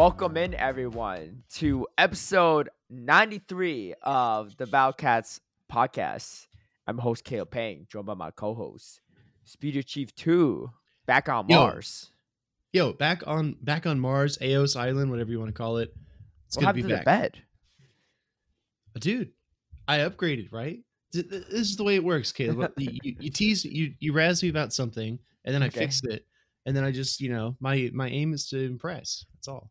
Welcome in, everyone, to episode 93 of the Battle Cats podcast. I'm host Caleb Peng, joined by my co-host, Speediest Chief 2, back on Yo. Mars. Yo, back on back on Mars, Aos Island, whatever you want to call it. It's what good to be to back, the bed? dude. I upgraded, right? Th- th- This is the way it works, Caleb. you, you, you tease, you you razz me about something, and then I Okay. fixed it, and then I just, you know, my my aim is to impress. That's all.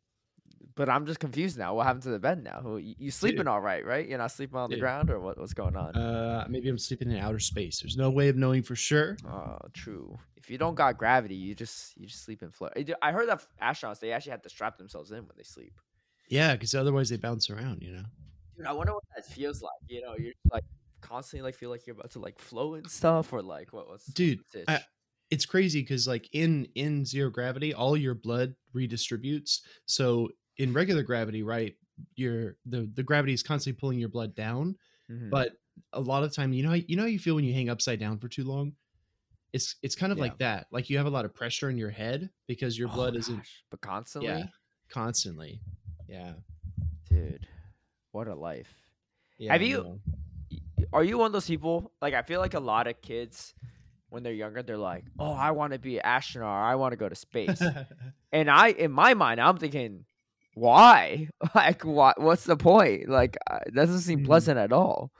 But I'm just confused now. What happened to the bed now? Who- You, you sleeping Dude. all right, right? You're not sleeping on the ground, or what, what's going on? Uh, maybe I'm sleeping in outer space. There's no way of knowing for sure. Oh, true. If you don't got gravity, you just you just sleep in float. I heard that astronauts they actually have to strap themselves in when they sleep. Yeah, because otherwise they bounce around. You know. Dude, I wonder what that feels like. You know, you're like constantly like feel like you're about to like float and stuff, or like what was? Dude, I- it's crazy because like in in zero gravity all your blood redistributes so in regular gravity right your the the gravity is constantly pulling your blood down Mhm. but a lot of time you know you know how you feel when you hang upside down for too long it's it's kind of Yeah. like that like you have a lot of pressure in your head because your Oh, blood isn't gosh, but constantly, yeah constantly yeah dude, what a life. yeah Have you-. Are you one of those people? Like, I feel like a lot of kids when they're younger, they're like, "Oh, I want to be an astronaut. Or I want to go to space." and I, in my mind, I'm thinking, why? Like, what? What's the point? Like, uh, that doesn't seem Mhm. pleasant at all.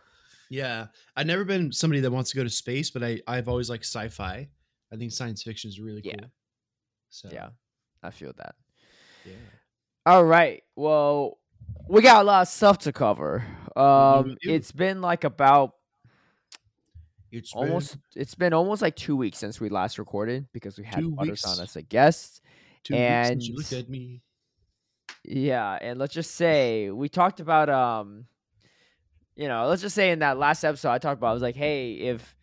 yeah i've never been somebody that wants to go to space but i i've always liked sci-fi i think science fiction is really Yeah. cool so Yeah, I feel that. yeah All right. Well, we got a lot of stuff to cover. Um, it's been like about It's been almost. It's been almost like two weeks since we last recorded because we had Two Butters on as a guest. two weeks since you and- looked at me. Yeah, and let's just say we talked about um, you know, let's just say in that last episode I talked about I was like, hey, if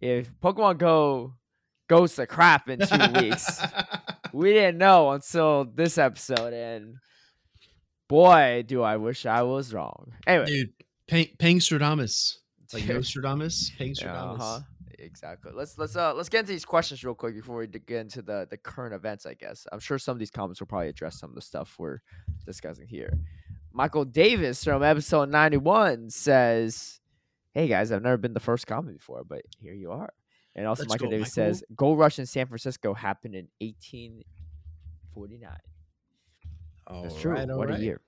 if Pokemon Go goes to crap in two weeks, we didn't know until this episode, and boy, do I wish I was wrong. Anyway, Dude, Pang, Pangstradamus. Like Nostradamus, Yeah, Pangstradamus. uh-huh. Exactly. Let's let's uh let's get into these questions real quick before we get into the the current events. I guess I'm sure some of these comments will probably address some of the stuff we're discussing here. Michael Davis from episode 91 says, "Hey guys, I've never been the first comment before, but here you are." And also, Let's Michael go, Davis Michael. says, "Gold Rush in San Francisco happened in 1849." That's true. right, what a year!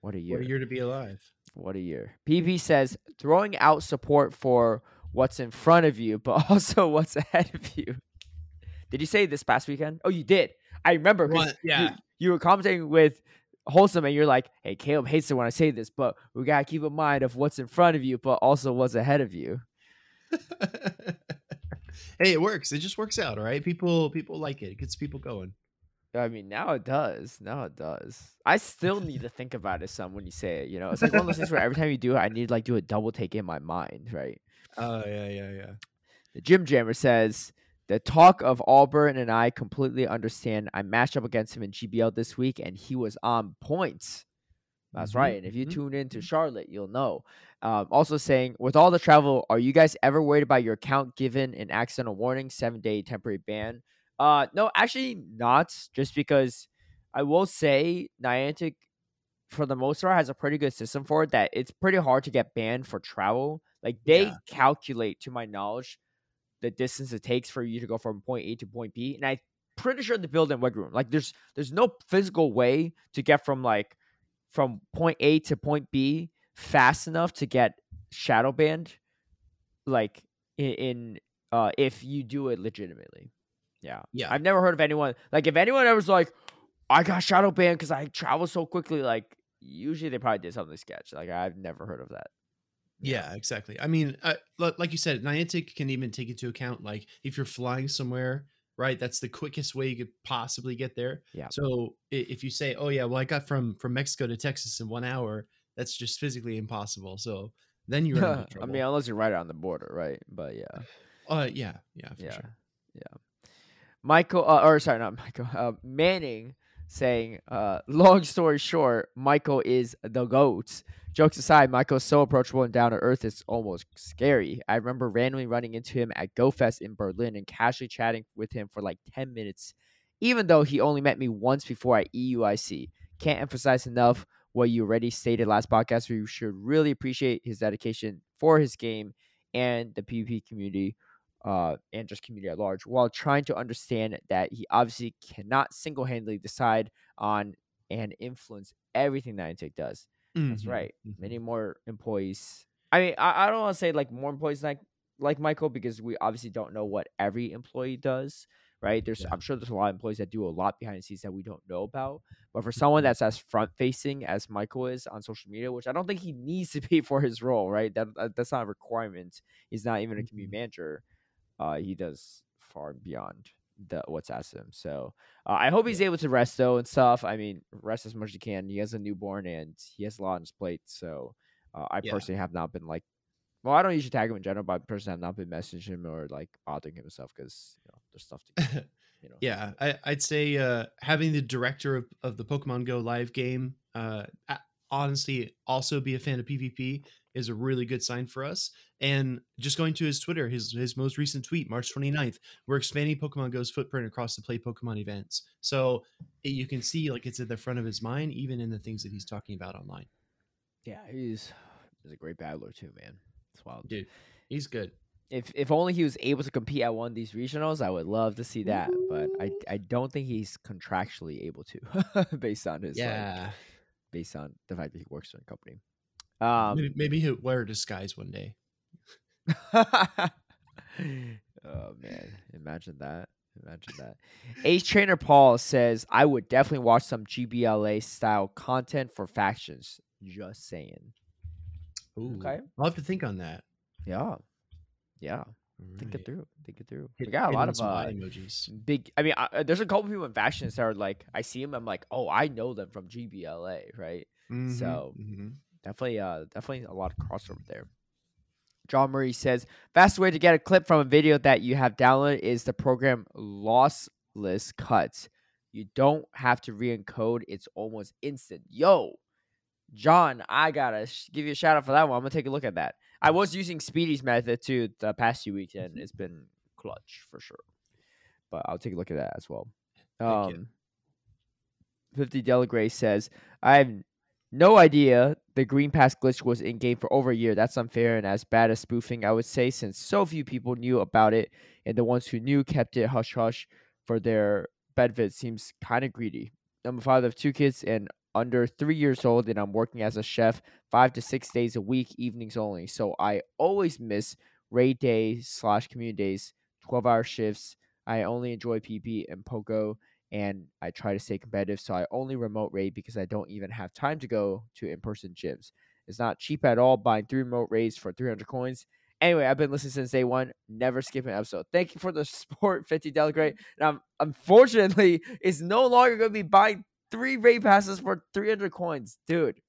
What a year! What a year to be alive. What a year. PP says throwing out support for what's in front of you, but also what's ahead of you. Did you say this past weekend? Oh, you did. I remember. What? you- Yeah. You, were commenting with Wholesome and you're like, hey, Caleb hates it when I say this, but we got to keep in mind of what's in front of you, but also what's ahead of you. hey, it works. It just works out, all right? People people like it. It gets people going. I mean, now it does. Now it does. I still need to think about it some when you say it. You know, it's like one of those things where every time you do it, I need to like do a double take in my mind, right? Oh, yeah, yeah, yeah. The Jim Jammer says the talk of Auburn and I completely understand. I matched up against him in GBL this week, and he was on points. That's Mhm, right. And if you mhm, tune in to Charlotte, you'll know. Um, also saying, with all the travel, are you guys ever worried about your account given an accidental warning, seven day temporary ban? Uh, no, actually not. Just because I will say Niantic, for the most part, has a pretty good system for it. That it's pretty hard to get banned for travel. Like they Yeah. calculate, to my knowledge, the distance it takes for you to go from point A to point B, and I'm pretty sure the build in wiggle room. Like there's there's no physical way to get from like from point A to point B fast enough to get shadow banned, like in, in uh if you do it legitimately. Yeah, Yeah. I've never heard of anyone like if anyone ever's like, I got shadow banned because I travel so quickly. Like usually they probably did something sketch. Like I've never heard of that. Yeah, exactly. I mean, uh, like you said, Niantic can even take into account like if you're flying somewhere, right? That's the quickest way you could possibly get there. Yeah. So if you say, "Oh yeah, well I got from from Mexico to Texas in one hour," that's just physically impossible. So then you're in trouble. I mean, unless you're right on the border, right? But yeah. uh, yeah, yeah, for yeah, sure. yeah. Michael, uh, or sorry, not Michael. Uh, Manning saying, uh, "Long story short, Michael is the goat." Jokes aside, Michael's so approachable and down to earth, it's almost scary. I remember randomly running into him at GoFest in Berlin and casually chatting with him for like ten minutes, even though he only met me once before at EUIC. Can't emphasize enough what you already stated last podcast. We should really appreciate his dedication for his game and the PvP community, uh, and just community at large, while trying to understand that he obviously cannot single handedly decide on and influence everything Niantic does. That's Mhm, right. mhm. Many more employees. I mean, I, I don't want to say like more employees like like Michael because we obviously don't know what every employee does. Right? There's Yeah. I'm sure there's a lot of employees that do a lot behind the scenes that we don't know about. But for someone that's as front facing as Michael is on social media, which I don't think he needs to be for his role, right? That, that that's not a requirement. He's not even a community Mhm. manager. Uh, he does far beyond the what's asked him. So uh, I hope he's able to rest though and stuff. I mean, rest as much as he can. He has a newborn and he has a lot on his plate. So uh, I Yeah. personally have not been like, well, I don't usually tag him in general, but I personally have not been messaging him or like bothering him and stuff because you know there's stuff to do, you know. Yeah, I, I'd say uh, having the director of, of the Pokemon Go live game, uh, honestly, also be a fan of PvP is a really good sign for us. And just going to his Twitter, his his most recent tweet, March 29th, we're expanding Pokemon Go's footprint across the Play Pokemon events. So it- you can see like it's at the front of his mind, even in the things that he's talking about online. Yeah, he's he's a great battler too, man. It's wild. Dude, he's good. If if only he was able to compete at one of these regionals, I would love to see that. But I I don't think he's contractually able to, based on his like, Yeah, based on the fact that he works for a company. Um, maybe, maybe he'll wear a disguise one day. oh man, imagine that. Imagine that. Ace Trainer Paul says, I would definitely watch some GBLA style content for factions. Just saying. Ooh, Okay. I'll have to think on that. Yeah. Yeah. Think it through. Think it through. Hit- we got a lot of uh, emojis. big. I mean, uh, there's a couple people in factions that are like, I see them, I'm like, oh, I know them from GBLA, right? Mhm, So- mhm. Definitely uh definitely a lot of crossover there. John Murray says, fast way to get a clip from a video that you have downloaded is the program lossless cuts. You don't have to re-encode; it's almost instant. Yo, John, I gotta sh- give you a shout out for that one. I'm gonna take a look at that. I was using Speedy's method too the past few weeks, and it's been clutch for sure. But I'll take a look at that as well. Thank you. Um, 50 Delagray says, I have no idea the Green Pass glitch was in game for over a year. That's unfair and as bad as spoofing, I would say, since so few people knew about it, and the ones who knew kept it hush hush for their benefit seems kind of greedy. I'm a father of two kids and under three years old, and I'm working as a chef five to six days a week, evenings only. So I always miss raid days slash community days, 12 hour shifts. I only enjoy PP and Pogo and I try to stay competitive. So I only remote raid because I don't even have time to go to in person gyms. It's not cheap at all buying three remote raids for 300 coins. Anyway, I've been listening since day one. Never skip an episode. Thank you for the support, 50 Delegrate. And I'm unfortunately, it's no longer going to be buying three raid passes for 300 coins. Dude,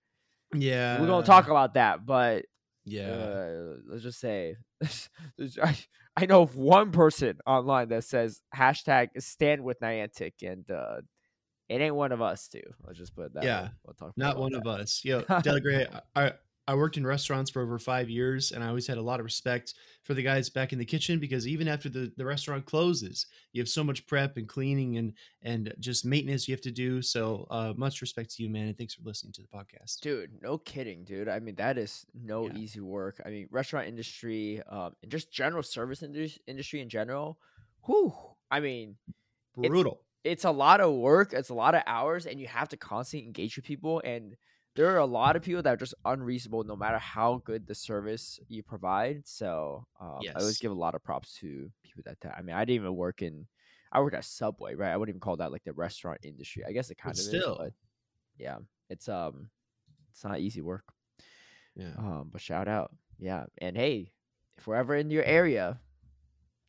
Yeah, we're going to talk about that. But Yeah, uh, let's just say I, I know of one person online that says hashtag stand with Niantic, and uh, it ain't one of us too. Let's just put that Yeah, way. We'll talk not one that. of us. Yo, Delegray, I I worked in restaurants for over five years, and I always had a lot of respect for the guys back in the kitchen because even after the, the restaurant closes, you have so much prep and cleaning and and just maintenance you have to do. So uh, much respect to you, man, and thanks for listening to the podcast. Dude, no kidding, dude. I mean, that is no Yeah. easy work. I mean, restaurant industry, um, and just general service indus- industry in general. Whew. I mean, it's- Brutal. it's a lot of work it's a lot of hours and you have to constantly engage with people and there are a lot of people that are just unreasonable no matter how good the service you provide so um, i always give a lot of props to people that i mean i didn't even work in i worked at subway right i wouldn't even call that like the restaurant industry i guess it kind But of still. is but yeah it's um it's not easy work Yeah. um but shout out yeah and hey if we're ever in your area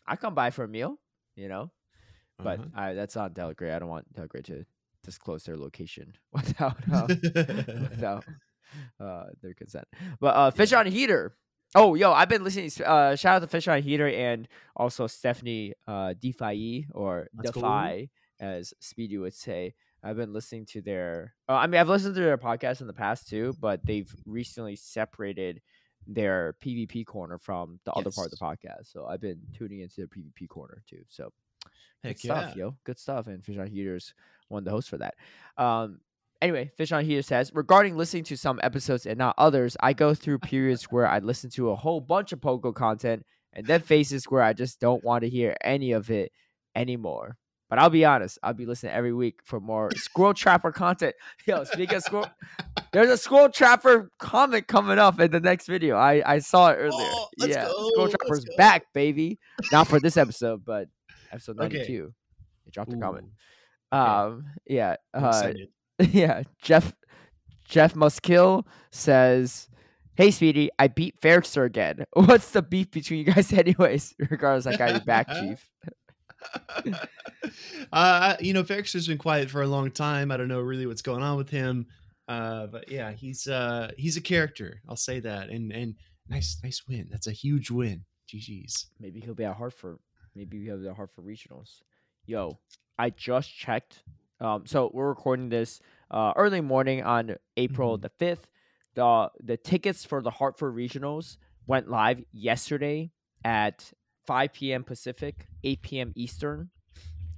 i come by for a meal you know but Uh-huh. I, that's on Delgray. I don't want Delgray to disclose their location without uh, without uh, their consent. But uh, Fish on Heater. Oh, yo, I've been listening. Uh, shout out to Fish on Heater and also Stephanie uh, Defy or That's cool. As Speedy would say. I've been listening to their. Uh, I mean, I've listened to their podcast in the past too, but they've recently separated their PvP corner from the other part of the podcast. So I've been tuning into their PvP corner too. So Heck good stuff, yo. Good stuff. And Fish on Heaters one of the hosts for that. Um, anyway, Fish on here says regarding listening to some episodes and not others, I go through periods where I listen to a whole bunch of Pogo content and then phases where I just don't want to hear any of it anymore. But I'll be honest, I'll be listening every week for more Squirrel Trapper content. Yo, speaking of Squirrel, there's a Squirrel Trapper comment coming up in the next video. I, I saw it earlier. Oh, let's yeah, go, Squirrel Trapper's back, baby. Not for this episode, but episode Okay. 92. He dropped a comment. Um, yeah. Uh, yeah, Jeff Jeff Must Kill says, "Hey, Speedy, I beat Ferrickster again. What's the beef between you guys, anyways? Regardless, I got your back, Chief. uh, you know, Ferrickster's been quiet for a long time. I don't know really what's going on with him. Uh, but yeah, he's uh he's a character. I'll say that. And and nice nice win. That's a huge win. GG's. Maybe he'll be at Hartford. Maybe we have the Hartford regionals. Yo, I just checked. Um, so we're recording this uh early morning on April Mhm. the fifth. The the tickets for the Hartford regionals went live yesterday at 5 p.m. Pacific, 8 p.m. Eastern,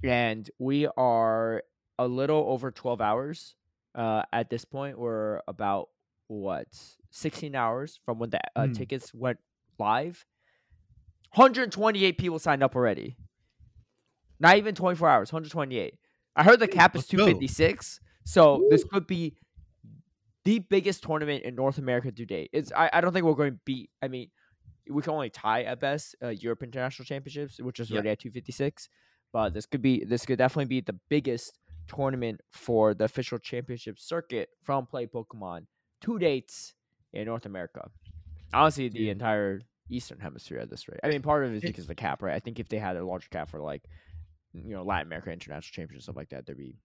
and we are a little over 12 hours uh, at this point. We're about what 16 hours from when the uh, Hmm. tickets went live. 128 people signed up already. Not even 24 hours, 128. I heard the cap is let's go. 256, so this could be the biggest tournament in North America to date. It's I, I don't think we're going to beat. I mean, we can only tie at best uh, Europe International Championships, which is Yeah. already at 256. But this could be this could definitely be the biggest tournament for the official championship circuit from Play Pokemon two dates in North America. Honestly, the entire Eastern Hemisphere at this rate. I mean, part of it is because of the cap, right? I think if they had a larger cap for like, you know, Latin America International Championship stuff like that, there'd be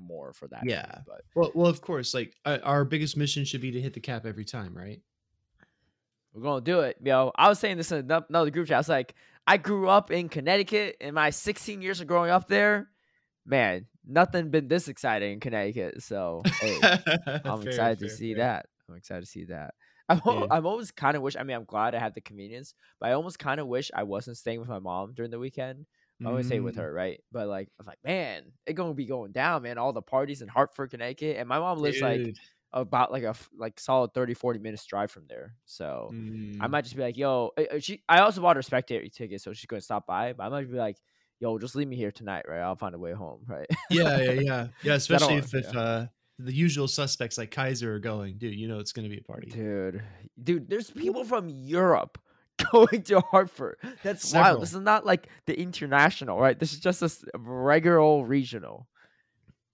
more for that. maybe, Yeah. but Well, well, of course. Like uh, our biggest mission should be to hit the cap every time, right? We're gonna do it, yo. I was saying this in another group chat. I was like, I grew up in Connecticut. and my 16 years of growing up there, man, nothing been this exciting in Connecticut. So hey, I'm Fair, excited to see fair. that. I'm excited to see that. I'm, Yeah. I'm always kind of wish. I mean, I'm glad I have the convenience, but I almost kind of wish I wasn't staying with my mom during the weekend. I always say with Mm, her, right? But like, I'm like, man, it gonna be going down, man. All the parties in Hartford, Connecticut, and my mom lives like about like a like solid 30, 40 minutes drive from there. So. I Mm. might just be like, yo, uh, she. I also bought her spectator ticket, so she's gonna stop by. But I might be like, yo, just leave me here tonight, right? I'll find a way home, right? yeah, yeah, yeah, yeah. Especially if, if uh, the usual suspects like Kaiser are going, dude. You know it's gonna be a party. dude, dude, there's people from Europe going to Hartford. That's wild. This is not like the international, right? This is just a regular old regional.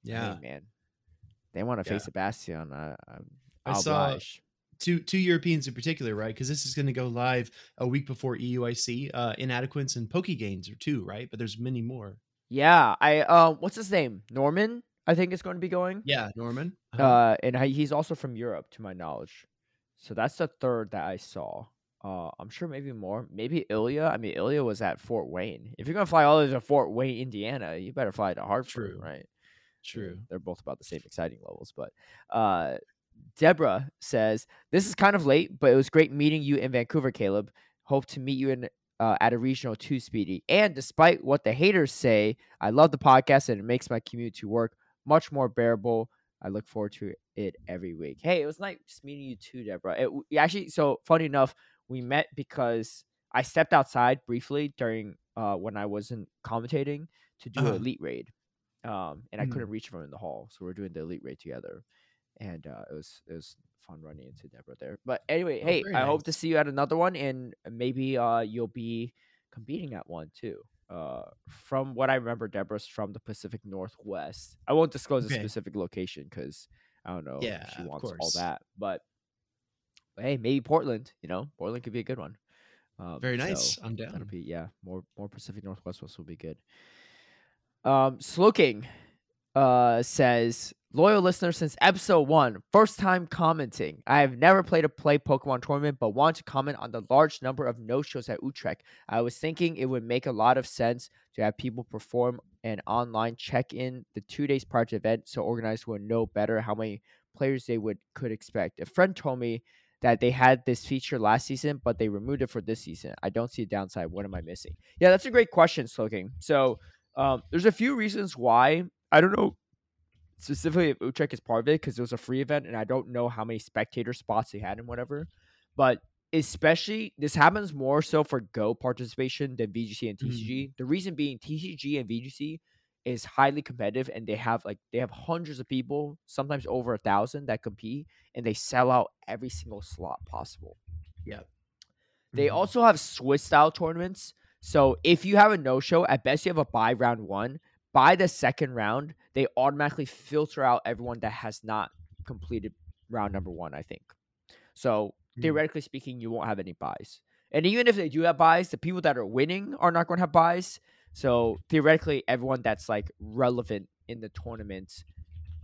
Hey, Yeah, man, they want to Yeah. face Sebastian. I, I'm, I saw- oblige. two two Europeans in particular, right? Because this is going to go live a week before EUIC. Uh, Inadequates and Pokegains are two, right? But there's many more. Yeah, I um, what's his name? Norman, I think is going to be going. Yeah, Norman. Uh-huh. Uh, and I, he's also from Europe, to my knowledge. So that's the third that I saw. Uh, I'm sure maybe more. Maybe Ilya. I mean, Ilya was at Fort Wayne. If you're gonna fly all the way to Fort Wayne, Indiana, you better fly to Hartford, True. right? True. They're both about the same exciting levels. But uh, Deborah says this is kind of late, but it was great meeting you in Vancouver, Caleb. Hope to meet you in uh, at a regional two, Speedy. And despite what the haters say, I love the podcast and it makes my commute to work much more bearable. I look forward to it every week. Hey, it was nice meeting you too, Deborah. It, actually, so funny enough, we met because I stepped outside briefly during uh, when I wasn't commentating to do Uh-huh. an elite raid, um, and I Mm. couldn't reach from in the hall, so we are doing the elite raid together, and uh, it was it was fun running into Deborah there. But anyway, Oh, hey, I hope to see you at another one, and maybe uh, you'll be competing at one too. Uh, from what I remember, Deborah's from the Pacific Northwest. I won't disclose a specific location because I don't know Yeah, if she wants all that. But hey, maybe Portland. You know, Portland could be a good one. Um, Very nice. so I'm down. That'll be yeah, more more Pacific Northwest West will be good. Um, Slooking uh says loyal listener since episode one, first time commenting. I have never played a play Pokemon tournament, but want to comment on the large number of no shows at Utrecht. I was thinking it would make a lot of sense to have people perform an online check in the two days prior to the event, so organizers would know better how many players they would could expect. A friend told me that they had this feature last season, but they removed it for this season. I don't see a downside. What am I missing? Yeah, that's a great question, Sloking. So um, there's a few reasons why. I don't know specifically if Utrecht is part of it because it was a free event, and I don't know how many spectator spots they had and whatever. But especially this happens more so for Go participation than VGC and TCG. The reason being TCG and VGC is highly competitive and they have like they have hundreds of people, sometimes over a thousand that compete and they sell out every single slot possible. Yeah. They Mhm. also have Swiss style tournaments. So if you have a no show, at best you have a buy round one. By the second round, they automatically filter out everyone that has not completed round number one, I think. So Mm. theoretically speaking, you won't have any buys. And even if they do have buys, the people that are winning are not going to have buys. So theoretically, everyone that's like relevant in the tournament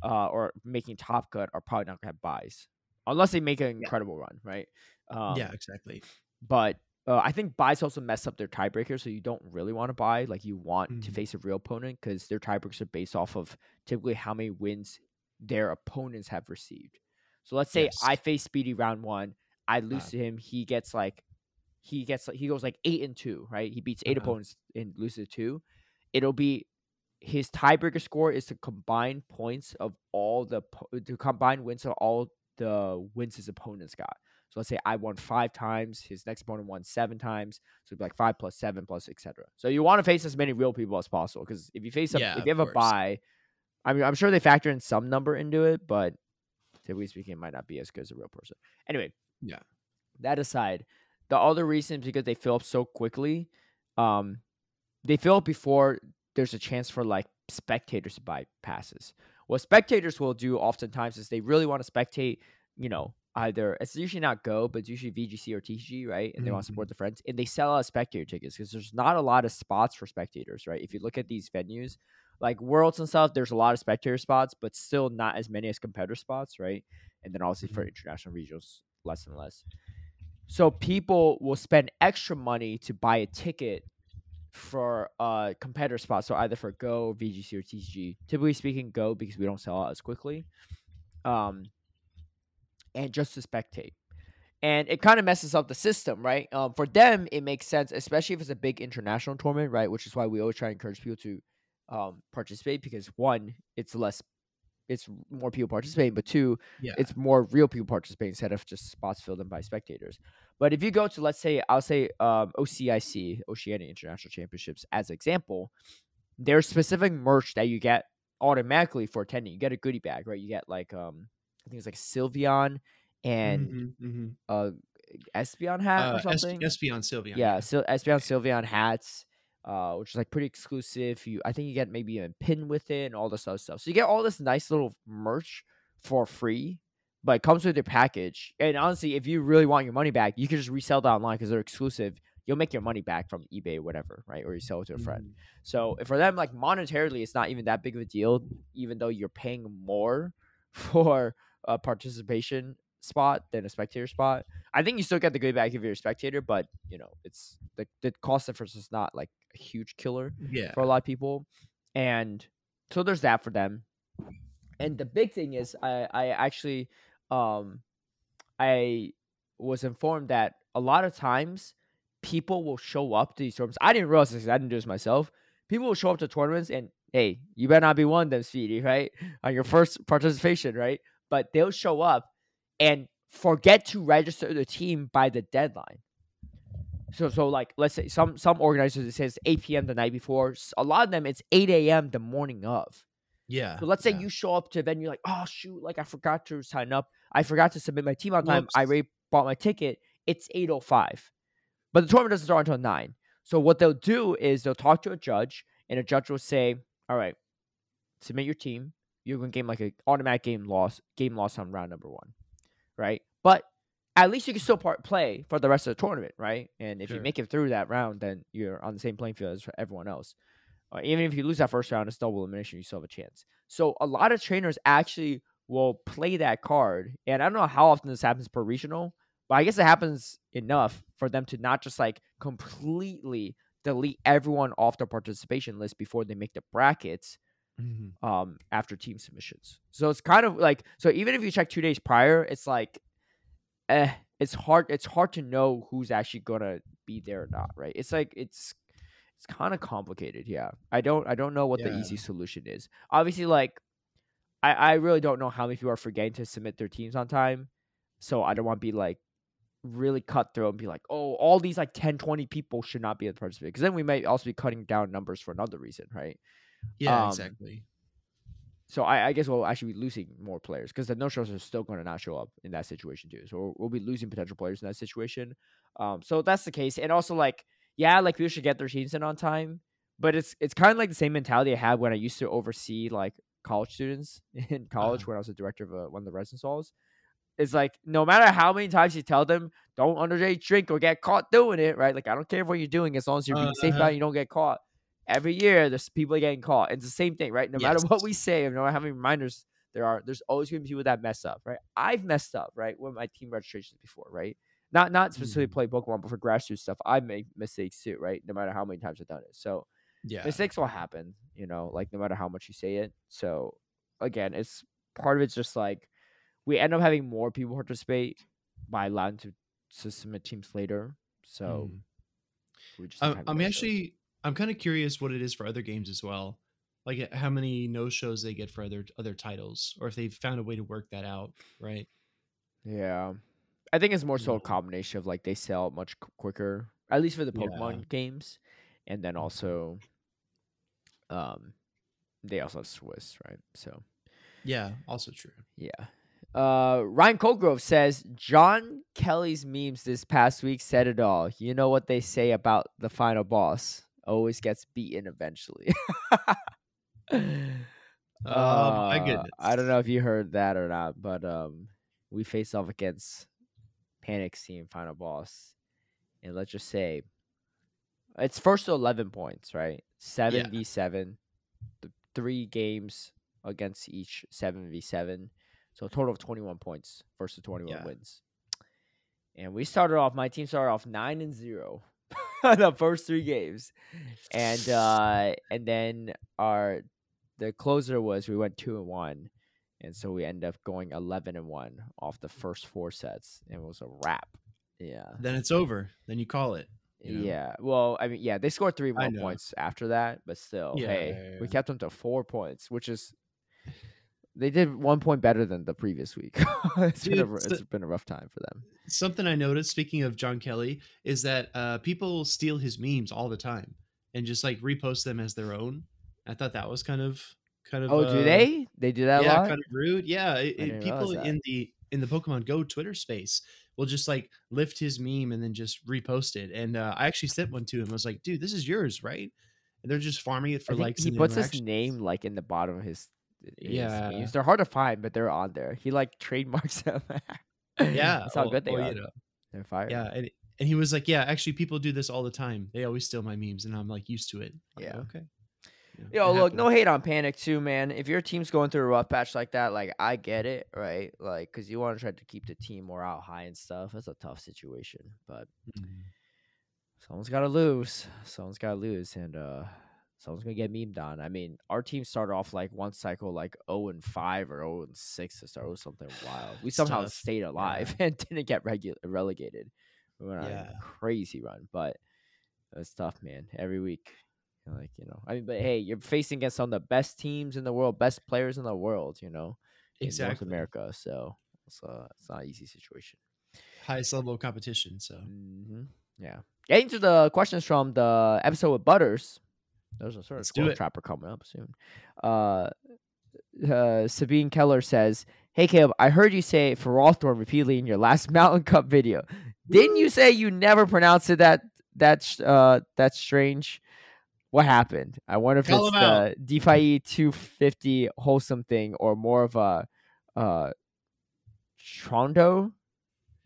uh, or making top cut are probably not to have buys unless they make an incredible run, right? Um, yeah, exactly. but uh, I think buys also mess up their tiebreaker, so you don't really want to buy. Like you want to Mhm. face a real opponent because their tiebreakers are based off of typically how many wins their opponents have received. So let's say Yes. I face Speedy round one, I lose Uh. to him. He gets like he gets like he goes like eight and two, right? He beats 8 Uh-huh. opponents and loses two. It'll be his tiebreaker score is the combined points of all the the combined wins of all the wins his opponents got. So let's say I won five times, his next opponent won seven times. So it'd be like five plus seven plus etc. So you want to face as many real people as possible because if you face Yeah, if you have a buy, I mean I'm sure they factor in some number into it, but typically speaking, it might not be as good as a real person. Anyway, Yeah. That aside, the other reason is because they fill up so quickly. Um, they fill up before there's a chance for like spectators to buy passes. What spectators will do oftentimes is they really want to spectate, you know, either it's usually not Go, but it's usually VGC or TCG, right? And they want to support the friends, and they sell out spectator tickets because there's not a lot of spots for spectators, right? If you look at these venues, like Worlds and stuff, there's a lot of spectator spots, but still not as many as competitor spots, right? And then obviously for Mhm. international regionals, less and less. So people will spend extra money to buy a ticket for a competitor spot. So either for Go, VGC, or TCG. Typically speaking, Go because we don't sell out as quickly. Um, and just to spectate. And it kind of messes up the system, right? Um, for them, it makes sense, especially if it's a big international tournament, right? Which is why we always try to encourage people to um, participate because one, it's less, it's more people participating, but two, Yeah. it's more real people participating instead of just spots filled in by spectators. But if you go to let's say I'll say um, OCIC Oceania International Championships as an example, there's specific merch that you get automatically for attending. You get a goodie bag, right? You get like um I think it's like Sylveon and Mhm, mhm. uh Espeon hat Uh, or Es- something. Espeon Sylveon. yeah, Sil- Espeon Sylveon hats. Uh, which is like pretty exclusive. You, I think you get maybe a pin with it and all this other stuff. So you get all this nice little merch for free, but it comes with your package. And honestly, if you really want your money back, you can just resell that online because they're exclusive. You'll make your money back from eBay or whatever, right? Or you sell it to a friend. Mhm. So for them, like monetarily, it's not even that big of a deal, even though you're paying more for a participation spot than a spectator spot. I think you still get the good back if you're a spectator, but you know, it's the the cost difference is not like a huge killer Yeah. for a lot of people. And so there's that for them. And the big thing is I I actually um I was informed that a lot of times people will show up to these tournaments. I didn't realize this, I didn't do this myself. People will show up to tournaments and hey, you better not be one of them, Speedy, right? On your first participation, right? But they'll show up and forget to register the team by the deadline. So, so like, let's say some some organizers it says 8 p.m. the night before. A lot of them it's 8 a.m. the morning of. Yeah. So let's say yeah. you show up to a venue like, oh shoot, like I forgot to sign up. I forgot to submit my team on time. I already bought my ticket. It's 8:05, but the tournament doesn't start until nine. So what they'll do is they'll talk to a judge, and a judge will say, "All right, submit your team. You're going to game like a automatic game loss, game loss on round number one, right? But at least you can still part play for the rest of the tournament, right? And if you make it through that round, then you're on the same playing field as everyone else. Uh, even if you lose that first round, it's double elimination. You still have a chance. So a lot of trainers actually will play that card, and I don't know how often this happens per regional, but I guess it happens enough for them to not just like completely delete everyone off the participation list before they make the brackets Mhm. um after team submissions. So it's kind of like so even if you check two days prior, it's like eh, it's hard it's hard to know who's actually gonna be there or not, right? It's like it's it's kind of complicated, yeah. I don't I don't know what the easy solution is. Obviously, like I I really don't know how many people are forgetting to submit their teams on time, so I don't want to be like really cutthroat and be like, oh, all these like 10, 20 people should not be to participate because then we might also be cutting down numbers for another reason, right? Yeah, Um, exactly. So I, I guess we'll actually be losing more players because the no shows are still going to not show up in that situation too. So we'll, be losing potential players in that situation. Um, so that's the case, and also like yeah, like people should get their teams in on time, but it's it's kind of like the same mentality I had when I used to oversee like college students in college Uh-huh. when I was a director of a, one of the residence halls. It's like no matter how many times you tell them don't underage drink or get caught doing it, right? Like I don't care what you're doing as long as you're being safe about Uh-huh. it, you don't get caught every year there's people getting caught. It's the same thing, right? No matter what we say, no matter how many reminders there are, there's always gonna be people that mess up, right? I've messed up, right, with my team registrations before, right? Not not specifically Mhm. play Pokemon, but for grassroots stuff, I make mistakes too, right? No matter how many times I've done it. So Yeah. mistakes will happen, you know, like no matter how much you say it. So again, it's part of it's just like we end up having more people participate by allowing to, to submit teams later. So Mm. we just I'm, I'm no shows. actually I'm kind of curious what it is for other games as well. Like uh, how many no shows they get for other other titles, or if they've found a way to work that out, right? Yeah. I think it's more so a combination of like they sell much quicker, at least for the Yeah. Pokemon games, and then Mhm. also, um, they also have Swiss, right? So Yeah, also true. yeah. Uh, Ryan Colgrove says John Kelly's memes this past week said it all. You know what they say about the final boss always gets beaten eventually. Oh my Uh, goodness. I don't know if you heard that or not, but um, we face off against Panic's team final boss, and let's just say it's first to eleven points, right? Seven v seven, th- three games against each seven v seven, so a total of twenty one points. versus twenty one Yeah. wins, and we started off. My team started off nine and zero. the first three games, and uh, and then our the closer was we went two and one, and so we ended up going eleven and one off the first four sets, and it was a wrap. Yeah, Then it's over. Then you call it. you know? yeah. Well, I mean, yeah, they scored three more points after that, but still, Yeah, hey, yeah, we yeah. kept them to four points, which is they did one point better than the previous week. it's been a, Dude, r- so- it's been a rough time for them. Something I noticed, speaking of John Kelly, is that uh, people steal his memes all the time and just like repost them as their own. I thought that was kind of kind of. Oh, uh, do they? They do that a yeah, lot. kind of rude. Yeah, it, it- people in the in the Pokemon Go Twitter space will just like lift his meme and then just repost it. And uh, I actually sent one to him. I was like, "Dude, this is yours, right?" And they're just farming it for likes. he puts his name like in the bottom of his. Yeah. they're hard to find, but they're on there. He like trademarks them. Yeah, that's how well- good they well, are. you know, They're fire. yeah, and and he was like, "Yeah, actually, people do this all the time. They always steal my memes, and I'm like used to it." I'm like, Yeah. okay. You know, Yo, look, no hate on Panic too, man. If your team's going through a rough patch like that, like I get it, right? Like, cause you want to try to keep the team morale high and stuff. That's a tough situation, but Mhm. someone's got to lose. Someone's got to lose, and uh, someone's gonna get memed on. I mean, our team started off like one cycle like zero and five or zero and six to start with something wild. We somehow tough. stayed alive and didn't get regu- relegated. We went on Yeah. a crazy run, but it's tough, man. Every week, like you know, I mean, but hey, you're facing against some of the best teams in the world, best players in the world, you know, in North America. So it's uh, it's not an easy situation. Highest level of competition. So hmm Yeah. Getting to the questions from the episode with Butters. There's a sort of Let's do squirrel trapper coming up soon. Uh, uh, Sabine Keller says, "Hey Caleb, I heard you say Ferrothorn repeatedly in your last Mountain Cup video. Didn't you say you never pronounced it that that uh that's strange? What happened? I wonder if Call it's the DeFi 250 wholesome thing or more of a uh Trondo.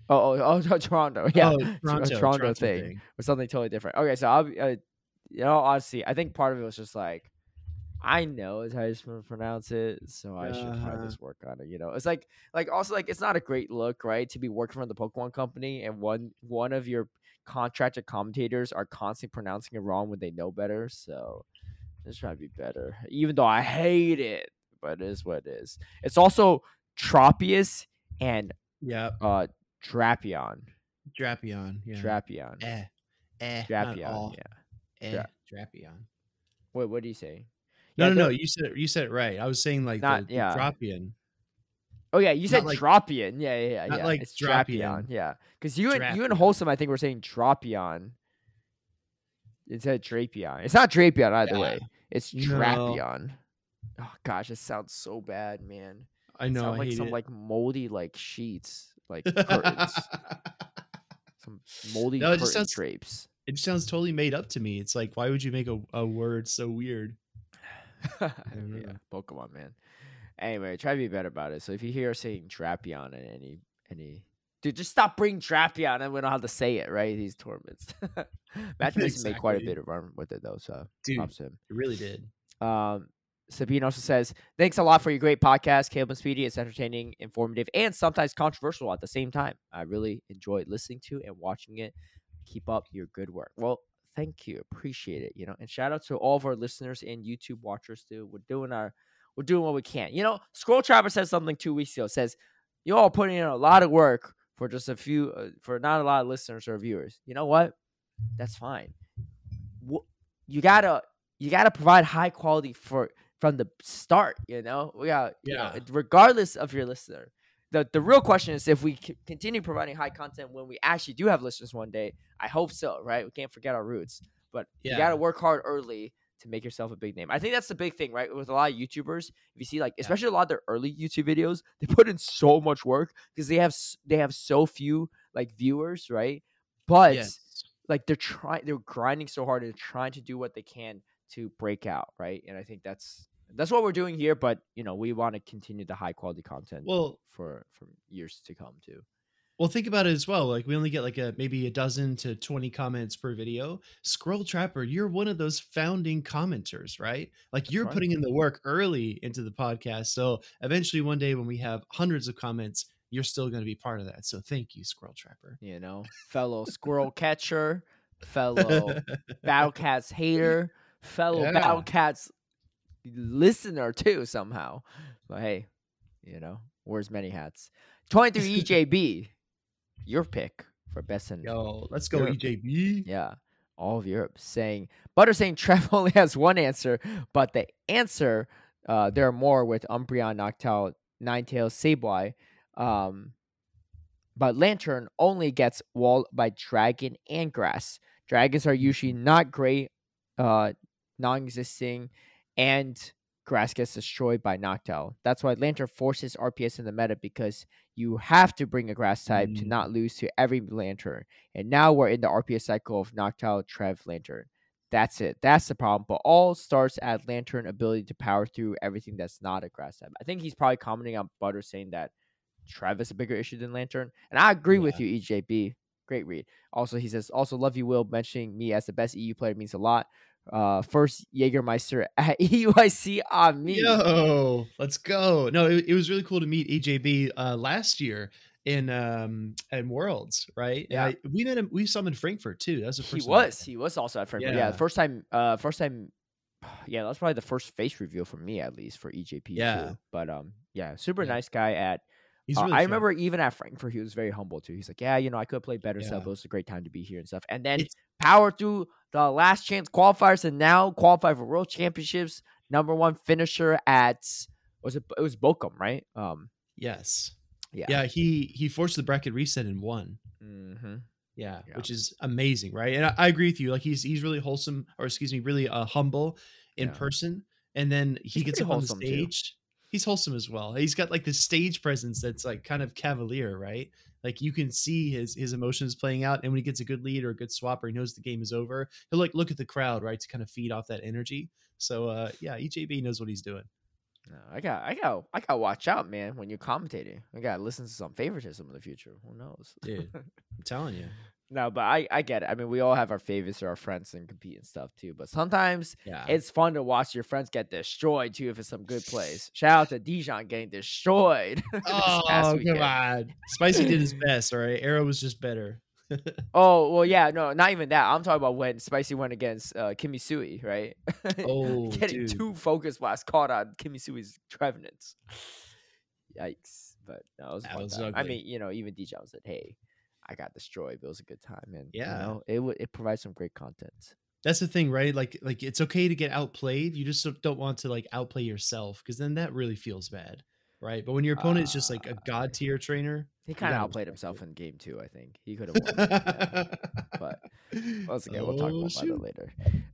Oh, oh, oh, Toronto. Yeah, Oh, Toronto, Toronto Toronto thing thing. or something totally different. Okay, so I'll be, uh, you know, honestly, I think part of it was just like, I know is how to pronounce it, so I should Uh-huh. probably just work on it. You know, it's like, like also like it's not a great look, right, to be working for the Pokemon Company and one one of your contracted commentators are constantly pronouncing it wrong when they know better. So just try to be better, even though I hate it, but it is what it is. It's also Tropius and Yeah, uh Drapion, Drapion. Yeah. Drapion, eh, eh, Drapion, yeah. Dra- Drapion. Wait, what do you say? No, Yeah, no, no. You said it, you said it right. I was saying like Not- the, yeah. Dropian. Oh yeah, you said like-. Yeah, yeah, yeah. not yeah. like it's Drapion. Drapion. Yeah, because you and you and Wholesome, I think, were saying Dropion instead of Drapion. It's not Drapion either Yeah. way. It's No. Drapion. Oh gosh, it sounds so bad, man. I know. sounds I like some it. like moldy like sheets, like curtains, some moldy No, curtain sounds- drapes. It just sounds totally made up to me. It's like, why would you make a, a word so weird? yeah. Pokemon man. Anyway, try to be better about it. So if you hear us saying Drapion in any any dude, just stop bringing Drapion and we don't have to say it, right? These tournaments. Match Mason made quite a bit of run with it though, so Dude, props him. it really did. Um, Sabine also says, Thanks a lot for your great podcast, Caleb and Speedy. It's entertaining, informative, and sometimes controversial at the same time. I really enjoyed listening to and watching it. Keep up your good work. Well, thank you. Appreciate it. You know, and shout out to all of our listeners and YouTube watchers too. We're doing our we're doing what we can. You know, Squirrel Trapper said something two weeks ago. Says, You all putting in a lot of work for just a few uh, for not a lot of listeners or viewers. You know what? That's fine. You gotta you gotta provide high quality for from the start. You know, we got you know, Yeah. regardless of your listener. The the real question is if we continue providing high content when we actually do have listeners one day. I hope so, right? We can't forget our roots, but you gotta work hard early to make yourself a big name. I think that's the big thing, right? With a lot of YouTubers, if you see like, especially a lot of their early YouTube videos, they put in so much work because they have they have so few like viewers, right? But Yes. like they're trying they're grinding so hard and trying to do what they can to break out right and i think that's that's what we're doing here but you know we want to continue the high quality content Well, for for years to come too well, think about it as well. Like we only get like a maybe a dozen to twenty comments per video. Squirrel Trapper, you're one of those founding commenters, right? Like you're right. putting in the work early into the podcast. So eventually, one day when we have hundreds of comments, you're still going to be part of that. So thank you, squirrel Trapper. you know fellow squirrel catcher fellow battle cats hater fellow Yeah. battle cats listener too somehow but hey you know wears many hats 23 ejb your pick for best in Yo, let's go, Europe. EJB. Yeah, all of Europe saying Butter saying Trev only has one answer, but the answer uh, there are more with Umbreon, Noctowl, Ninetales, Sableye. Um, but Lanturn only gets walled by Dragon and Grass. Dragons are usually not great, uh, non-existing, and Grass gets destroyed by Noctowl. That's why Lanturn forces RPS in the meta because you have to bring a Grass type to Mm. not lose to every Lanturn. And now we're in the RPS cycle of Noctowl, Trev, Lanturn. That's it. That's the problem. But all starts at Lanturn ability to power through everything that's not a grass type. I think he's probably commenting on Butter saying that Trev is a bigger issue than Lanturn. And I agree with you, EJB. Great read. Also, he says, also love you, Will. Mentioning me as the best EU player means a lot. Uh, first Jägermeister at E EUIC on me. Yo, let's go. No, it, it was really cool to meet EJB uh, last year in um in Worlds, right? Yeah. I, we met him. We saw him in Frankfurt too. That was the he first. time was. He was also at Frankfurt. Yeah. Yeah. first time. Uh, first time. Yeah, that was probably the first face reveal for me at least for EJB. Yeah. Too. But um, yeah, super Yeah. nice guy at He's Uh, I remember even at Frankfurt, he was very humble too. He's like, "Yeah, you know, I could play better stuff. Yeah. It was a great time to be here and stuff." And then It's- power through the last chance qualifiers, and now qualify for World Championships. Number one finisher at was it? It was Bochum, right? Um, Yes. yeah, Yeah. He he forced the bracket reset and won. hmm Yeah, Yeah. which is amazing, right? And I, I agree with you. Like he's he's really wholesome, or excuse me, really uh, humble in Yeah. person. And then he He's gets up on the wholesome, too. He's wholesome as well. He's got like this stage presence that's like kind of cavalier, right? Like you can see his his emotions playing out, and when he gets a good lead or a good swap, or he knows the game is over, he'll like look at the crowd, right, to kind of feed off that energy. So uh yeah, EJB knows what he's doing. No, I got, I got, I got watch out, man. When you're commentating, I got to listen to some favoritism in the future. Who knows? Dude. I'm telling you. no, but I, I get it. I mean, we all have our favorites or our friends and compete and stuff too. But sometimes Yeah. it's fun to watch your friends get destroyed too if it's some good plays. Shout out to Dijon getting destroyed. Oh, come on. Spicy did his best, all right? Arrow was just better. Oh well, yeah, no, not even that. I'm talking about when Spicy went against uh, Kimi Sui, right? Oh, getting dude. two focus blasts caught on Kimi Sui's Trevenants. Yikes! But no, it was That was. I mean, you know, even Dijon said, "Hey, I got destroyed, but it was a good time." And Yeah. you know, it it provides some great content. that's the thing, right? Like like it's okay to get outplayed. You just don't want to like outplay yourself because then that really feels bad, right? But when your opponent is just like a Uh, god tier trainer, He kind of outplayed himself in game two, I think. He could have won. yeah. But once again, we'll talk Oh, about shoot. it later.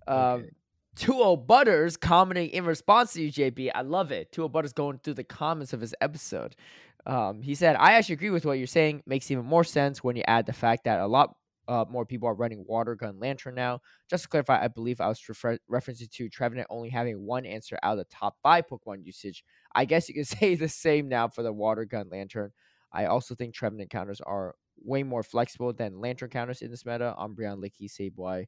Um, Okay. 2 Butters commenting in response to you, JP. I love it. 2 Butters going through the comments of his episode. Um, he said, I actually agree with what you're saying. Makes even more sense when you add the fact that a lot uh, more people are running water gun Lanturn now. Just to clarify, I believe I was refer- referencing to Trevenant only having one answer out of the top five Pokemon usage. I guess you can say the same now for the water gun Lanturn. I also think Trevenant counters are way more flexible than Lanturn counters in this meta. Umbreon, Licky, Sableye.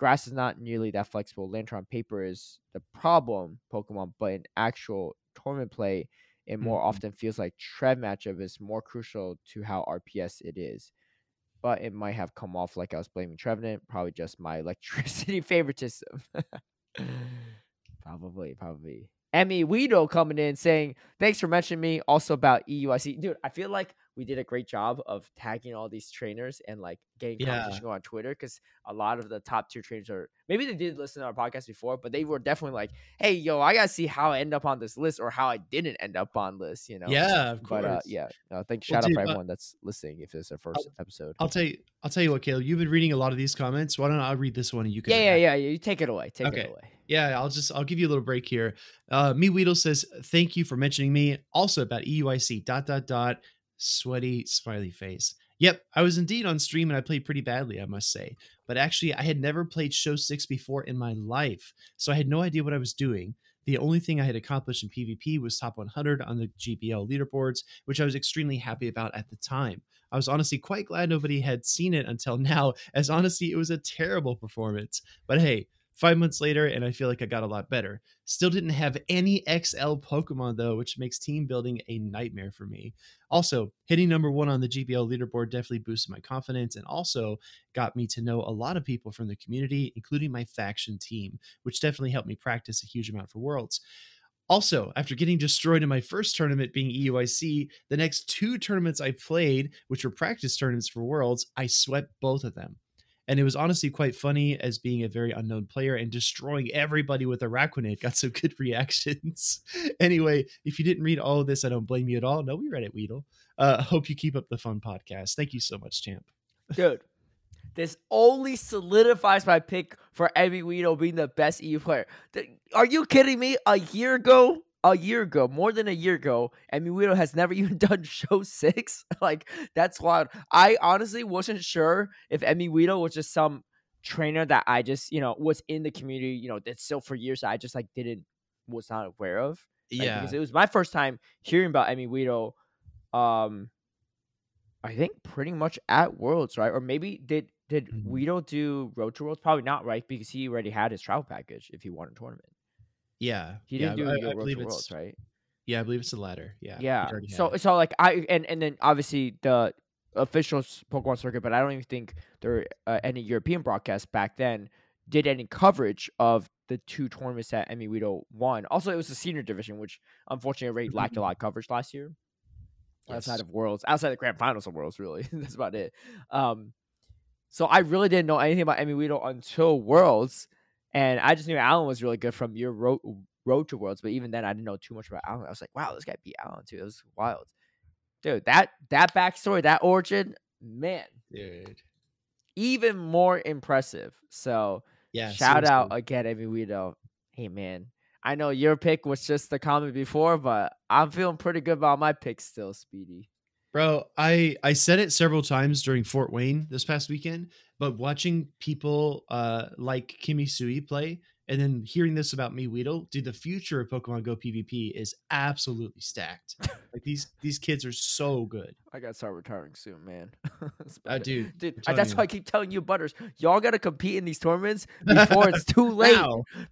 Grass is not nearly that flexible. Lanturn on paper is the problem Pokemon, but in actual tournament play, it more Mhm. often feels like Trev matchup is more crucial to how RPS it is. But it might have come off like I was blaming Trevenant, probably just my electricity favoritism. probably, probably. Emmy Weedo coming in saying, Thanks for mentioning me. Also about EUIC. Dude, I feel like we did a great job of tagging all these trainers and like getting Yeah. competition on Twitter because a lot of the top tier trainers are maybe they did listen to our podcast before, but they were definitely like, Hey, yo, I gotta see how I end up on this list or how I didn't end up on this, you know? Yeah, of course. But uh, yeah, no, thank Well, shout out dude, for uh, everyone that's listening if this is their first episode. I'll tell you. I'll tell you what, Caleb. You've been reading a lot of these comments. Why don't I read this one and you can? Yeah, yeah, yeah, yeah. You take it away. Take Okay. it away. Yeah, I'll just I'll give you a little break here. Uh Me Weedle says, thank you for mentioning me. Also about EUIC dot dot dot sweaty smiley face. Yep, I was indeed on stream and I played pretty badly, I must say. But actually, I had never played Show 6 before in my life, so I had no idea what I was doing. The only thing I had accomplished in PvP was top 100 on the GBL leaderboards, which I was extremely happy about at the time. I was honestly quite glad nobody had seen it until now, as honestly, it was a terrible performance. But hey, five months later, and I feel like I got a lot better. Still didn't have any XL Pokemon though, which makes team building a nightmare for me. Also, hitting number one on the GBL leaderboard definitely boosted my confidence and also got me to know a lot of people from the community, including my faction team, which definitely helped me practice a huge amount for Worlds. Also, after getting destroyed in my first tournament being EUIC, the next two tournaments I played, which were practice tournaments for Worlds, I swept both of them. And it was honestly quite funny as being a very unknown player and destroying everybody with Araquanid got some good reactions. anyway, if you didn't read all of this, I don't blame you at all. No, we read it, Weedle. Uh, hope you keep up the fun podcast. Thank you so much, champ. Dude, this only solidifies my pick for Emmy Weedle being the best EU player. Are you kidding me? A year ago, a year ago, more than a year ago, Emmy Weedo has never even done show six. like, that's wild. I honestly wasn't sure if Emmy Weedo was just some trainer that I just, you know, was in the community, you know, that's still for years that I just like didn't was not aware of. Yeah, because it was my first time hearing about Emmy Weedo. Um, I think pretty much at Worlds, right? Or maybe did did Mhm. Weedo do Road to Worlds? Probably not, right? Because he already had his travel package if he won a tournament. Yeah. He didn't do I- I believe to Worlds, right? Yeah, I believe it's the latter. Yeah. Yeah. So it. so like I and and then obviously the official Pokemon circuit, but I don't even think there were uh, any European broadcasts back then did any coverage of the two tournaments that Emmy Weedo won. Also, it was the senior division, which unfortunately already lacked a lot of coverage last year. Outside of Worlds, outside the Grand Finals of Worlds, really, that's about it. Um, so I really didn't know anything about Emmy Weedo until Worlds, and I just knew Alan was really good from your road road to Worlds. But even then, I didn't know too much about Alan. I was like, wow, this guy beat Alan too. It was wild, dude. That that backstory, that origin, man, Dude. even more impressive. So Yeah. shout out seriously. again, Weedo. Hey man, I know your pick was just the comment before, but I'm feeling pretty good about my pick still, Speedy. Bro, I I said it several times during Fort Wayne this past weekend, but watching people uh like Kimi Sui play and then hearing this about me Weedle, dude, the future of Pokemon Go PvP is absolutely stacked. like these these kids are so good. I gotta start retiring soon, man. Uh, dude, Dude, I- that's you. why I keep telling you, Butters, y'all gotta compete in these tournaments before it's too late.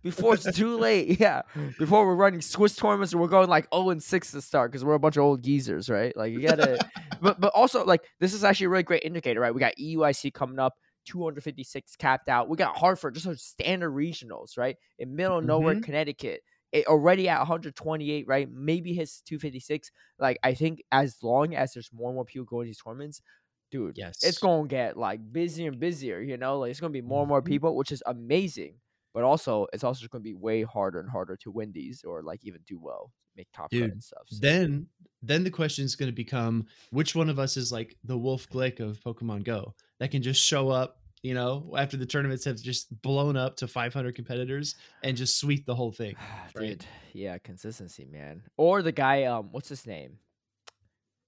Before it's too late, yeah. Before we're running Swiss tournaments and we're going like 0 and 6 to start because we're a bunch of old geezers, right? Like you gotta but but also like this is actually a really great indicator, right? We got EUIC coming up, 256 capped out. We got Hartford, just a standard regionals, right? In middle of nowhere, Mhm. Connecticut. It already at 128, right? Maybe his 256. Like I think as long as there's more and more people going to these tournaments, dude, Yes. it's gonna get like busier and busier. You know, like it's gonna be more and more Mhm. people, which is amazing. But also, it's also just gonna be way harder and harder to win these or like even do well, make top Dude, and stuff. So. Then then the question is going to become which one of us is like the Wolfe Glick of Pokemon Go that can just show up, you know, after the tournaments have just blown up to 500 competitors and just sweep the whole thing. right? dude, yeah, consistency, man. Or the guy, um, what's his name?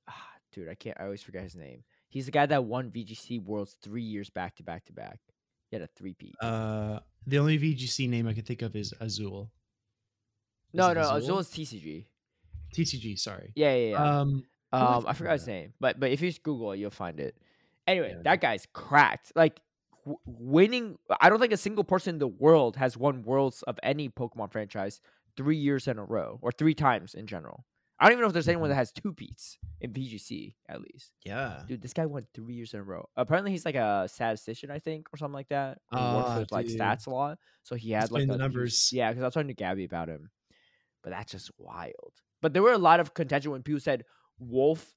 Ah, dude, I can't. I always forget his name. He's the guy that won VGC Worlds three years back to back to back. He had a three peat. Uh, the only VGC name I can think of is Azul. no, no, Azul? Azul is TCG. TCG, sorry. Yeah, yeah, yeah. Um, Um, I forgot his name, but but if you just Google it, you'll find it. Anyway, Yeah. that guy's cracked. Like w- winning. I don't think a single person in the world has won worlds of any Pokemon franchise three years in a row, or three times in general. I don't even know if there's anyone that has two beats in VGC at least. yeah. Dude, this guy won three years in a row. Apparently, he's like a statistician, I think, or something like that. He works with like stats a lot, so he had like the numbers. yeah, because I was talking to Gabby about him, but that's just wild. But there were a lot of contention when people said Wolf,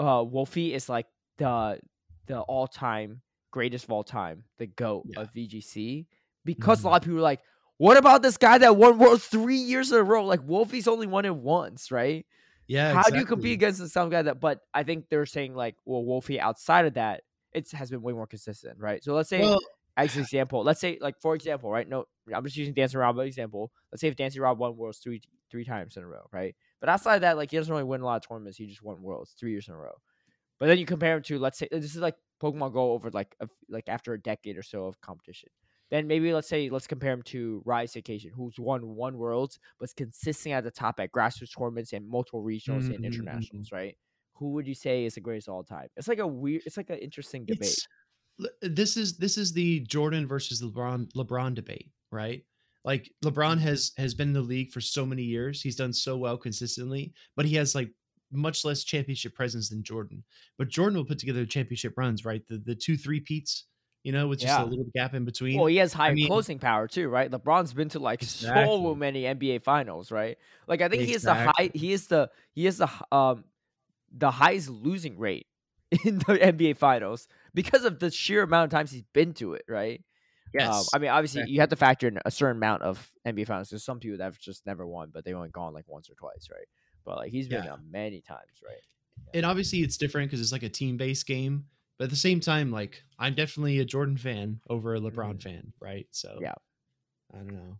uh, Wolfey is like the the all time greatest of all time, the goat Yeah. of VGC, because Mhm. a lot of people were like, "What about this guy that won worlds three years in a row? Like Wolfey's only won it once, right? Yeah. How do you compete exactly. against some guy that?" But I think they're saying like, well, Wolfey outside of that, it has been way more consistent, right? So let's say Well, as an example, let's say like for example, right? No, I'm just using Dancing Rob as example. Let's say if Dancing Rob won worlds three three times in a row, right? But outside of that, like he doesn't really win a lot of tournaments. He just won worlds three years in a row. But then you compare him to let's say this is like Pokemon Go over like a, like after a decade or so of competition. Then maybe let's say let's compare him to Rise Occasion, who's won one worlds but's consistent at the top at grassroots tournaments and multiple regionals and Mhm, mhm, internationals, right? Who would you say is the greatest of all time? It's like a weird, it's like an interesting debate. it's this is this is the Jordan versus LeBron LeBron debate, right? Like LeBron has has been in the league for so many years. He's done so well consistently, but he has like much less championship presence than Jordan. But Jordan will put together championship runs, right? The the two three peats, you know, with just Yeah. a little gap in between. Well, he has higher mean- closing power too, right? LeBron's been to like so many NBA finals, right? Like I think he is the high he is the he is the um the highest losing rate in the NBA finals because of the sheer amount of times he's been to it, right? Um, yes, I mean, obviously exactly. you have to factor in a certain amount of NBA finals. There's some people that have just never won, but they only gone like once or twice, right? But like he's been Yeah. many times, right? and obviously it's different because it's like a team based game. But at the same time, like I'm definitely a Jordan fan over a LeBron Mhm. fan, right? So Yeah. I don't know.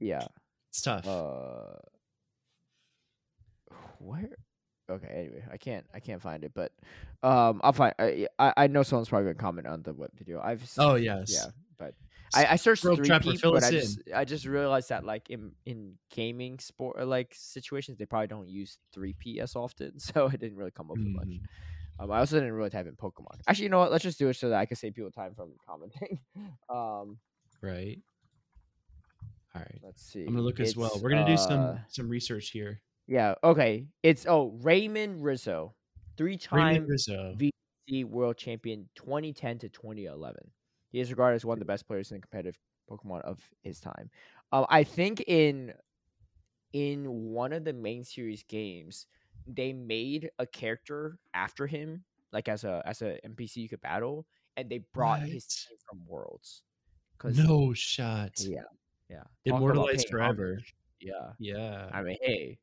Yeah. It's tough. Uh, where? Okay. Anyway, I can't. I can't find it, but um, I'll find. I I, I know someone's probably gonna comment on the web video. I've s- oh yes. yeah, but I, I searched three Trapper, fill but I just I just realized that like in in gaming sport like situations they probably don't use three P as often, so it didn't really come up with much. Um, I also didn't really type in Pokemon. Actually, you know what? Let's just do it so that I can save people time from commenting. um, Right. All right. let's see. I'm gonna look as well. We're gonna do uh, some some research here. Yeah. Okay. It's oh Raymond Rizzo, three time. VC World Champion, 2010 to 2011. He is regarded as one of the best players in the competitive Pokemon of his time. Um, I think in in one of the main series games, they made a character after him, like as a as a NPC you could battle, and they brought his team from Worlds. 'Cause- No shot. Yeah. Yeah. Immortalized forever. homage. Yeah. Yeah. I mean, hey,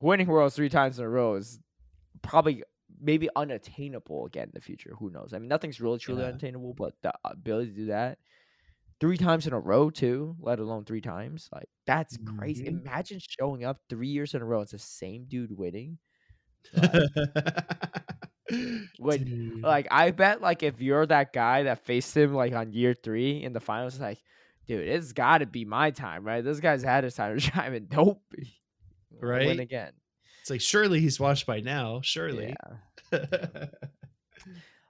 winning worlds three times in a row is probably maybe unattainable again in the future. Who knows? I mean, nothing's really truly Yeah. unattainable, but the ability to do that three times in a row too, let alone three times, like that's crazy. Mhm. Imagine showing up three years in a row. It's the same dude winning. Dude. Like, I bet, like, if you're that guy that faced him like on year three in the finals, like, dude, it's got to be my time, right? This guy's had his time to shine, and nope, Win Right? again. it's like surely he's washed by now. Surely. Yeah.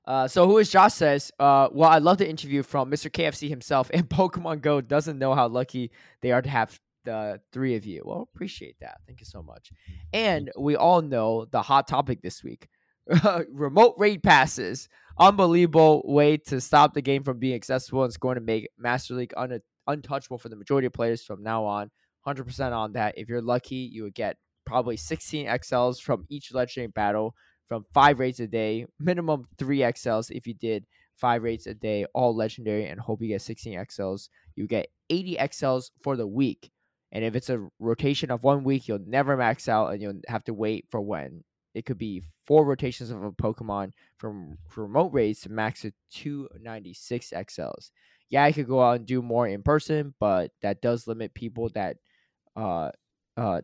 Uh, so who is Josh says, uh, well, I'd love to interview from Mr. KFC himself, and Pokemon Go doesn't know how lucky they are to have the three of you. Well, appreciate that. Thank you so much. Mm-hmm. And we all know the hot topic this week: remote raid passes. Unbelievable way to stop the game from being accessible, it's going to make Master League un- untouchable for the majority of players from now on. Hundred percent on that. If you're lucky, you would get probably 16 XLs from each legendary battle from five raids a day, minimum three XLs if you did five raids a day, all legendary, and hope you get 16 XLs. You get 80 XLs for the week. And if it's a rotation of one week, you'll never max out and you'll have to wait for when. It could be four rotations of a Pokemon from remote raids to max to 296 XLs. Yeah, I could go out and do more in person, but that does limit people that uh uh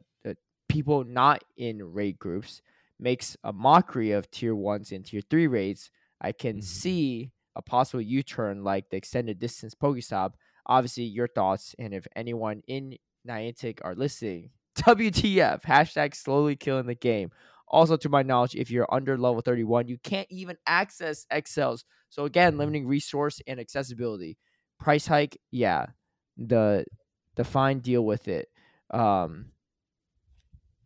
people not in raid groups makes a mockery of tier ones and tier three raids. I can Mhm. see a possible U turn like the extended distance Pokestop. Obviously, your thoughts, and if anyone in Niantic are listening, WTF, hashtag slowly killing the game. Also, to my knowledge, if you're under level 31, you can't even access XLs. So again, limiting resource and accessibility. Price hike, yeah. The the fine deal with it. Um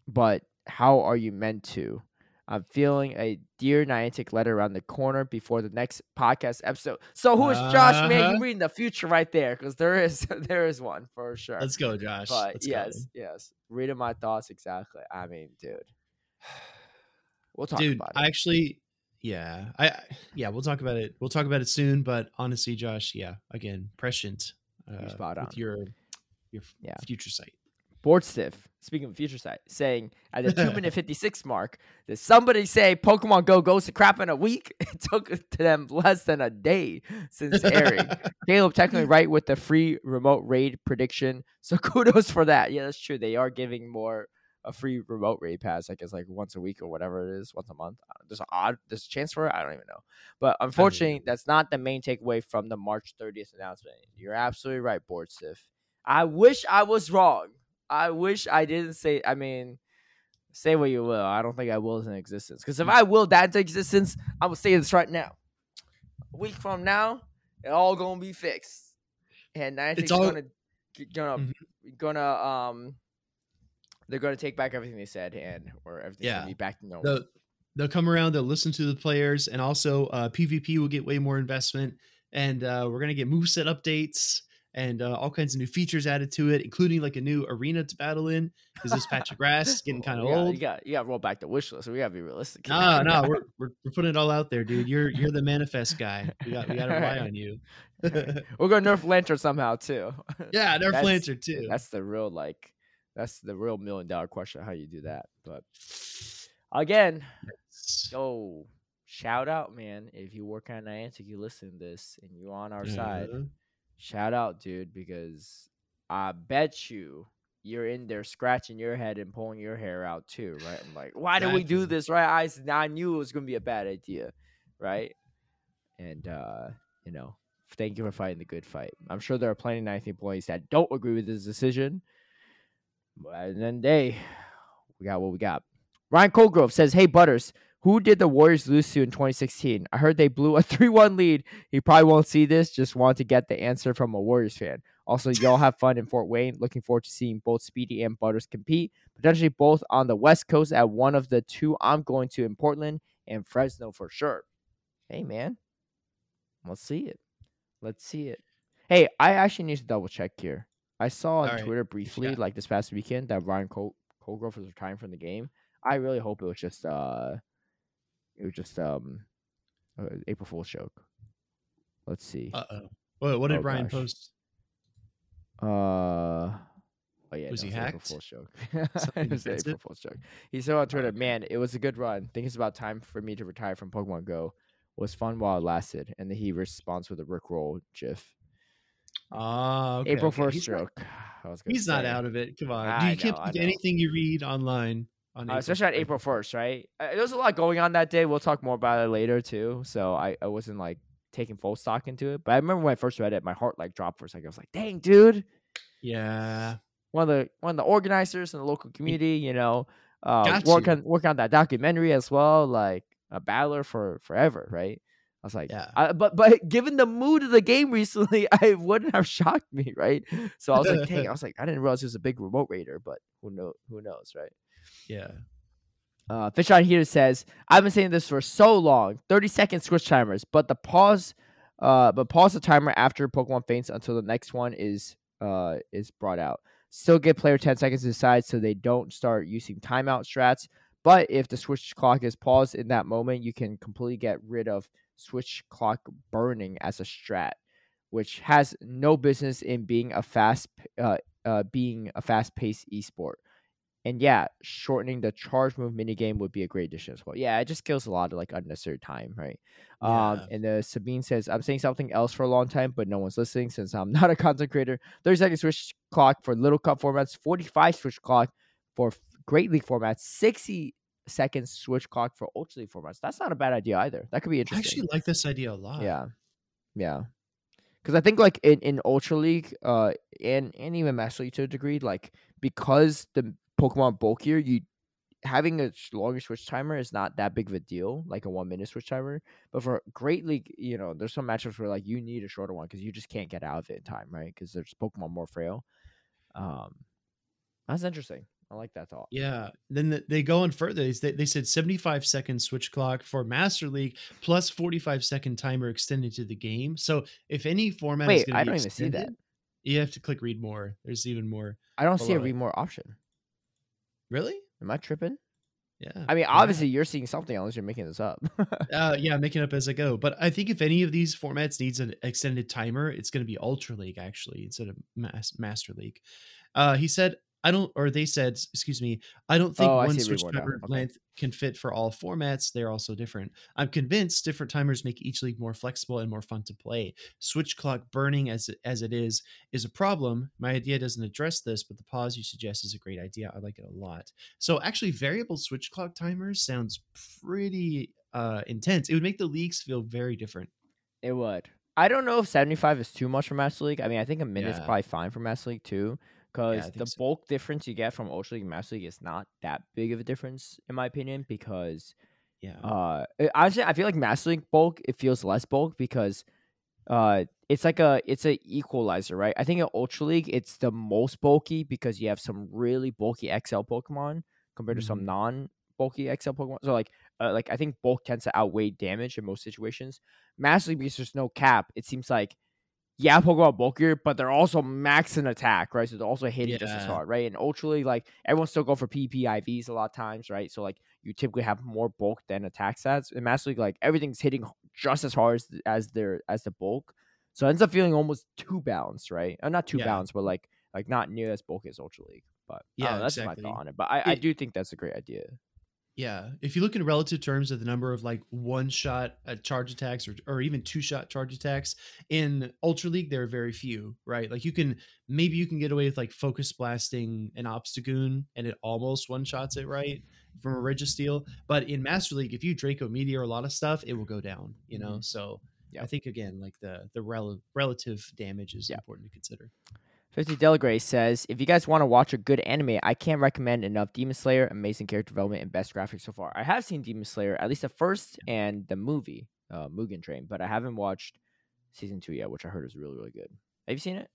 but how are you meant to? I'm feeling a dear Niantic letter around the corner before the next podcast episode. So who is Josh? Man, Uh-huh. you reading the future right there because there is there is one for sure. Let's go, Josh. but Let's yes, go. yes, reading my thoughts exactly. I mean, dude, we'll talk dude about it. i actually yeah i yeah we'll talk about it we'll talk about it soon but honestly josh yeah again prescient uh, spot on. with your your Yeah. future sight Board stiff. Speaking of future sight, saying at the two minute fifty six mark, did somebody say Pokemon Go goes to crap in a week? It took to them less than a day since airing. Caleb technically right with the free remote raid prediction. So kudos for that. Yeah, that's true. They are giving more a free remote raid pass, I guess like once a week or whatever it is, once a month. There's an odd there's a chance for it. I don't even know. But unfortunately, that's not the main takeaway from the March 30th announcement. You're absolutely right, Board Stiff. I wish I was wrong. I wish I didn't say I mean say what you will. I don't think I will is in existence. Because if I will that into existence, I will say this right now. A week from now, it all gonna be fixed. And I think It's all- gonna gonna gonna um they're gonna take back everything they said and or everything Yeah. be back to normal. they'll, they'll come around they'll listen to the players and also uh pvp will get way more investment and uh we're gonna get moveset updates and uh, all kinds of new features added to it including like a new arena to battle in because this patch of grass is getting kind of old You got you got to roll back the wish list. We gotta be realistic. no no we're, we're, we're putting it all out there dude you're you're the manifest guy we got we got to rely on you We're gonna nerf Lanturn somehow too. yeah nerf That's- Lanturn too That's the real like that's the real million dollar question how you do that. But again, yo, shout out, man. If you work on Niantic, you listen to this and you're on our side. Shout out, dude, because I bet you you're in there scratching your head and pulling your hair out too, right? I'm like, why did we do this, right? I knew it was gonna be a bad idea, right? And uh, you know, thank you for fighting the good fight. I'm sure there are plenty of Niantic employees that don't agree with this decision. But at the end of the day, we got what we got. Ryan Colgrove says, Hey Butters, who did the Warriors lose to in 2016? I heard they blew a 3 1 lead. He probably won't see this. Just want to get the answer from a Warriors fan. Also, y'all have fun in Fort Wayne. Looking forward to seeing both Speedy and Butters compete. Potentially both on the West Coast at one of the two I'm going to in Portland and Fresno for sure. Hey, man. Let's see it. Let's see it. Hey, I actually need to double check here. I saw on right, Twitter briefly, got? like this past weekend, that Ryan Col- Colgrove was retiring from the game. I really hope it was just uh, it was just um, uh, April Fool's joke. Let's see. uh-oh what, what did Oh, Ryan gosh. post Uh, oh yeah, Was no, he it's April hacked? Fool's joke. It was? April Fool's joke. He said on Twitter, "Man, it was a good run. Think it's about time for me to retire from Pokemon Go. was fun while it lasted." And then he responds with a Rickroll GIF. Ah, okay, April okay. not- joke. I was gonna He's not out of it. Come on, I you know, can't I believe anything you read online. On Uh, especially on. April first, right? Uh, there was a lot going on that day. We'll talk more about it later too. So I, I wasn't like taking full stock into it. But I remember when I first read it, my heart like dropped for a second. I was like, "Dang, dude!" Yeah, One of the one of the organizers in the local community, you know, uh, Got work you. on work on that documentary as well. Like a battler for forever, right? I was like, Yeah. I, but but given the mood of the game recently, I wouldn't have shocked me, right? So I was like, dang, I was like, I didn't realize he was a big remote raider, but who know who knows, right? Yeah. Uh, Fish on here says, I've been saying this for so long. 30 second switch timers, but the pause uh but pause the timer after Pokemon faints until the next one is uh is brought out. Still give player 10 seconds to decide so they don't start using timeout strats, but if the switch clock is paused in that moment, you can completely get rid of switch clock burning as a strat, which has no business in being a fast uh, uh being a fast paced esport. And yeah, shortening the charge move minigame would be a great addition as well. Yeah, it just kills a lot of like unnecessary time, right? Um, and uh, Sabine says, I'm saying something else for a long time, but no one's listening since I'm not a content creator. 30 second switch clock for little cup formats, 45 switch clock for Great League formats, 60 second switch clock for Ultra League formats. That's not a bad idea either. That could be interesting. I actually like this idea a lot. Yeah, yeah. Because I think like in, in Ultra League, uh, and and even Master League to a degree, like because the Pokemon bulkier, you having a longer switch timer is not that big of a deal, like a one minute switch timer. But for Great League, you know, there's some matchups where like you need a shorter one because you just can't get out of it in time, right? Because there's Pokemon more frail. Um, that's interesting. I like that thought. Yeah. Then the, they go on further. They, they said 75 second switch clock for Master League plus 45 second timer extended to the game. So if any format is Wait, going I to be don't even see that. you have to click read more. There's even more. I don't see a it. read more option. Really? Am I tripping? Yeah. I mean, yeah. obviously you're seeing something unless you're making this up. Uh, yeah, making up as I go. But I think if any of these formats needs an extended timer, it's going to be Ultra League actually instead of Mas- Master League. Uh, he said, "I don't," or they said, excuse me, I don't think Oh, one switch timer Okay. length can fit for all formats. They're also different. I'm convinced different timers make each league more flexible and more fun to play. Switch clock burning as it, as it is is a problem. My idea doesn't address this, but the pause you suggest is a great idea. I like it a lot. So actually, variable switch clock timers sounds pretty uh, intense. It would make the leagues feel very different. It would. I don't know if 75 is too much for Master League. I mean, I think a minute's Yeah. probably fine for Master League too, because think the so. bulk difference you get from Ultra League and Master League is not that big of a difference, in my opinion, because Yeah. uh, honestly, I feel like Master League bulk it feels less bulk because uh, it's like a it's a equalizer, right? I think in Ultra League it's the most bulky because you have some really bulky XL Pokemon compared to some Mhm. non bulky XL Pokemon. So like uh, like I think bulk tends to outweigh damage in most situations. Master League because there's no cap, it seems like yeah, Pokemon bulkier, but they're also max in attack, right? So they're also hitting just as hard, right? And Ultra League, like everyone still go for PPIVs a lot of times, right? So like you typically have more bulk than attack stats. In Master League, like everything's hitting just as hard as, as their as the bulk. So it ends up feeling almost too balanced, right? Uh, not too Yeah. balanced, but like like not near as bulky as Ultra League. But yeah, Yeah, that's exactly. my thought on it. But I, I do think that's a great idea. Yeah, if you look in relative terms at the number of like one shot uh, charge attacks or, or even two shot charge attacks in Ultra League, there are very few, right? Like you can maybe you can get away with like focus blasting an Obstagoon and it almost one shots it right from a Registeel. But in Master League, if you Draco Meteor a lot of stuff, it will go down, you know? So Mm-hmm. Yeah. I think again, like the the rel- relative damage is Yeah. important to consider. 50 Delagray says, if you guys want to watch a good anime, I can't recommend enough Demon Slayer, amazing character development, and best graphics so far. I have seen Demon Slayer, at least the first and the movie, uh, Mugen Train, but I haven't watched season two yet, which I heard is really, really good. Have you seen it?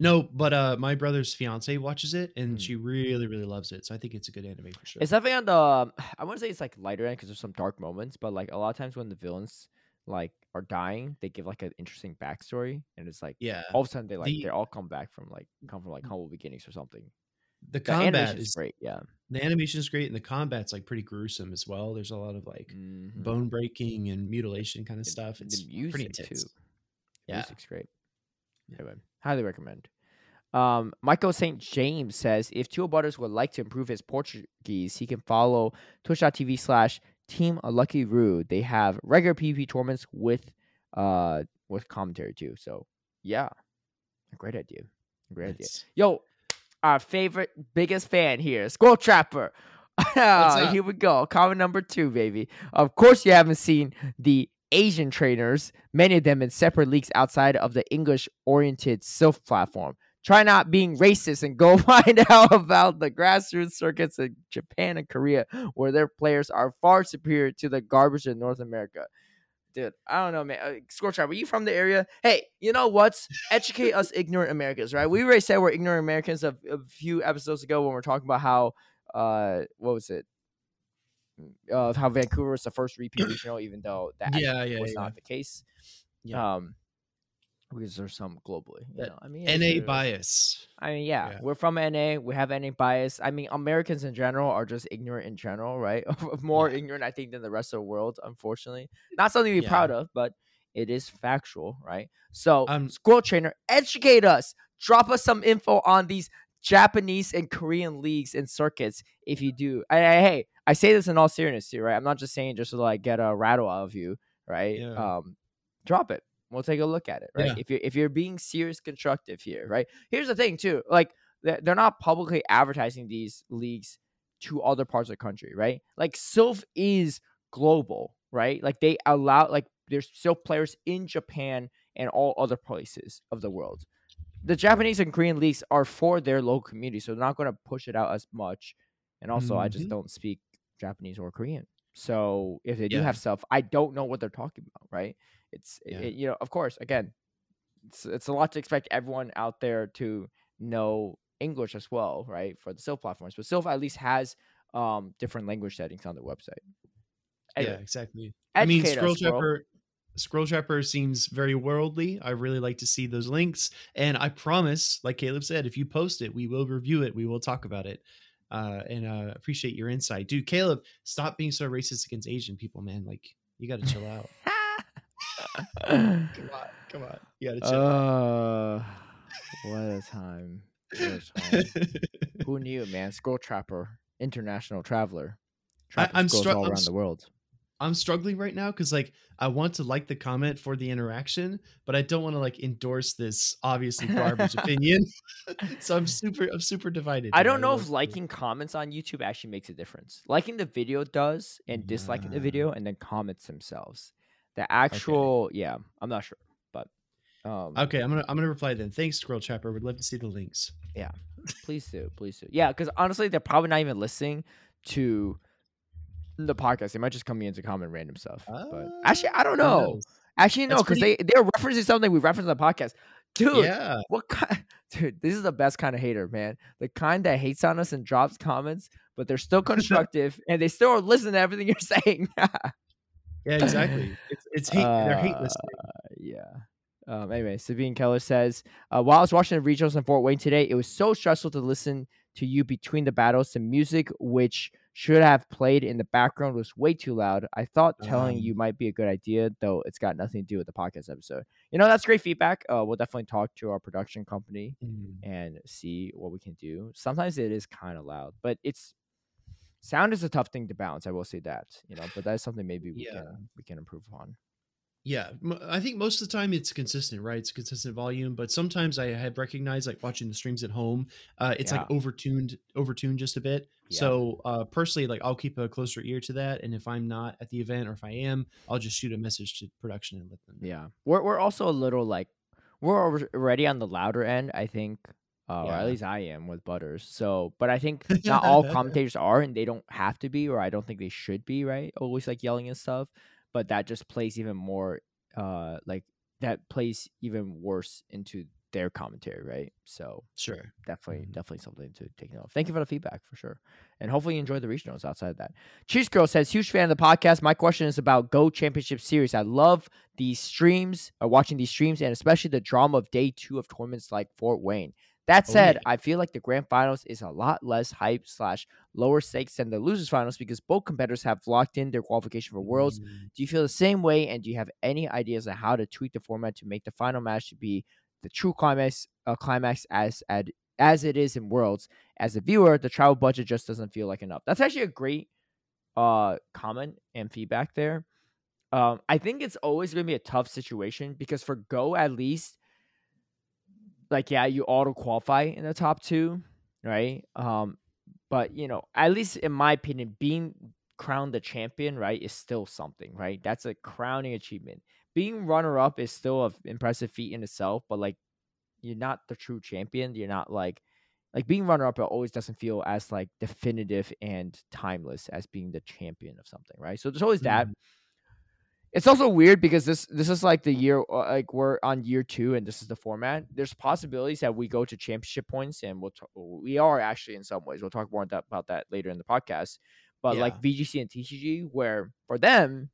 No, but uh my brother's fiance watches it and Mm. she really, really loves it. So I think it's a good anime for sure. It's definitely on the, um, I wouldn't say it's like lighter end because there's some dark moments, but like a lot of times when the villains like are dying, they give like an interesting backstory, and it's like yeah. all of a sudden they like The- they all come back from like come from like humble beginnings or something. The The combat is great, yeah. the animation is great and the combat's like pretty gruesome as well. There's a lot of like Mhm. bone breaking and mutilation kind of stuff. It's the music pretty intense. too. Yeah. Music's great. Yeah. Anyway, highly recommend. Um, Michael St. James says if Tio Butters would like to improve his Portuguese, he can follow twitch.tv slash Team Lucky Roo. They have regular PvP tournaments with uh with commentary too. So yeah, great idea. A great idea. Yo, our favorite, biggest fan here, Squirrel Trapper. here we go. Comment number two, baby. Of course, you haven't seen the Asian trainers, many of them in separate leagues outside of the English oriented Silph platform. Try not being racist and go find out about the grassroots circuits in Japan and Korea, where their players are far superior to the garbage in North America. Dude, I don't know, man. Uh, Squirrel Trapper, you from the area? Hey, you know what? Educate us ignorant Americans, right? We already said we're ignorant Americans a, a few episodes ago when we are talking about how, uh, what was it? Uh, how Vancouver was the first repeat regional, even though that Yeah, yeah, was yeah. not the case. Yeah. Um, because there's some globally. You know, I mean, NA bias. I mean, yeah, Yeah. we're from NA. We have NA bias. I mean, Americans in general are just ignorant in general, right? More Yeah. ignorant, I think, than the rest of the world. Unfortunately, not something to be Yeah. proud of, but it is factual, right? So, Um, Squirrel Trainer, educate us. Drop us some info on these Japanese and Korean leagues and circuits. If you do, I, I- hey, I say this in all seriousness, too, right? I'm not just saying just to like get a rattle out of you, right? Yeah. Um, drop it. We'll take a look at it, right? Yeah. If you're if you're being serious, constructive here, right? Here's the thing, too. Like they're not publicly advertising these leagues to other parts of the country, right? Like Silph is global, right? Like they allow like there's still players in Japan and all other places of the world. The Japanese and Korean leagues are for their local community, so they're not going to push it out as much. And also, I just Mhm. don't speak Japanese or Korean, so if they do Yeah. have stuff, I don't know what they're talking about. Right? It's Yeah. it- you know, of course, again, it's it's a lot to expect everyone out there to know English as well, right? For the Silph platforms, but Silph at least has um different language settings on their website. Yeah, exactly. I mean, Scroll. Trapper. Scroll Trapper seems very worldly. I really like to see those links, and I promise, like Caleb said, if you post it, we will review it. We will talk about it, uh, and uh, appreciate your insight, dude. Caleb, stop being so racist against Asian people, man. Like, you got to chill out. come on, come on, you got to chill. uh, what a time! What a time. Who knew, man? Scroll Trapper, international traveler. I- Trapping I'm scrolls stru- all I'm around the world. I'm struggling right now because like I want to like the comment for the interaction, but I don't want to like endorse this obviously garbage opinion. so I'm super I'm super divided. I don't know if liking comments on YouTube actually makes a difference. Liking the video does, and disliking the video, and then comments themselves. The actual, yeah, I'm not sure, but um, Okay, I'm gonna I'm gonna reply then. Thanks, Scroll Trapper. Would love to see the links. Yeah, please do, please do. Yeah, because honestly, they're probably not even listening to the podcast. They might just come in to comment random stuff. but actually, I don't know. Actually, no, because pretty- they they're referencing something we referenced on the podcast. Dude, Yeah, what kind? Dude, this is the best kind of hater, man. The kind that hates on us and drops comments, but they're still constructive and they still listen to everything you're saying. Yeah, exactly. It's it's hate. they're hate Uh, listening. yeah. Um, anyway, Sabine Keller says, uh, while I was watching the regionals in Fort Wayne today, it was so stressful to listen to you between the battles. The music, which should have played in the background, was way too loud. I thought telling Um. you might be a good idea, though it's got nothing to do with the podcast episode. You know, that's great feedback. Uh, we'll definitely talk to our production company Mm. and see what we can do. Sometimes it is kind of loud, but it's sound is a tough thing to balance. I will say that, you know, but that's something maybe we Yeah. can we can improve on. Yeah, I think most of the time it's consistent, right? It's consistent volume, but sometimes I have recognized, like watching the streams at home, uh, it's like Yeah. overtuned, overtuned just a bit. Yeah. So uh, personally, like I'll keep a closer ear to that, and if I'm not at the event or if I am, I'll just shoot a message to production and let them. know. Yeah, we're we're also a little like we're already on the louder end, I think, uh, or at least I am with Butters. So, but I think not all commentators are, and they don't have to be, or I don't think they should be, right? Always like yelling and stuff, but that just plays even more, uh, like that plays even worse into their commentary, right? So Sure. definitely Mhm. definitely something to take note of. Thank you for the feedback for sure. And hopefully you enjoyed the regionals outside of that. Cheese Girl says, huge fan of the podcast. My question is about Go Championship Series. I love these streams, or watching these streams, and especially the drama of day two of tournaments like Fort Wayne. That Oh, said, yeah. I feel like the grand finals is a lot less hype slash lower stakes than the losers finals because both competitors have locked in their qualification for worlds. Mm, Do you feel the same way? And do you have any ideas on how to tweak the format to make the final match to be the true climax, uh, climax as ad, as it is in Worlds? As a viewer, the travel budget just doesn't feel like enough. That's actually a great uh comment and feedback there. Um, I think it's always going to be a tough situation because for Go, at least, like yeah, you auto qualify in the top two, right? Um, but you know, at least in my opinion, being crowned the champion, right, is still something, right? That's a crowning achievement. Being runner up is still an impressive feat in itself, but like you're not the true champion. You're not like like being runner up. It always doesn't feel as like definitive and timeless as being the champion of something, right? So there's always that. Mhm. It's also weird because this this is like the year uh, like we're on year two and this is the format. There's possibilities that we go to championship points and we'll t- we are actually in some ways. We'll talk more about that later in the podcast. But like VGC and TCG, where for them,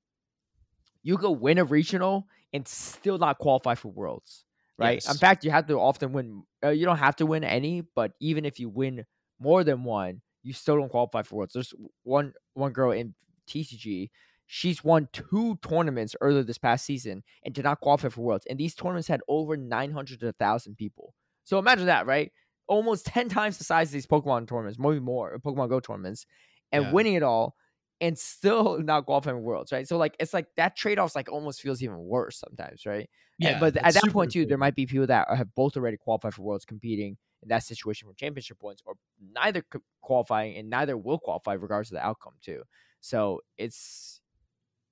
you could win a regional and still not qualify for worlds, right? In fact, you have to often win. Uh, you don't have to win any, but even if you win more than one, you still don't qualify for worlds. There's one one girl in TCG. She's won two tournaments earlier this past season and did not qualify for worlds. And these tournaments had over 900 to 1,000 people. So imagine that, right? Almost 10 times the size of these Pokemon tournaments, maybe more, Pokemon Go tournaments, and Yeah. winning it all and still not qualifying for worlds, right? So like it's like that trade-off's like almost feels even worse sometimes, right? And- Yeah, but at that point too, there might be people that have both already qualified for worlds competing in that situation for championship points, or neither qualifying and neither will qualify regardless of the outcome too. So it's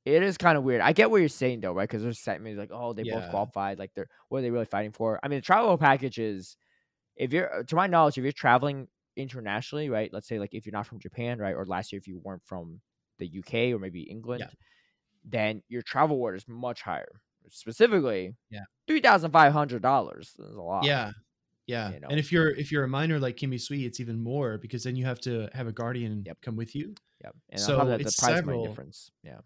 it is kind of weird. I get what you're saying though, right? Because there's segments like, oh, they both qualified. Like they're what are they really fighting for? I mean, the travel package is if you're uh, to my knowledge, if you're traveling internationally, right? Let's say like if you're not from Japan, right, or last year if you weren't from the UK or maybe England, then your travel reward is much higher. Specifically, Yeah. three thousand five hundred dollars is a lot. Yeah. Yeah. you know? And if you're if you're a minor like Kimmy Sweet, it's even more because then you have to have a guardian Yep. come with you. yeah. And So that, the it's price several- difference. Yeah.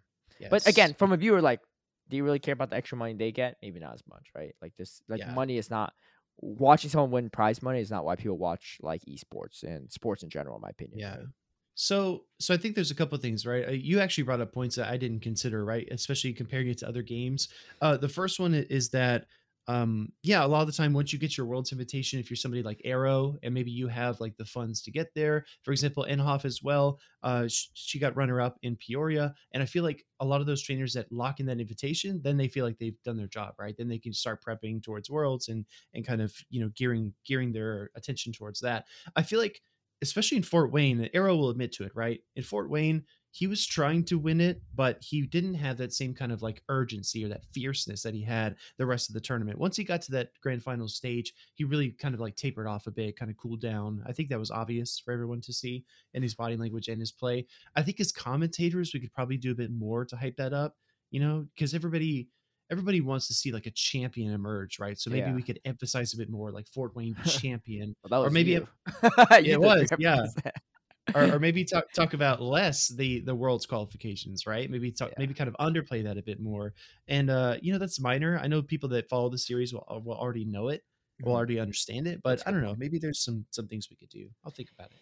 But again, from a viewer, like, do you really care about the extra money they get? Maybe not as much, right? Like this, like Yeah. money is not watching someone win prize money is not why people watch like esports and sports in general, in my opinion. Yeah. right? So, so I think there's a couple of things, right? Uh, You actually brought up points that I didn't consider, right? Especially comparing it to other games. Uh, the first one is that, um, yeah, a lot of the time, once you get your world's invitation, if you're somebody like Arrow and maybe you have like the funds to get there, for example, Enhoff as well, uh, sh- she got runner up in Peoria, and I feel like a lot of those trainers that lock in that invitation, then they feel like they've done their job, right? Then they can start prepping towards worlds and and kind of you know gearing gearing their attention towards that. I feel like especially in Fort Wayne, Arrow will admit to it, right? In Fort Wayne, he was trying to win it, but he didn't have that same kind of like urgency or that fierceness that he had the rest of the tournament. Once he got to that grand final stage, he really kind of like tapered off a bit, kind of cooled down. I think that was obvious for everyone to see in his body language and his play. I think as commentators, we could probably do a bit more to hype that up, you know, because everybody everybody wants to see like a champion emerge, right? So maybe Yeah. we could emphasize a bit more like Fort Wayne champion Well, Or maybe it- it was, yeah. Or, or maybe talk talk about less the the world's qualifications, right? Maybe talk, Yeah. maybe kind of underplay that a bit more. And uh, you know, that's minor. I know people that follow the series will will already know it, will Mhm. already understand it. But I don't know. Maybe there's some some things we could do. I'll think about it.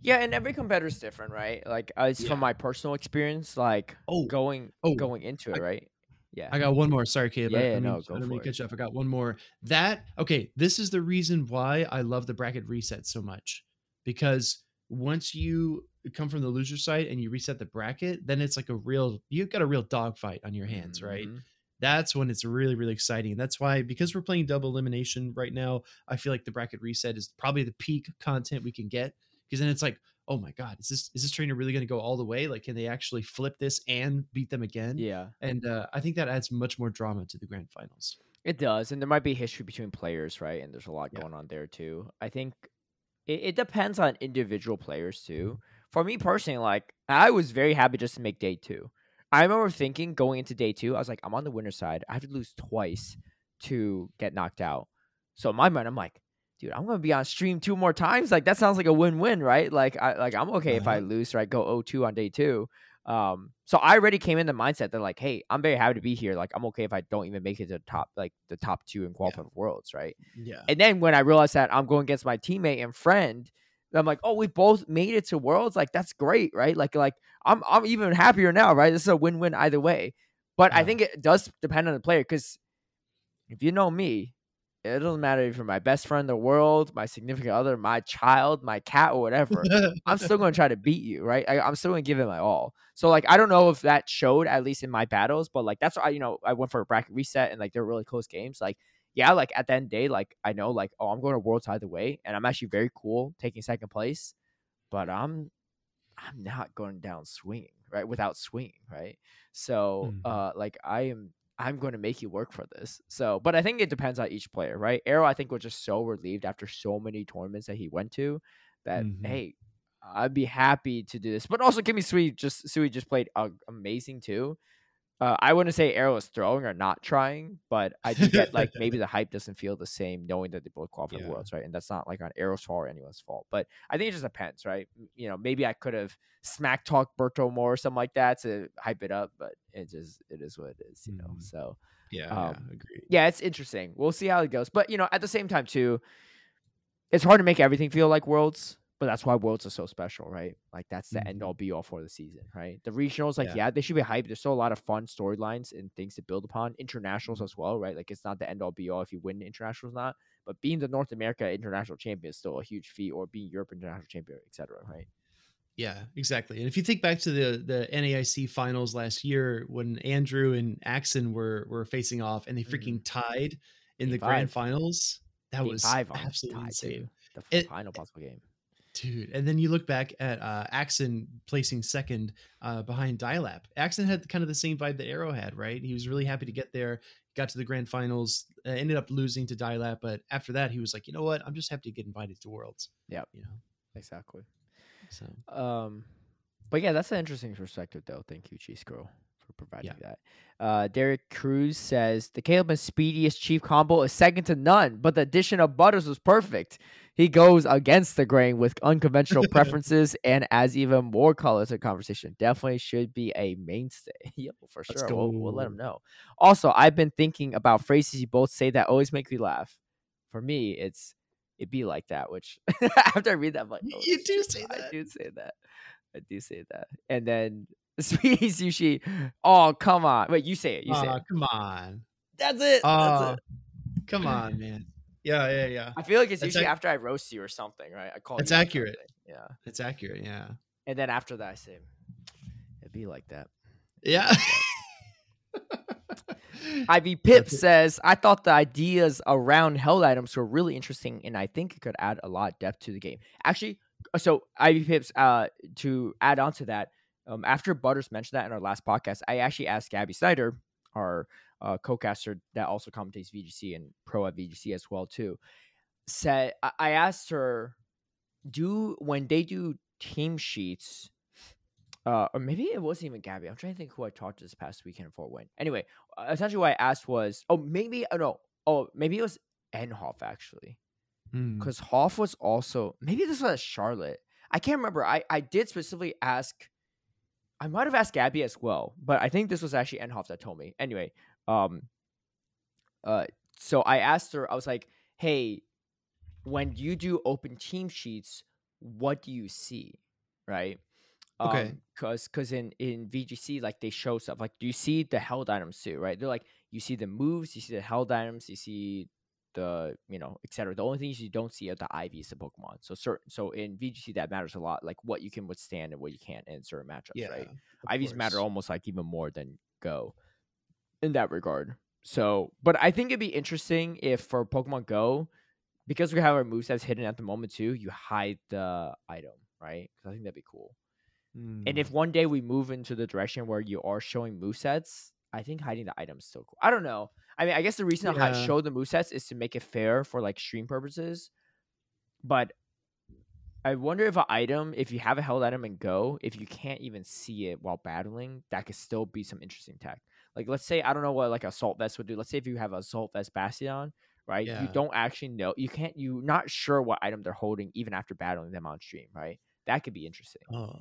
Yeah, and every competitor's different, right? Like, uh, it's Yeah. from my personal experience, like Oh, going oh, going into it, I- right? Yeah. I got one more. Sorry, Caleb. Yeah, yeah, I mean, no, go I don't mean for to it. catch up. I got one more. That okay. This is the reason why I love the bracket reset so much because once you come from the loser side and you reset the bracket, then it's like a real. You've got a real dogfight on your hands, right? Mhm. that's when it's really really exciting that's why because we're playing double elimination right now i feel like the bracket reset is probably the peak content we can get because then it's like oh my god is this is this trainer really going to go all the way like can they actually flip this and beat them again Yeah. and uh, i think that adds much more drama to the grand finals It does, and there might be history between players, right? And there's a lot Yeah. going on there too. I think it, it depends on individual players too. For me personally, like I was very happy just to make day two. I remember thinking going into day two, I was like, I'm on the winner side. I have to lose twice to get knocked out. So in my mind, I'm like, dude, I'm gonna be on stream two more times. Like that sounds like a win-win, right? Like I like I'm okay if I Uh-huh. lose, right? Go 0-2 on day two. Um, so I already came in the mindset that like, hey, I'm very happy to be here. Like I'm okay if I don't even make it to the top, like the top two in qualified worlds, right? yeah And then when I realized that I'm going against my teammate and friend, I'm like, oh, we both made it to worlds. Like that's great, right? Like like I'm I'm even happier now, right? This is a win-win either way. But I think it does depend on the player because if you know me, it doesn't matter if you're my best friend in the world, my significant other, my child, my cat, or whatever. I'm still going to try to beat you, right? I, I'm still going to give it my all. So like, I don't know if that showed at least in my battles, but like that's why you know I went for a bracket reset and like they're really close games. Like, yeah, like at the end of the day, like I know like oh I'm going to worlds either way, and I'm actually very cool taking second place, but I'm I'm not going down swinging right without swinging right. So Mhm. uh like I am I'm going to make you work for this. So, but I think it depends on each player, right? Arrow, I think was just so relieved after so many tournaments that he went to that Mhm. hey, I'd be happy to do this. But also, Kimmy Sweet just Sweet just played uh, amazing too. Uh, I wouldn't say Arrow is throwing or not trying, but I do get like maybe the hype doesn't feel the same knowing that they both qualify for worlds, right? And that's not like on Arrow's fault or anyone's fault. But I think it just depends, right? You know, maybe I could have smack talk Berto more or something like that to hype it up, but it just it is what it is, you know. Mhm. So Yeah, Um, yeah, agreed. yeah, it's interesting. We'll see how it goes. But you know, at the same time too, it's hard to make everything feel like worlds. But that's why worlds are so special, right? Like that's the end Mhm. all be all for the season, right? The regionals, like Yeah. yeah, they should be hyped. There's still a lot of fun storylines and things to build upon. Mm-hmm. Internationals as well, right? Like it's not the end all be all if you win internationals, not. But being the North America international champion is still a huge feat, or being Europe international champion, etc. Right? Yeah, exactly. And if you think back to the the NAIC finals last year when Andrew and Axon were were facing off and they freaking tied in Game the grand finals, that Game was five absolutely insane. too. The It- final possible game. Dude, and then you look back at uh, Axon placing second uh, behind Dialap. Axon had kind of the same vibe that Arrow had, right? He was really happy to get there, got to the grand finals, uh, ended up losing to Dialap, but after that, he was like, you know what? I'm just happy to get invited to Worlds. Yep. You know, Exactly. so Um, but yeah, that's an interesting perspective, though. Thank you, Cheese Girl, for providing that. Uh, Derek Cruz says the Caleb and speediest chief combo is second to none, but the addition of Butters was perfect. He goes against the grain with unconventional preferences and adds even more color to the conversation. Definitely should be a mainstay. Yo, for Let's sure. We'll, we'll let him know. Also, I've been thinking about phrases you both say that always make me laugh. For me, it's it be like that, which after I read that, I'm like, You- oh, you do say I that. do say that. I do say that. And then Sweetie Sushi. Oh, come on. Wait, you say it. You say it. come on. That's it. That's Oh, it. come on, man. Yeah, yeah, yeah. I feel like it's That's usually ac- after I roast you or something, right? I call out accurate. Yeah. It's accurate. Yeah. And then after that, I say, it'd be like that. Yeah. Ivy Pip says, I thought the ideas around held items were really interesting and I think it could add a lot of depth to the game. Actually, uh, so Ivy Pips, uh, to add on to that, um, after Butters mentioned that in our last podcast, I actually asked Gabby Snyder, our uh, co-caster that also commentates VGC and pro at VGC as well too, said I, asked her, do when they do team sheets, uh, or maybe it wasn't even Gabby. I'm trying to think who I talked to this past weekend it went. Anyway, uh, essentially what I asked was, oh, maybe oh no, oh maybe it was Enhoff actually, Mm. because Hoff was also maybe this was Charlotte. I can't remember. I I did specifically ask. I might have asked Gabby as well, but I think this was actually Enhoff that told me. Anyway, um, uh, so I asked her. I was like, hey, when you do open team sheets, what do you see, right? Okay. Because because in in VGC like they show stuff like do you see the held items too, right? They're like you see the moves, you see the held items, you see the you know etc. The only things you don't see are the IVs, the Pokemon. So certain so in VGC that matters a lot, like what you can withstand and what you can't in certain matchups, Yeah. right? IVs matter almost like even more than Go in that regard. So, but I think it'd be interesting if for Pokemon Go, because we have our movesets hidden at the moment too, you hide the item, right? Because I think that'd be cool. And Mm. if one day we move into the direction where you are showing movesets, I think hiding the item is still cool. I don't know. I mean, I guess the reason I Yeah. show the movesets is to make it fair for like stream purposes. But I wonder if an item, if you have a held item and go, if you can't even see it while battling, that could still be some interesting tech. Like let's say I don't know what like assault vest would do. Let's say if you have assault vest Bastion, right? You don't actually know. You can't. You're not sure what item they're holding even after battling them on stream, right? That could be interesting. Oh.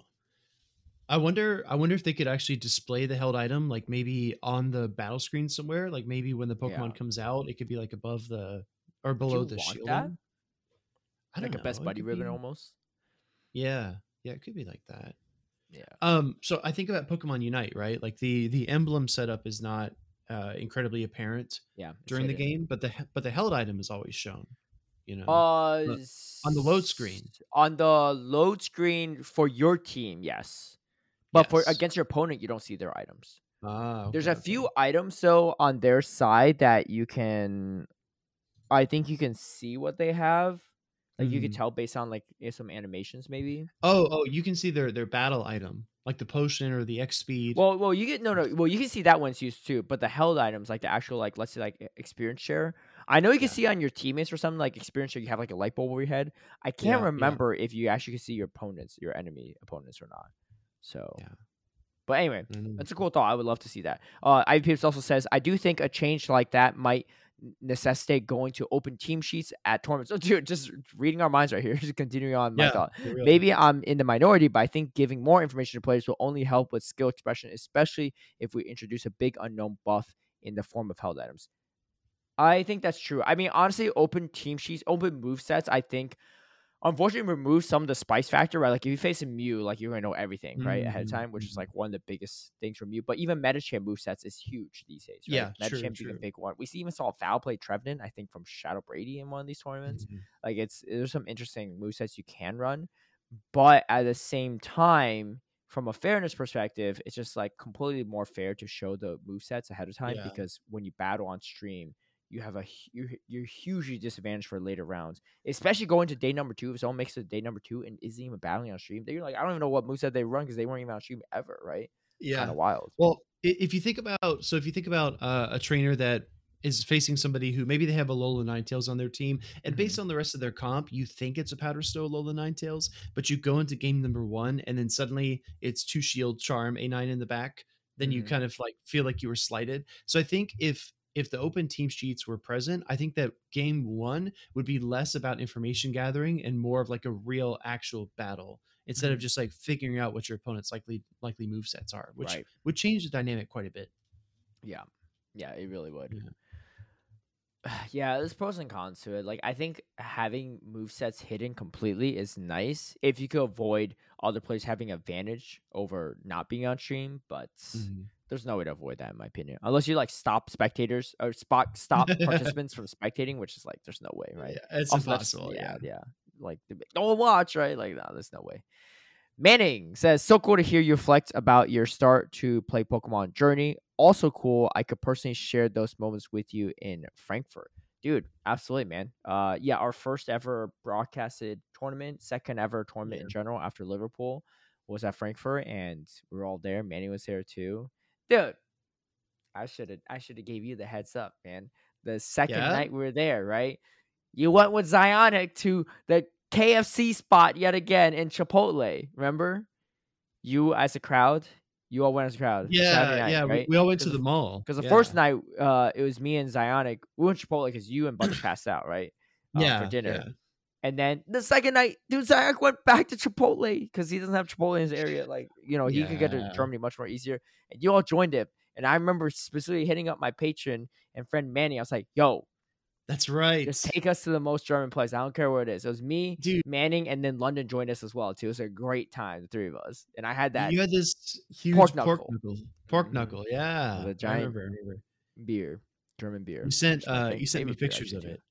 I wonder I wonder if they could actually display the held item like maybe on the battle screen somewhere. Like maybe when the Pokemon Yeah. comes out, it could be like above the or below the shield. that? I don't like a best buddy ribbon be- almost. Yeah. Yeah, it could be like that. Yeah. Um, so I think about Pokemon Unite, right? Like the the emblem setup is not uh incredibly apparent Yeah. during the game, but the but the held item is always shown. You know. Uh, on the load screen. On the load screen for your team, yes. But for against your opponent, you don't see their items. ah, There's a okay. few items so on their side that you can I think you can see what they have. Like you could Mhm. tell based on like eh, some animations maybe. Oh, oh, you can see their their battle item, like the potion or the X speed. Well, well, you get no, no. Well, you can see that one's used too, but the held items, like the actual, like let's say, like experience share. I know you can Yeah. see on your teammates or something like experience share. You have like a light bulb over your head. I can't yeah. remember if you actually can see your opponents, your enemy opponents, or not. So, Yeah. but anyway, don't that's a cool thought. I would love to see that. Uh, Ivy Pips also says, I do think a change like that might necessitate going to open team sheets at tournaments. So, oh, dude, just reading our minds right here, just continuing on my Yeah, thought. for real. Maybe I'm in the minority, but I think giving more information to players will only help with skill expression, especially if we introduce a big unknown buff in the form of held items. I think that's true. I mean, honestly, open team sheets, open move sets, I think unfortunately remove some of the spice factor, right? Like if you face a Mew, like you're gonna know everything, right, ahead of Mhm, time, which is mhm. like one of the biggest things from Mew. But even Medicham move sets is huge these days, right? Yeah, true, Medicham being a true. big one. We see even saw foul play Trevenant, I think, from Shadow Brady in one of these tournaments. Mhm. Like it's there's some interesting move sets you can run, but at the same time, from a fairness perspective, it's just like completely more fair to show the move sets ahead of time Yeah. because when you battle on stream, you have a you're, you're hugely disadvantaged for later rounds, especially going to day number two. If someone makes it to day number two and isn't even battling on stream, then you're like, I don't even know what moveset they run because they weren't even on stream ever, right? Yeah. Kind of wild. Well, if you think about so if you think about uh, a trainer that is facing somebody who maybe they have a Lola Ninetales on their team, and Mhm. based on the rest of their comp, you think it's a Powder Snow Lola Ninetales, but you go into game number one, and then suddenly it's two Shield Charm A nine in the back, then you Mhm. kind of like feel like you were slighted. So I think if if the open team sheets were present, I think that game one would be less about information gathering and more of like a real actual battle instead of Mhm. just like figuring out what your opponent's likely likely move sets are, which Right. would change the dynamic quite a bit. Yeah. Yeah, it really would. Yeah. Yeah, there's pros and cons to it. Like I think having move sets hidden completely is nice if you could avoid other players having advantage over not being on stream, but there's no way to avoid that in my opinion. Unless you like stop spectators or spot stop participants from spectating, which is like there's no way, right? Yeah, it's Also, impossible. Yeah, Yeah. yeah. Like don't watch, right? Like no, there's no way. Manning says, so cool to hear you reflect about your start to play Pokemon Journey. Also cool. I could personally share those moments with you in Frankfurt. Dude, absolutely, man. Uh yeah, our first ever broadcasted tournament, second ever tournament in general after Liverpool was at Frankfurt and we were all there. Manny was there too. Dude, I should have I should have gave you the heads up, man. The second Yeah? night we were there, right? You went with Zionic to the KFC spot yet again in Chipotle. Remember? You as a crowd, you all went as a crowd. Yeah, night, yeah. we- right? We, all went to the the- mall Because the Yeah. first night, uh, it was me and Zionic. We went to Chipotle because you and Bunch passed out, right? Uh, yeah, for dinner. yeah. And then the second night, dude, Zionic went back to Chipotle because he doesn't have Chipotle in his area. Like, you know, he could get to Germany much more easier. And you all joined him. And I remember specifically hitting up my patron and friend Manny. I was like, yo, That's right. just take us to the most German place. I don't care where it is. It was me, Dude, Manning, and then London joined us as well, too. It was a great time, the three of us. And I had that you had this huge pork pork knuckle. knuckle. Pork knuckle. Yeah. The I giant- remember, I remember. beer, German beer. You sent which is my uh you sent me favorite beer, pictures of it.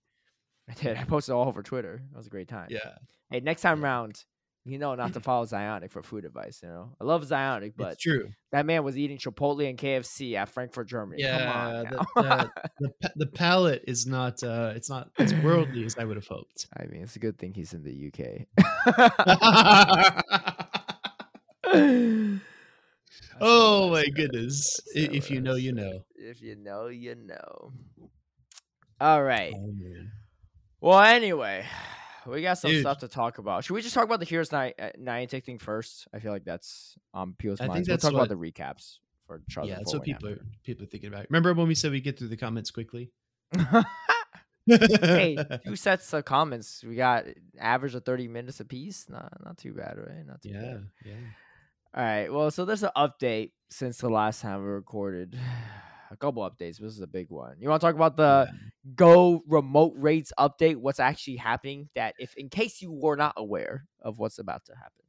I did. I posted all over Twitter. That was a great time. Yeah. Hey, next time Yeah. round, you know not to follow Zionic for food advice. You know, I love Zionic, but it's true. that man was eating Chipotle and KFC at Frankfurt, Germany. Yeah, Come on. the, the, the, the palate is not uh it's not as worldly as I would have hoped. I mean, it's a good thing he's in the UK. oh my goodness. If you know, you know. If you know, you know. All right. Oh, man. Well, anyway, we got some Dude. stuff to talk about. Should we just talk about the HearUs Night uh, Niantic thing first? I feel like that's on people's I think minds. We'll talk what- about the recaps for Charlie. Yeah, that's what people are people are thinking about. Remember when we said we get through the comments quickly? hey, two sets of comments. We got average of thirty minutes apiece. Not not too bad, right? Not too yeah, bad. yeah. All right. Well, so there's an update since the last time we recorded. A couple updates. This is a big one. You want to talk about the. Go remote raids update? What's actually happening? That if, in case you were not aware of what's about to happen.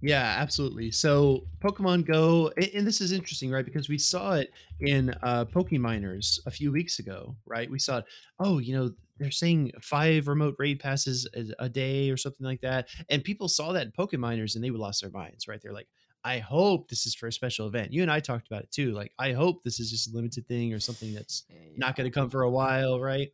Yeah, absolutely. So Pokemon Go, and this is interesting, right? Because we saw it in uh Pokeminers a few weeks ago, right? We saw it. Oh, you know, they're saying five remote raid passes a, a day or something like that, and people saw that in Pokeminers and they lost their minds, right? They're like, I hope this is for a special event. You and I talked about it too. Like, I hope this is just a limited thing or something that's not going to come for a while, right?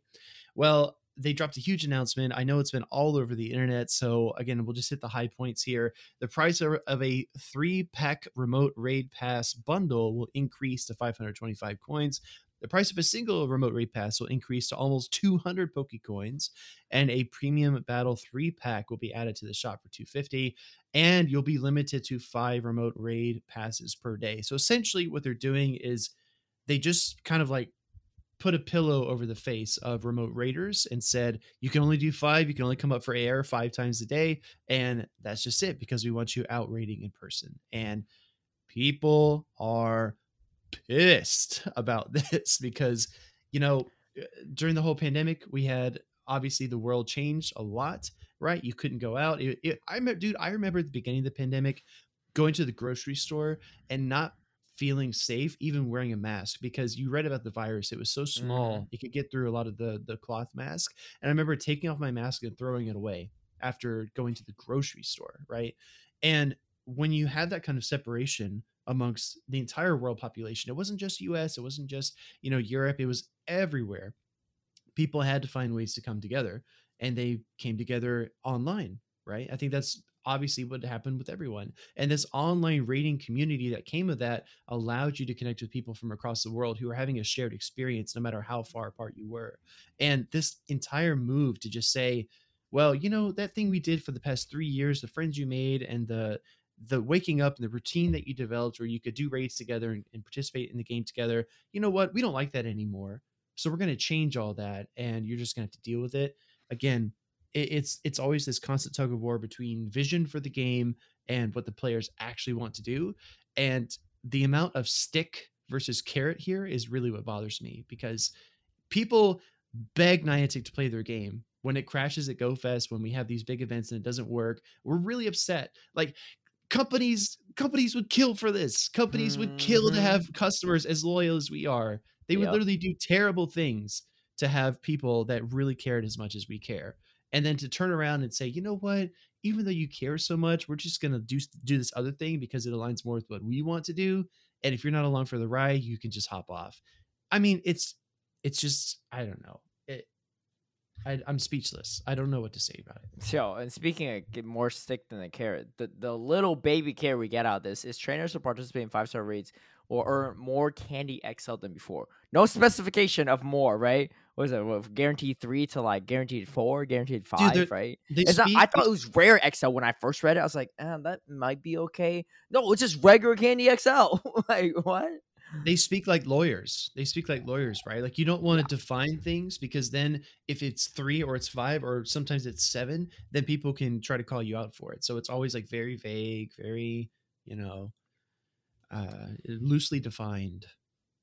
Well, they dropped a huge announcement. I know it's been all over the internet. So, again, we'll just hit the high points here. The price of, of a three pack remote raid pass bundle will increase to 525 coins. The price of a single remote raid pass will increase to almost 200 Pokecoins, and a premium battle three pack will be added to the shop for 250. And you'll be limited to five remote raid passes per day. So essentially, what they're doing is they just kind of like put a pillow over the face of remote raiders and said you can only do five you can only come up for air five times a day and that's just it because we want you out raiding in person and people are pissed about this because you know uh, during the whole pandemic we had obviously the world changed a lot right? You couldn't go out. It, it, i remember dude i remember at the beginning of the pandemic going to the grocery store and not feeling safe even wearing a mask because you read about the virus. It was so small Mm. it could get through a lot of the the cloth mask. And i remember taking off my mask and throwing it away after going to the grocery store right? And when you have that kind of separation amongst the entire world population. It wasn't just us it wasn't just you know europe it was everywhere. People had to find ways to come together and they came together online right? I think that's obviously what happened with everyone and this online rating community that came of that allowed you to connect with people from across the world who were having a shared experience no matter how far apart you were. And this entire move to just say well you know that thing we did for the past three years the friends you made and the the waking up and the routine that you developed where you could do raids together and, and participate in the game together you know what? We don't like that anymore. So we're going to change all that and you're just going to have to deal with it. Again it, it's it's always this constant tug of war between vision for the game and what the players actually want to do. And the amount of stick versus carrot here is really what bothers me because people beg Niantic to play their game. When it crashes at GoFest, when we have these big events and it doesn't work. We're really upset. Like companies, companies would kill for this. Companies would kill to Mhm. have customers as loyal as we are. They would Yep. literally do terrible things to have people that really cared as much as we care. And then to turn around and say, you know what? Even though you care so much, we're just gonna do do this other thing because it aligns more with what we want to do. And if you're not along for the ride, you can just hop off. I mean, it's it's just I don't know. I, I'm speechless. I don't know what to say about it. So, and speaking of get more stick than a carrot, the, the little baby carrot we get out of this is trainers to participate in five star raids or earn more candy XL than before. No specification of more, right? What is it? What, guaranteed three to like guaranteed four, guaranteed five, they're- right? Not, I thought it was rare XL when I first read it. I was like, eh, that might be okay. No, it's just regular candy XL. like what? They speak like lawyers. They speak like lawyers, right? Like you don't want to define things because then if it's three or it's five or sometimes it's seven, then people can try to call you out for it. So it's always like very vague, very, you know, uh loosely defined.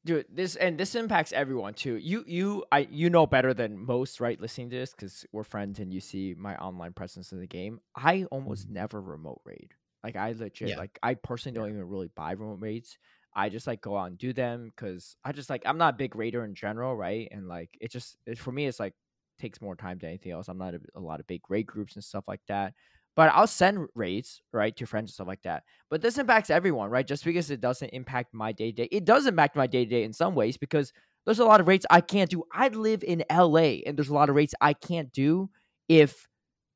dude this and this impacts everyone too you you i you know better than most right listening to this because we're friends and you see my online presence in the game i almost never remote raid like i legit Yeah. like i personally don't even really buy remote raids i just like go out and do them because i just like i'm not a big raider in general right and like it just it, for me it's like takes more time than anything else i'm not a, a lot of big raid groups and stuff like that but i'll send raids right to friends and stuff like that but this impacts everyone, right? Just because it doesn't impact my day to day, it does impact my day to day in some ways because there's a lot of rates I can't do. I live in LA and there's a lot of rates I can't do if,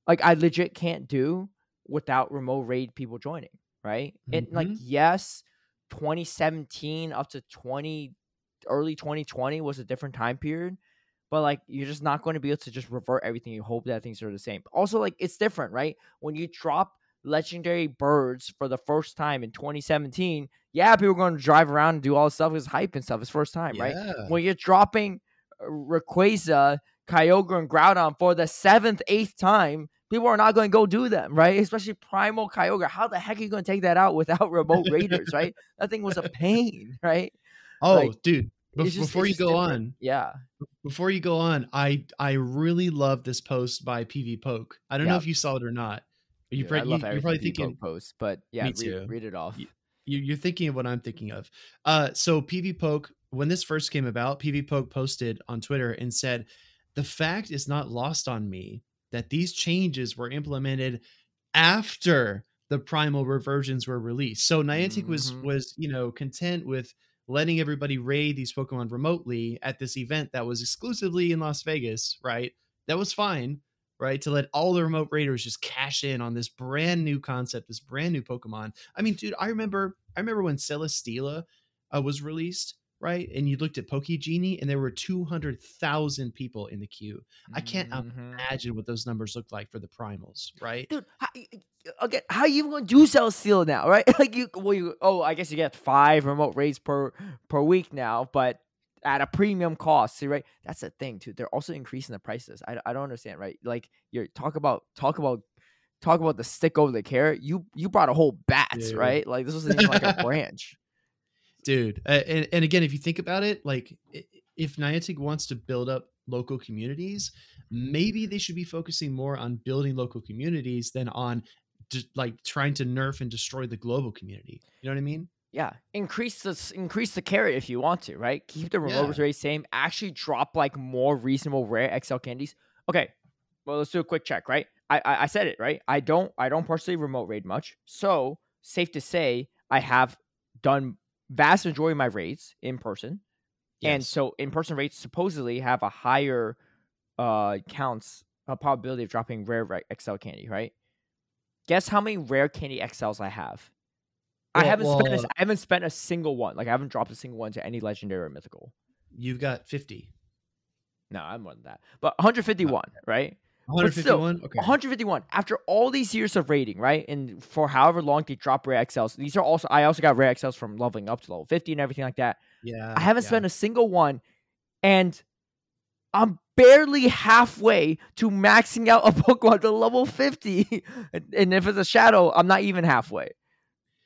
like, I legit can't do without remote raid people joining, right? And, like, Mhm. yes, 2017 up to 20, early 2020 was a different time period. But like you're just not going to be able to just revert everything. You hope that things are the same. Also, like it's different, right? When you drop legendary birds for the first time in 2017, yeah, people are going to drive around and do all this stuff. It's hype and stuff. It's first time, right? When you're dropping uh, Rayquaza, Kyogre, and Groudon for the seventh, eighth time, people are not going to go do them, right? Especially Primal Kyogre. How the heck are you going to take that out without remote raiders, right? That thing was a pain, right? Oh, like, dude. It's just- before you go different. on, yeah, before you go on, I I really love this post by PV Poke. I don't know if you saw it or not. You, Dude, prob- I you, love you're probably thinking post, but yeah, read, read it off. you, you're thinking of what I'm thinking of. Uh, so PV Poke, when this first came about, PV Poke posted on Twitter and said, "The fact is not lost on me that these changes were implemented after the primal reversions were released. So Niantic was Mhm. was you know content with letting everybody raid these Pokemon remotely at this event that was exclusively in Las Vegas, right? That was fine." Right to let all the remote raiders just cash in on this brand new concept, this brand new Pokemon. I mean, dude, I remember I remember when Celesteela uh, was released, right? And you looked at Poke Genie, and there were two hundred thousand people in the queue. I can't Mhm. imagine what those numbers look like for the primals, right? dude. How, y- y- again, how you even gonna do Celesteela now, right? like you, well, you, oh, I guess you get five remote raids per per week now, but at a premium cost. See, right? That's the thing too. They're also increasing the prices. I, I don't understand, right? Like you're talk about talk about talk about the stick over the carrot. You you brought a whole bat, Dude. right? Like this even like a branch. Dude. Uh, and, and again, if you think about it, like if Niantic wants to build up local communities, maybe they should be focusing more on building local communities than on just like trying to nerf and destroy the global community. You know what I mean? Yeah, increase the increase the carry if you want to, right? Keep the remote Yeah. rate same. Actually, drop like more reasonable rare XL candies. Okay, well let's do a quick check, right? I, I I said it right. I don't I don't personally remote raid much, so safe to say I have done vast majority of my rates in person, and so in person rates supposedly have a higher uh counts a probability of dropping rare XL candy, right? Guess how many rare candy XLs I have? I haven't spent a, well- I haven't spent a single one. Like I haven't dropped a single one to any legendary or mythical. you've got 50. No, I'm more than that. But 151, right? But still, 151? Okay. 151 after all these years of rating, right? And for however long they drop rare XLs. These are also I also got rare XLs from leveling up to level 50 and everything like that. Yeah. I haven't yeah. spent a single one, and I'm barely halfway to maxing out a Pokemon to level 50. and, if it's a shadow, I'm not even halfway.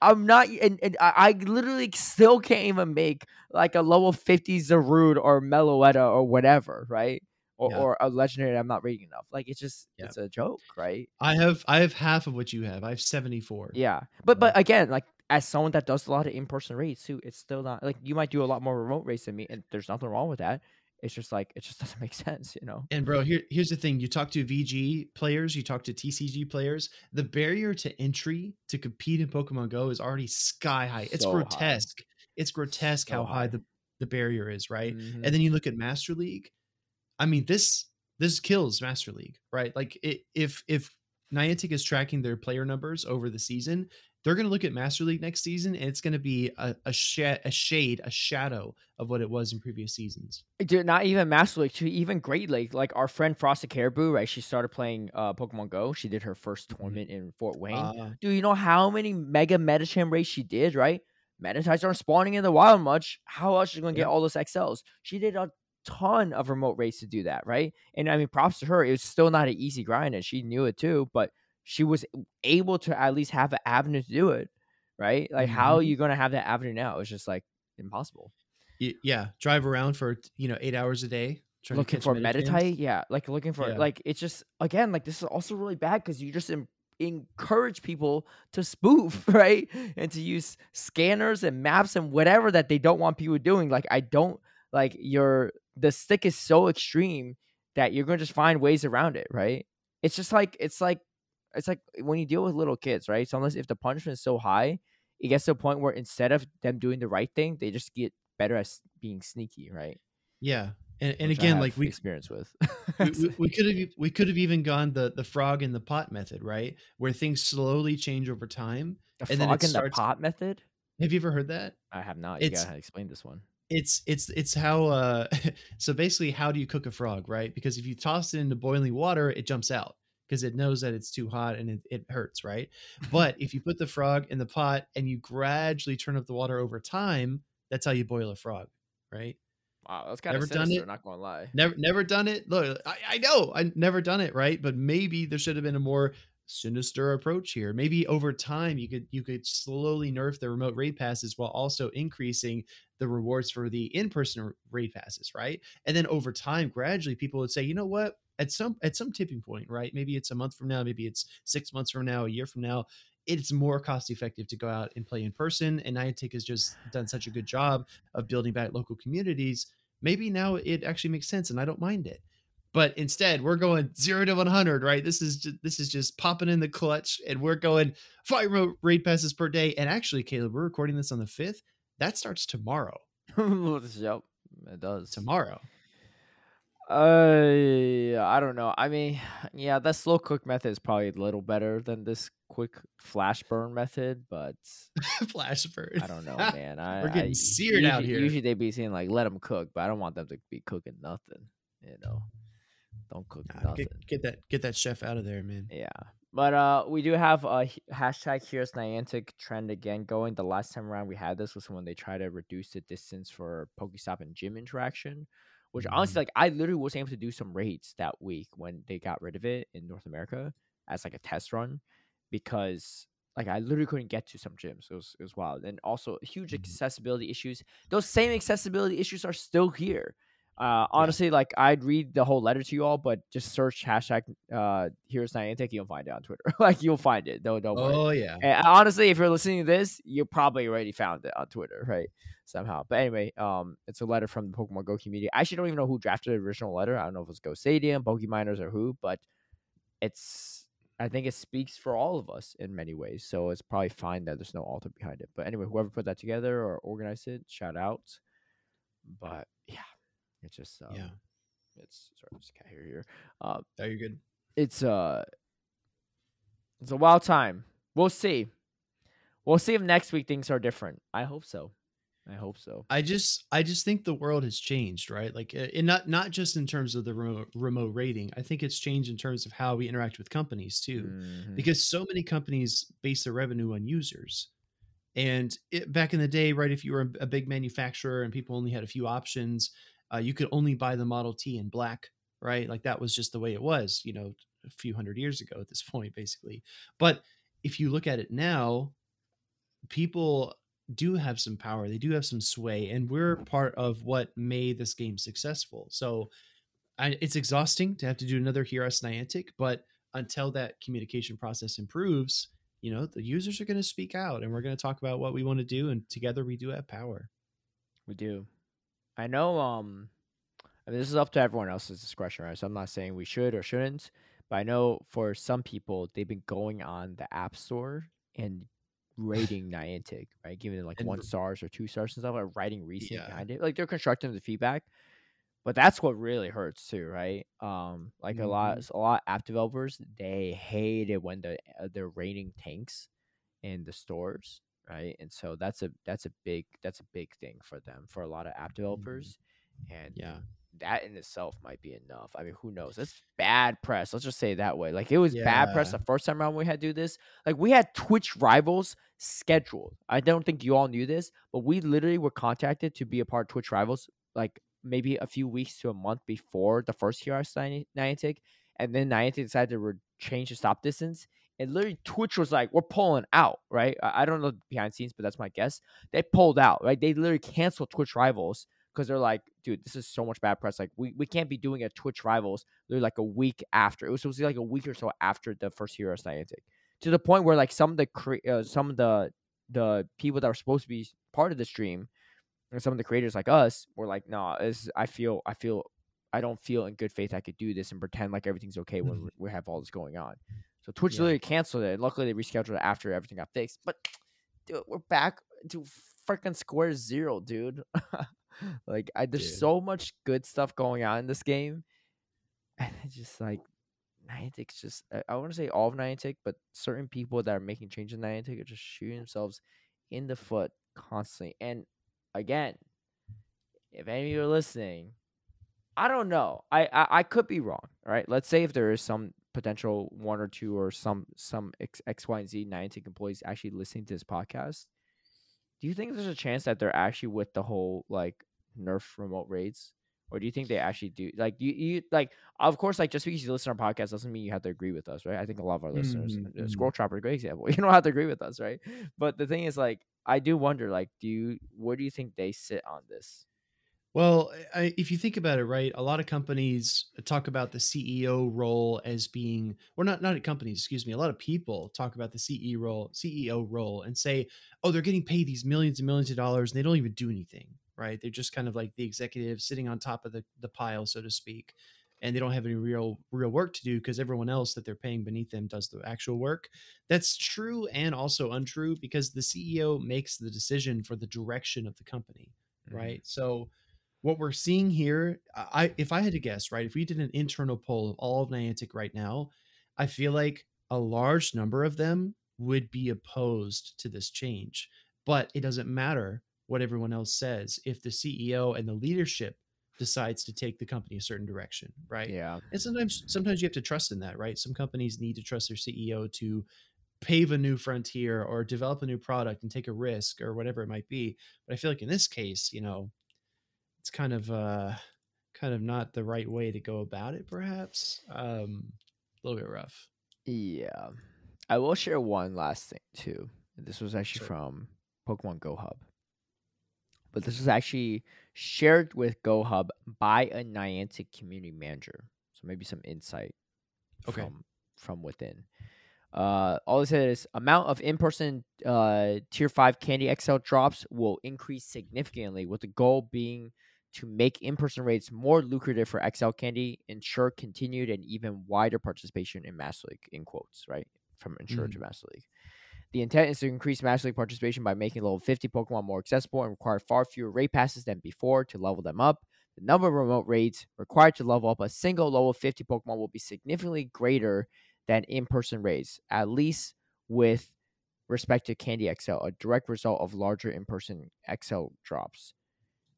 I'm not, and, and I, I literally still can't even make like a level 50 Zarude or Meloetta or whatever, right? Or, Yeah. or a legendary that I'm not reading enough. Like it's just, Yeah. it's a joke, right? I have I have half of what you have. I have 74. Yeah, but but again, like as someone that does a lot of in person raids too, it's still not like you might do a lot more remote raids than me, and there's nothing wrong with that. It's just like it just doesn't make sense, you know. And bro, here here's the thing: you talk to VG players, you talk to TCG players. The barrier to entry to compete in Pokemon Go is already sky high. It's So high. grotesque. It's grotesque So how high high. the the barrier is, right? Mhm. And then you look at Master League. I mean, this this kills Master League, right? Like it, if if Niantic is tracking their player numbers over the season, they're going to look at Master League next season, and it's going to be a a, sha- a shade, a shadow of what it was in previous seasons. Dude, not even Master League, too, even Great League. Like our friend Frosted Caribou, right? She started playing uh Pokemon Go. She did her first Mhm. tournament in Fort Wayne. Uh, Do you know how many Mega Medicham raids she did, right? Meditites aren't spawning in the wild much. How else is she gonna get all those XLs? She did a ton of remote raids to do that, right? And I mean, props to her. It was still not an easy grind, and she knew it too. But she was able to at least have an avenue to do it, right? Like, how are you gonna have that avenue now? It's just like impossible. yeah, drive around for you know eight hours a day trying looking for. Meditite, yeah, like looking for Yeah. like it's just again like this is also really bad because you just em- encourage people to spoof, right? And to use scanners and maps and whatever that they don't want people doing. Like I don't like your the stick is so extreme that you're gonna just find ways around it, right? It's just like it's like it's like when you deal with little kids, right? So unless if the punishment is so high, it gets to a point where instead of them doing the right thing, they just get better at being sneaky, right? Yeah, and, and again, like we experience with. we- could have we could have even gone the the frog in the pot method, right? Where things slowly change over time. The and then frog it in the pot method? Have you ever heard that? I have not. You It's- gotta explain this one. It's it's it's how uh so basically how do you cook a frog, right? Because if you toss it into boiling water, it jumps out because it knows that it's too hot and it, it hurts, right? But if you put the frog in the pot and you gradually turn up the water over time, that's how you boil a frog, right? Wow, that's kind Never of done it? Not gonna lie. Never never done it. Look, I, I know I never done it, right? But maybe there should have been a more sinister approach here. Maybe over time you could you could slowly nerf the remote raid passes while also increasing the rewards for the in-person raid passes, right? And then over time, gradually people would say, you know what? At some at some tipping point, right? Maybe it's a month from now, maybe it's six months from now, a year from now. It's more cost effective to go out and play in person. And Niantic has just done such a good job of building back local communities maybe now it actually makes sense and I don't mind it. But instead, we're going zero to one hundred, right? This is just, this is just popping in the clutch, and we're going five raid passes per day. And actually, Caleb, we're recording this on the fifth. That starts tomorrow. yep, it does. Tomorrow. Uh, I don't know. I mean, yeah, that slow cook method is probably a little better than this quick flash burn method, but Flash burn. I don't know, man. I, We're getting I- seared out usually- here. Usually they'd be saying like, "Let them cook," but I don't want them to be cooking nothing. You know, don't cook Nah, nothing. get, get that get that chef out of there, man. Yeah. But uh we do have a hashtag HearUs Niantic trend again going. The last time around we had this was when they tried to reduce the distance for Pokestop and gym interaction. Which honestly, like I literally was able to do some raids that week when they got rid of it in North America as like a test run because Like I literally couldn't get to some gyms. It was it was wild, and also huge Mhm. accessibility issues. Those same accessibility issues are still here. Uh, honestly, like I'd read the whole letter to you all, but just search hashtag uh HearUs Niantic, you'll find it on Twitter. like you'll find it. Don't don't worry. Oh yeah. And honestly, if you're listening to this, you probably already found it on Twitter, right? Somehow. But anyway, um, it's a letter from the Pokemon Go community. I actually don't even know who drafted the original letter. I don't know if it's Go Stadium, Pokeminers, or who, but it's I think it speaks for all of us in many ways. So it's probably fine that there's no author behind it. But anyway, whoever put that together or organized it, shout out. But yeah, it's just um, yeah. it's sorry, a cat hair here. Uh, Oh, you're good. it's uh it's a wild time. We'll see. We'll see if next week things are different. I hope so. I hope so. I just I just think the world has changed, right? Like, uh, and not not just in terms of the remote, remote rating. I think it's changed in terms of how we interact with companies too, Mhm. because so many companies base their revenue on users. And it, back in the day, right, if you were a big manufacturer and people only had a few options, uh, you could only buy the Model T in black, right? Like that was just the way it was, you know, a few hundred years ago at this point, basically. But if you look at it now, people do have some power they do have some sway and we're part of what made this game successful so I, it's exhausting to have to do another HearUs Niantic but until that communication process improves you know the users are going to speak out and we're going to talk about what we want to do and together we do have power We do. I know um I mean, this is up to everyone else's discretion, right? So I'm not saying we should or shouldn't, but I know for some people they've been going on the app store and rating Niantic, right? Giving it like And one stars or two stars and stuff, like writing reasoning Yeah. behind it. Like they're constructing the feedback. But that's what really hurts too, right? Um, like a lot, Mhm. a lot of app developers they hate it when the uh, their rating tanks in the stores, right? And so that's a that's a big that's a big thing for them for a lot of app mm-hmm. developers, and yeah that in itself might be enough. I mean, who knows? That's bad press. Let's just say it that way. Like it was bad press the first time around we had to do this. Like we had Twitch rivals scheduled. I don't think you all knew this, but we literally were contacted to be a part of Twitch rivals like maybe a few weeks to a month before the first HearUs Ni- Niantic, and then Niantic decided to re- change the stop distance. And literally, Twitch was like, "We're pulling out." Right? I, I don't know behind the scenes, but that's my guess. They pulled out. Right? They literally canceled Twitch rivals because they're like, dude, this is so much bad press. Like, we, we can't be doing a Twitch rivals They're like a week after. It was supposed to be like a week or so after the first HearUs Niantic, to the point where like some of the cre- uh, some of the the people that were supposed to be part of the stream and some of the creators like us were like, nah, this I feel I feel I don't feel in good faith I could do this and pretend like everything's okay when Mhm. we- we have all this going on. So Twitch Yeah. literally canceled it. Luckily they rescheduled it after everything got fixed. But dude, we're back to freaking square zero, dude. like I, there's Dude. so much good stuff going on in this game. And it's just like Niantic's just I, I want to say all of Niantic, but certain people that are making changes in Niantic are just shooting themselves in the foot constantly. And again, if any of you are listening, I don't know. I, I I could be wrong. All right. Let's say if there is some potential one or two or some some X, X Y and Z Niantic employees actually listening to this podcast. Do you think there's a chance that they're actually with the whole like nerf remote raids? Or do you think they actually do like you, you like of course like just because you listen to our podcast doesn't mean you have to agree with us, right? I think a lot of our listeners Mhm, uh, mhm. Squirrel Trapper a great example. You don't have to agree with us, right? But the thing is like I do wonder like do you where do you think they sit on this? Well, I, if you think about it, right, a lot of companies talk about the CEO role as being, or not, not at companies, excuse me. A lot of people talk about the CEO role, CEO role, and say, "Oh, they're getting paid these millions and millions of dollars, and they don't even do anything." Right? They're just kind of like the executive sitting on top of the the pile, so to speak, and they don't have any real real work to do because everyone else that they're paying beneath them does the actual work. That's true and also untrue because the CEO makes the decision for the direction of the company Mm-hmm. right? So what we're seeing here, I if I had to guess, right, if we did an internal poll of all of Niantic right now, I feel like a large number of them would be opposed to this change. But it doesn't matter what everyone else says if the CEO and the leadership decides to take the company a certain direction, right? Yeah. And sometimes sometimes you have to trust in that, right? Some companies need to trust their CEO to pave a new frontier or develop a new product and take a risk or whatever it might be. But I feel like in this case, you know, it's kind of uh kind of not the right way to go about it perhaps. Um a little bit rough. Yeah. I will share one last thing too. This was actually Sure. from Pokemon Go Hub. But this was actually shared with Go Hub by a Niantic community manager. So maybe some insight Okay. from from within. Uh, all it said is amount of in-person uh, tier five candy XL drops will increase significantly, with the goal being to make in-person rates more lucrative for XL candy, ensure continued and even wider participation in Master League. In quotes, right from ensure to mm-hmm. Master League. The intent is to increase Master League participation by making level 50 Pokemon more accessible and require far fewer raid passes than before to level them up. The number of remote raids required to level up a single level 50 Pokemon will be significantly greater than in person raids, at least with respect to Candy XL, a direct result of larger in person XL drops.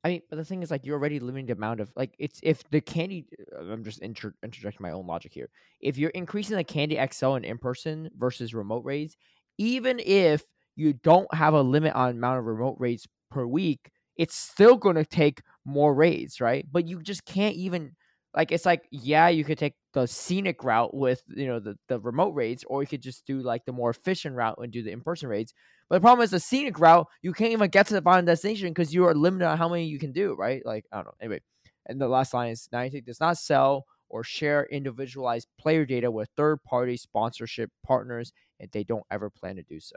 I mean, but the thing is, like, you're already limiting the amount of like it's if the candy. uh, I'm just inter- interjecting my own logic here. If you're increasing the candy XL and in person versus remote raids, even if you don't have a limit on amount of remote raids per week, it's still going to take more raids, right? But you just can't even like it's like yeah, you could take the scenic route with you know the the remote raids, or you could just do like the more efficient route and do the in person raids. But the problem is the scenic route, you can't even get to the final destination because you are limited on how many you can do, right? Like I don't know. Anyway, and the last line is Niantic does not sell or share individualized player data with third party sponsorship partners, and they don't ever plan to do so.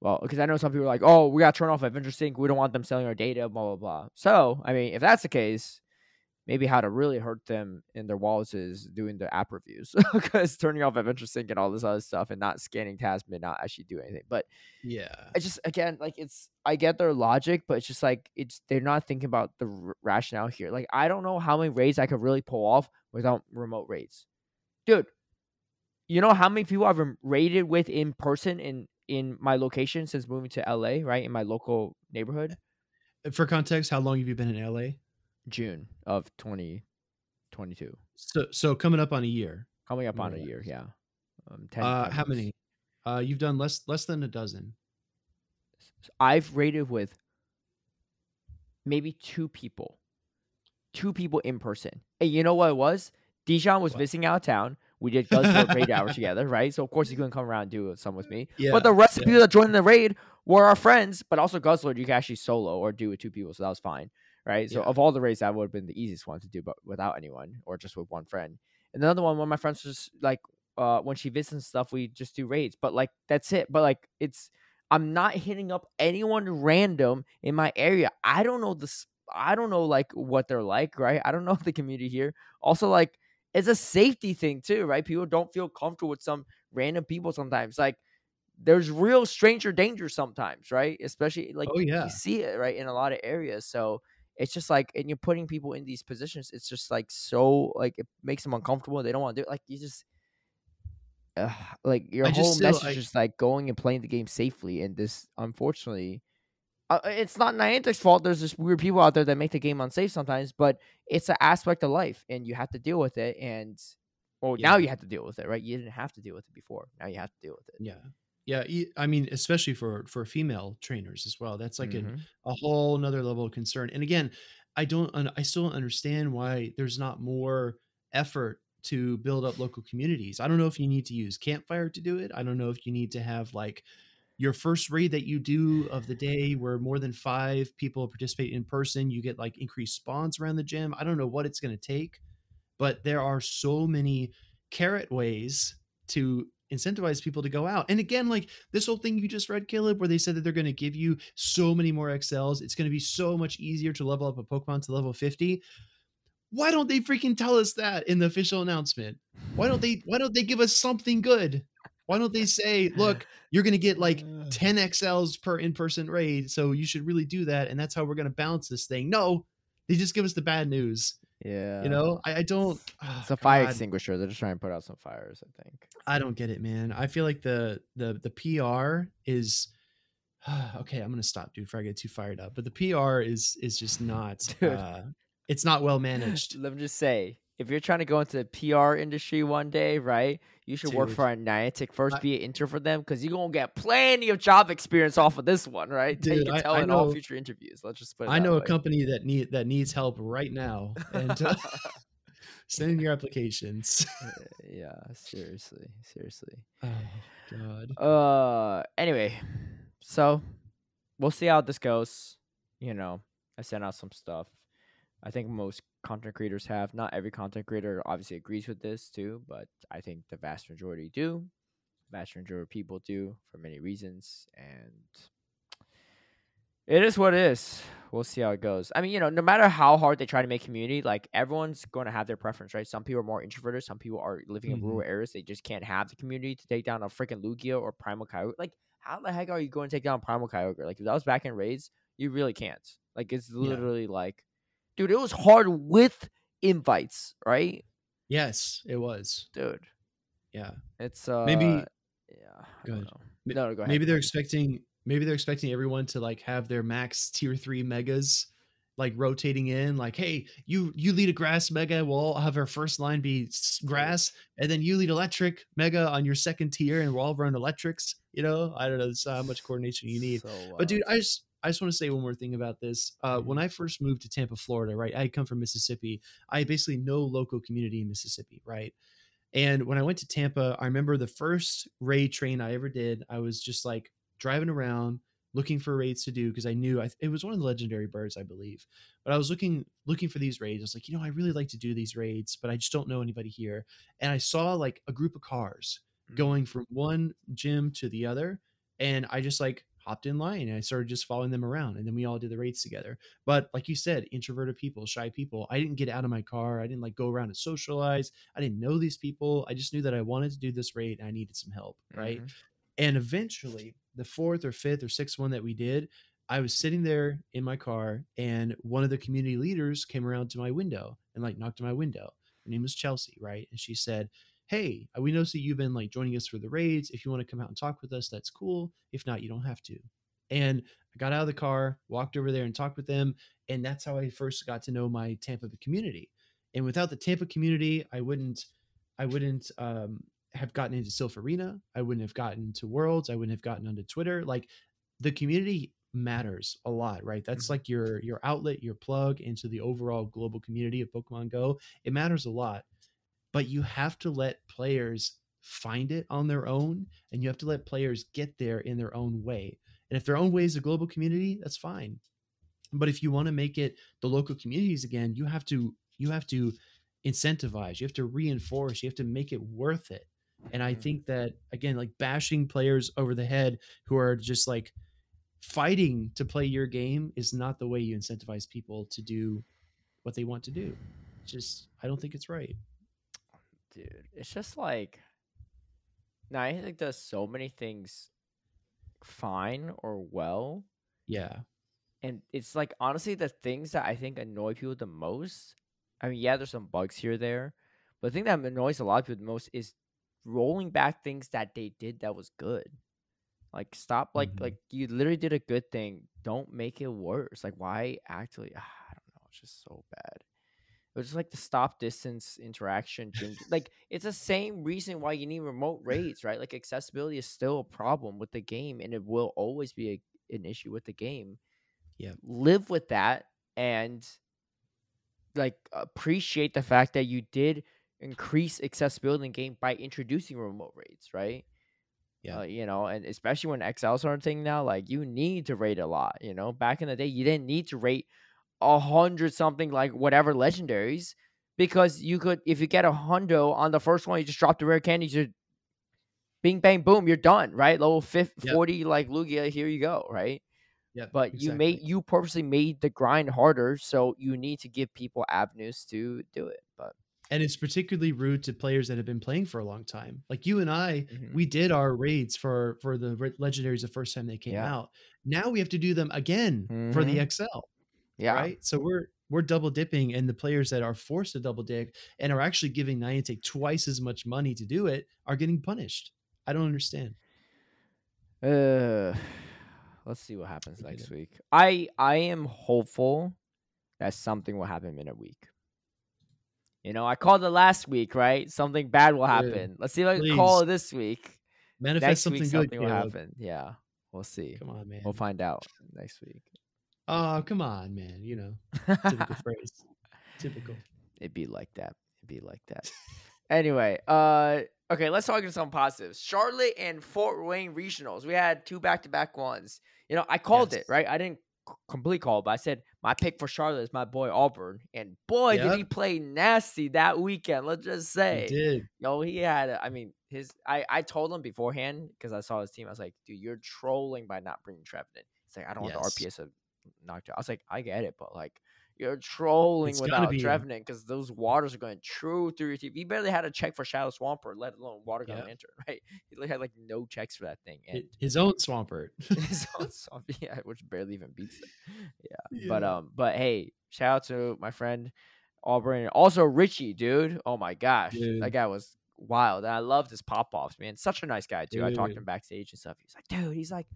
Well, because I know some people are like, oh, we got to turn off Adventure Sync. We don't want them selling our data, blah, blah, blah. So, I mean, if that's the case, maybe how to really hurt them in their wallets is doing the app reviews because turning off Adventure Sync and all this other stuff and not scanning tabs may not actually do anything. But Yeah. I just again like it's I get their logic, but it's just like it's they're not thinking about the r- rationale here. Like I don't know how many raids I could really pull off without remote raids, dude. You know how many people I've raided with in person in in my location since moving to LA, right? In my local neighborhood, eh, For context, how long have you been in LA? June of twenty twenty two, So so coming up on a year. coming up on a year, yeah. Um, 10, Uh how many? Uh you've done less less than a dozen. I've raided with maybe two people, two people in person. And you know what it was? Dijon was What? visiting out of town. We did Guzzlord raid hour together, right? So of course he couldn't come around and do some with me. Yeah. but the rest of the yeah. people that joined the raid were our friends. But also Guzzlord, you can actually solo or do with two people, so that was fine, right? So Yeah. of all the raids, that would have been the easiest one to do, but without anyone or just with one friend. And another one, one of my friends was like, uh, when she visits and stuff, we just do raids. But like that's it. But like it's I'm not hitting up anyone random in my area. I don't know this. I don't know like what they're like, right? I don't know the community here. Also, like it's a safety thing too, right? People don't feel comfortable with some random people sometimes. Like there's real stranger danger sometimes, right? Especially like Oh, yeah. you see it right in a lot of areas. So it's just like, and you're putting people in these positions. It's just like so like it makes them uncomfortable. They don't want to do it. Like you just. Uh, like your I whole still- message I- is like going and playing the game safely, and this unfortunately, uh, it's not Niantic's fault. There's just weird people out there that make the game unsafe sometimes, but it's an aspect of life, and you have to deal with it. And well, now you have to deal with it, right? You didn't have to deal with it before. Now you have to deal with it. Yeah. Yeah. i mean, especially for for female trainers as well. That's like an Mhm. a whole nother level of concern. And again, I don't, I still don't understand why there's not more effort to build up local communities. I don't know if you need to use campfire to do it. I don't know if you need to have like your first raid that you do of the day where more than five people participate in person, you get like increased spawns around the gym. I don't know what it's going to take, but there are so many carrot ways to incentivize people to go out. And again, like this whole thing you just read, Caleb, where they said that they're going to give you so many more XLs. It's going to be so much easier to level up a Pokemon to level 50. Why don't they freaking tell us that in the official announcement? Why don't they why don't they give us something good? Why don't they say, look, you're going to get like 10 XLs per in-person raid, so you should really do that and that's how we're going to balance this thing. No, they just give us the bad news. Yeah, You know, I, I don't it's ah, a fire God. extinguisher. They're just trying to put out some fires. I think. I don't get it, man. I feel like the the the PR is okay. I'm gonna stop, dude, before I get too fired up. But the PR is is just not. Dude. Uh, it's not well managed. Let me just say, if you're trying to go into the PR industry one day, right, you should work for a Niantic first, I- be an intern for them, because you're gonna get plenty of job experience off of this one, right? That you can I- tell I in all know- future interviews. Let's just put it I know a company that need that needs help right now, and uh, Send in your applications. Uh, yeah, seriously, seriously. oh God. Uh, anyway, so we'll see how this goes. You know, I sent out some stuff. I think most content creators have. Not every content creator obviously agrees with this too, but I think the vast majority do. Vast majority of people do for many reasons, and it is what it is. We'll see how it goes. I mean, you know, no matter how hard they try to make community, like everyone's going to have their preference, right? Some people are more introverted. Some people are living in rural mm-hmm. areas. They just can't have the community to take down a freaking Lugia or Primal Kyogre. Like, how the heck are you going to take down Primal Kyogre? Like, if that was back in raids, you really can't. Like, it's Yeah. literally like, dude, it was hard with invites, right? Yes, it was. Dude, Yeah. it's uh, Maybe- yeah. I Go don't ahead. know. Ma- No, no, go ahead. Maybe they're expecting maybe they're expecting everyone to like have their max tier three megas like rotating in like hey you you lead a grass mega we'll all have our first line be grass and then you lead electric mega on your second tier and we'll all run electrics you know i don't know how much coordination you need So but dude i just i just want to say one more thing about this uh, when i first moved to tampa florida right i come from mississippi i basically no local community in mississippi right and when i went to tampa i remember the first raid train i ever did i was just like driving around looking for raids to do because i knew I, it was one of the legendary birds i believe but i was looking looking for these raids i was like you know i really like to do these raids but i just don't know anybody here and i saw like a group of cars Mhm. going from one gym to the other and i just like hopped in line and i started just following them around and then we all did the raids together but like you said introverted people shy people i didn't get out of my car i didn't like go around and socialize i didn't know these people i just knew that i wanted to do this raid and i needed some help right Mhm. and eventually, the fourth or fifth or sixth one that we did, I was sitting there in my car, and one of the community leaders came around to my window and like knocked on my window. Her name was Chelsea, right? And she said, Hey, we noticed that you've been like joining us for the raids. If you want to come out and talk with us, that's cool. If not, you don't have to. And I got out of the car, walked over there and talked with them. And that's how I first got to know my Tampa community. And without the Tampa community, I wouldn't, I wouldn't um, have gotten into Silph Arena. I wouldn't have gotten to Worlds. I wouldn't have gotten onto Twitter. Like the community matters a lot, right? That's Mhm. like your your outlet, your plug into the overall global community of Pokemon Go. It matters a lot. But you have to let players find it on their own and you have to let players get there in their own way. And if their own way is a global community, that's fine. But if you want to make it the local communities again, you have to you have to incentivize, you have to reinforce, you have to make it worth it. And I Mhm. think that again, like bashing players over the head who are just like fighting to play your game is not the way you incentivize people to do what they want to do. It's just I don't think it's right. Dude. It's just like, Niantic does so many things fine or well, Yeah. and it's like honestly the things that I think annoy people the most. I mean, yeah, there's some bugs here or there, but the thing that annoys a lot of people the most is rolling back things that they did that was good. Like stop, like Mhm. like you literally did a good thing. Don't make it worse. Like why actually? I don't know. It's just so bad. Was just like the stop distance interaction. Gym, like it's the same reason why you need remote raids, right? Like accessibility is still a problem with the game, and it will always be a, an issue with the game. Yeah. live with that and like appreciate the fact that you did increase accessibility in the game by introducing remote raids, right? Yeah. Uh, you know, and especially when XL's are a thing now, like you need to rate a lot. You know, back in the day, you didn't need to rate a hundred something like whatever legendaries because you could, if you get a hundo on the first one, you just drop the rare candies, you're bing bang boom, you're done, right? Level fifth, Yep. 40 like Lugia, here you go, right? Yeah. But you made you purposely made the grind harder, so you need to give people avenues to do it. But and it's particularly rude to players that have been playing for a long time. Like you and I, Mhm. we did our raids for for the legendaries the first time they came Yeah. out. Now we have to do them again for the Mhm. XL, yeah, right? So we're we're double dipping, and the players that are forced to double dip and are actually giving Niantic twice as much money to do it are getting punished. I don't understand. Uh, let's see what happens next week. I I am hopeful that something will happen in a week. You know, I called it last week, right? Something bad will happen. Let's see if I can call it this week. Manifest next something week, good. something will happen. Yeah, we'll see. Come on, man. We'll find out next week. Oh, come on, man. You know, typical phrase. Typical. It'd be like that. It'd be like that. anyway, uh, okay, let's talk about some positives. Charlotte and Fort Wayne regionals. We had two back to back ones. You know, I called Yes. it right. I didn't complete call, but I said my pick for Charlotte is my boy Auburn, and boy Yep. did he play nasty that weekend. Let's just He say, did. no, he had. a- I mean, his. I I told him beforehand because I saw his team. I was like, dude, you're trolling by not bringing Trevin in. He's like, I don't want the RPS to knock you. out. I was like, I get it, but like. You're trolling It's without be. Trevenant because those waters are going true through your team. You barely had a check for Shadow Swampert, let alone Water Gun Yep. Lanturn, right? He had like no checks for that thing. And His own Swampert. his own song, yeah, which barely even beats it. Yeah. But um, but hey, shout out to my friend Auburn and also Richie, dude. Oh my gosh, Dude. that guy was wild. And I loved his pop offs, man. Such a nice guy too. I talked to him backstage and stuff. He's like, dude, he's like,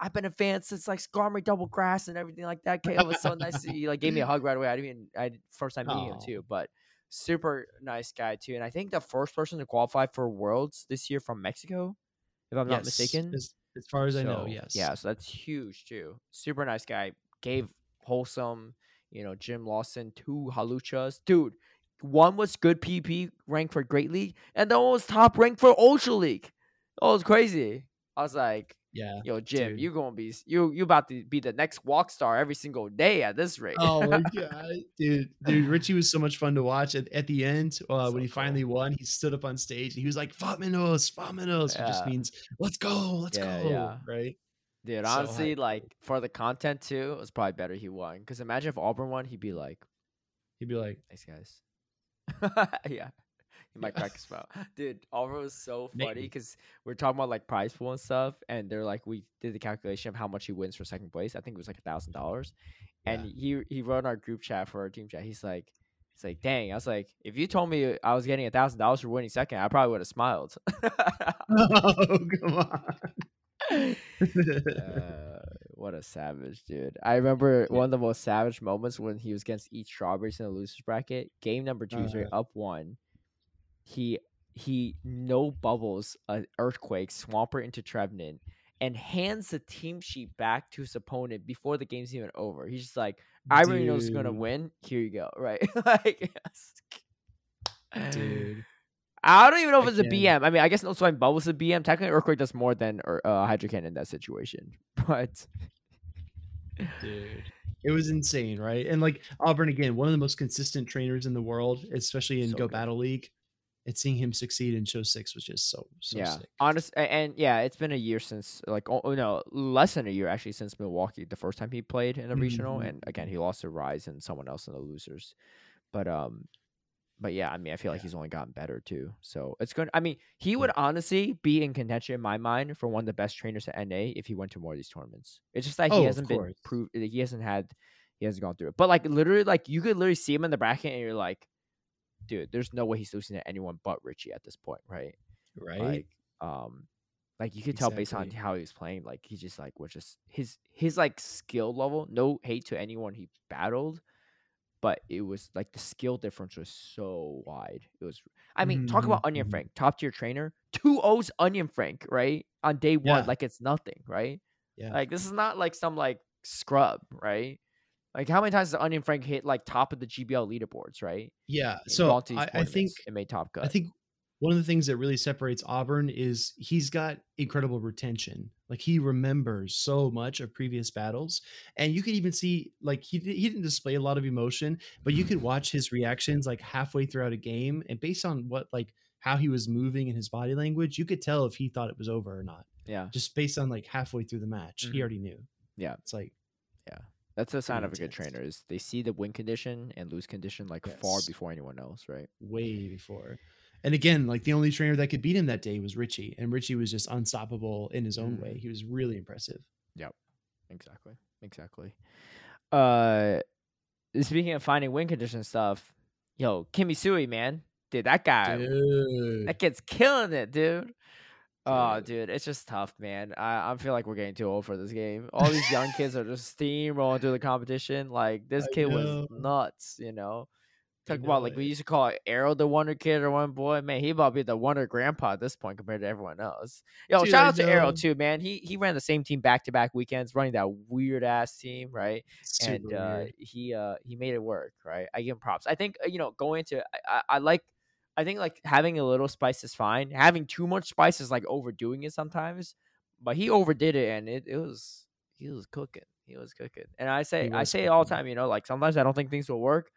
I've been a fan since like Skarmory Double Grass and everything like that. It was so nice. He like gave me a hug right away. I didn't even I first time meeting him too, but super nice guy too. And I think the first person to qualify for Worlds this year from Mexico, if I'm not mistaken. As, as far as I know, yes. Yeah, so that's huge too. Super nice guy. Gave wholesome, you know, Jim Lawson two Hawluchas. Dude, one was good PP rank for Great League, and the other one was top rank for Ultra League. Oh, it's crazy. I was like, Yeah. yo, Jim, dude. you gonna be you you about to be the next walk star every single day at this rate. Oh my god, dude, dude, Richie was so much fun to watch. At, at the end, uh, So when he finally cool. won, he stood up on stage and he was like, "Faminos, Faminos," which just means "Let's go, let's Yeah, go." yeah. Right? Dude, So honestly, like for the content too, it was probably better he won. Because imagine if Auburn won, he'd be like, He'd be like, Thanks, guys. yeah. Yeah. crack his. Dude, Oliver was so funny because we're talking about like prize pool and stuff, and they're like, we did the calculation of how much he wins for second place. I think it was like a thousand dollars. And he he wrote in our group chat for our team chat. He's like, he's like, dang. I was like, if you told me I was getting a thousand dollars for winning second, I probably would have smiled. "Oh, come on." Uh, what a savage, dude. I remember one of the most savage moments when he was against Eat Strawberries in the losers bracket. Game number two, he's already Uh. up one. He he no bubbles an earthquake, Swampert into Trevenant, and hands the team sheet back to his opponent before the game's even over. He's just like, I already know who's gonna win. Here you go, right? like Dude. I don't even know if it's a BM. I mean, I guess no swine bubbles a BM. Technically, Earthquake does more than Ear- uh, Hydro Cannon in that situation. But dude. It was insane, right? And like Auburn again, one of the most consistent trainers in the world, especially in So Go good. Battle League. And seeing him succeed in show six was just so so yeah, sick. honest and yeah, it's been a year since like oh, oh, no, less than a year actually since Milwaukee the first time he played in a regional, Mhm. and again he lost to Rise and someone else in the losers. But um, but yeah, I mean I feel like Yeah. he's only gotten better too. So it's good. I mean he would honestly be in contention in my mind for one of the best trainers at NA if he went to more of these tournaments. It's just that Oh, he hasn't been proved. He hasn't had. He hasn't gone through it. But like literally, like you could literally see him in the bracket, and you're like, dude, there's no way he's losing to anyone but Richie at this point, right? Right? Like, um, like you could tell based on how he was playing, like he just like was just his his like skill level. No hate to anyone he battled, but it was like the skill difference was so wide. It was. I mean, talk about Onion mhm. Frank, top tier trainer, two O's Onion Frank, right on day one, Yeah. like it's nothing, right? yeah. Like this is not like some like scrub, right? Like how many times has Onion Frank hit like top of the GBL leaderboards, right? yeah. And So gone to these I, I think it made top cut. I think one of the things that really separates Auburn is he's got incredible retention. Like he remembers so much of previous battles, and you could even see like he he didn't display a lot of emotion, but you could watch his reactions like halfway throughout a game, and based on what like how he was moving and his body language, you could tell if he thought it was over or not. yeah, Just based on like halfway through the match, Mhm. he already knew. Yeah. it's like that's a sign of a good intense. trainer is they see the win condition and lose condition like far before anyone else, right? way before. And again, like the only trainer that could beat him that day was Richie, and Richie was just unstoppable in his own way. Mhm. He was really impressive. Yep. Exactly, exactly. Uh, speaking of finding win condition stuff, yo, Kimmy Sui, man, dude, that guy, Dude. that kid's killing it, dude. Oh, Dude. it's just tough, man. I, I feel like we're getting too old for this game. All these young kids are just steamrolling through the competition. Like this I kid know. was nuts, you know. Talk about like we used to call it Arrow the Wonder Kid or one boy. Man, he about to be the Wonder Grandpa at this point compared to everyone else. Yo, Dude, shout out to Arrow too, man. He he ran the same team back to back weekends, running that weird ass team, right? Super and uh, he uh he made it work, right? I give him props. I think uh, you know going into I, I, I like I think like having a little spice is fine. Having too much spice is like overdoing it sometimes. But he overdid it, and it, it was he was cooking. He was cooking. And I say I say it all the time. You know, like sometimes I don't think things will work.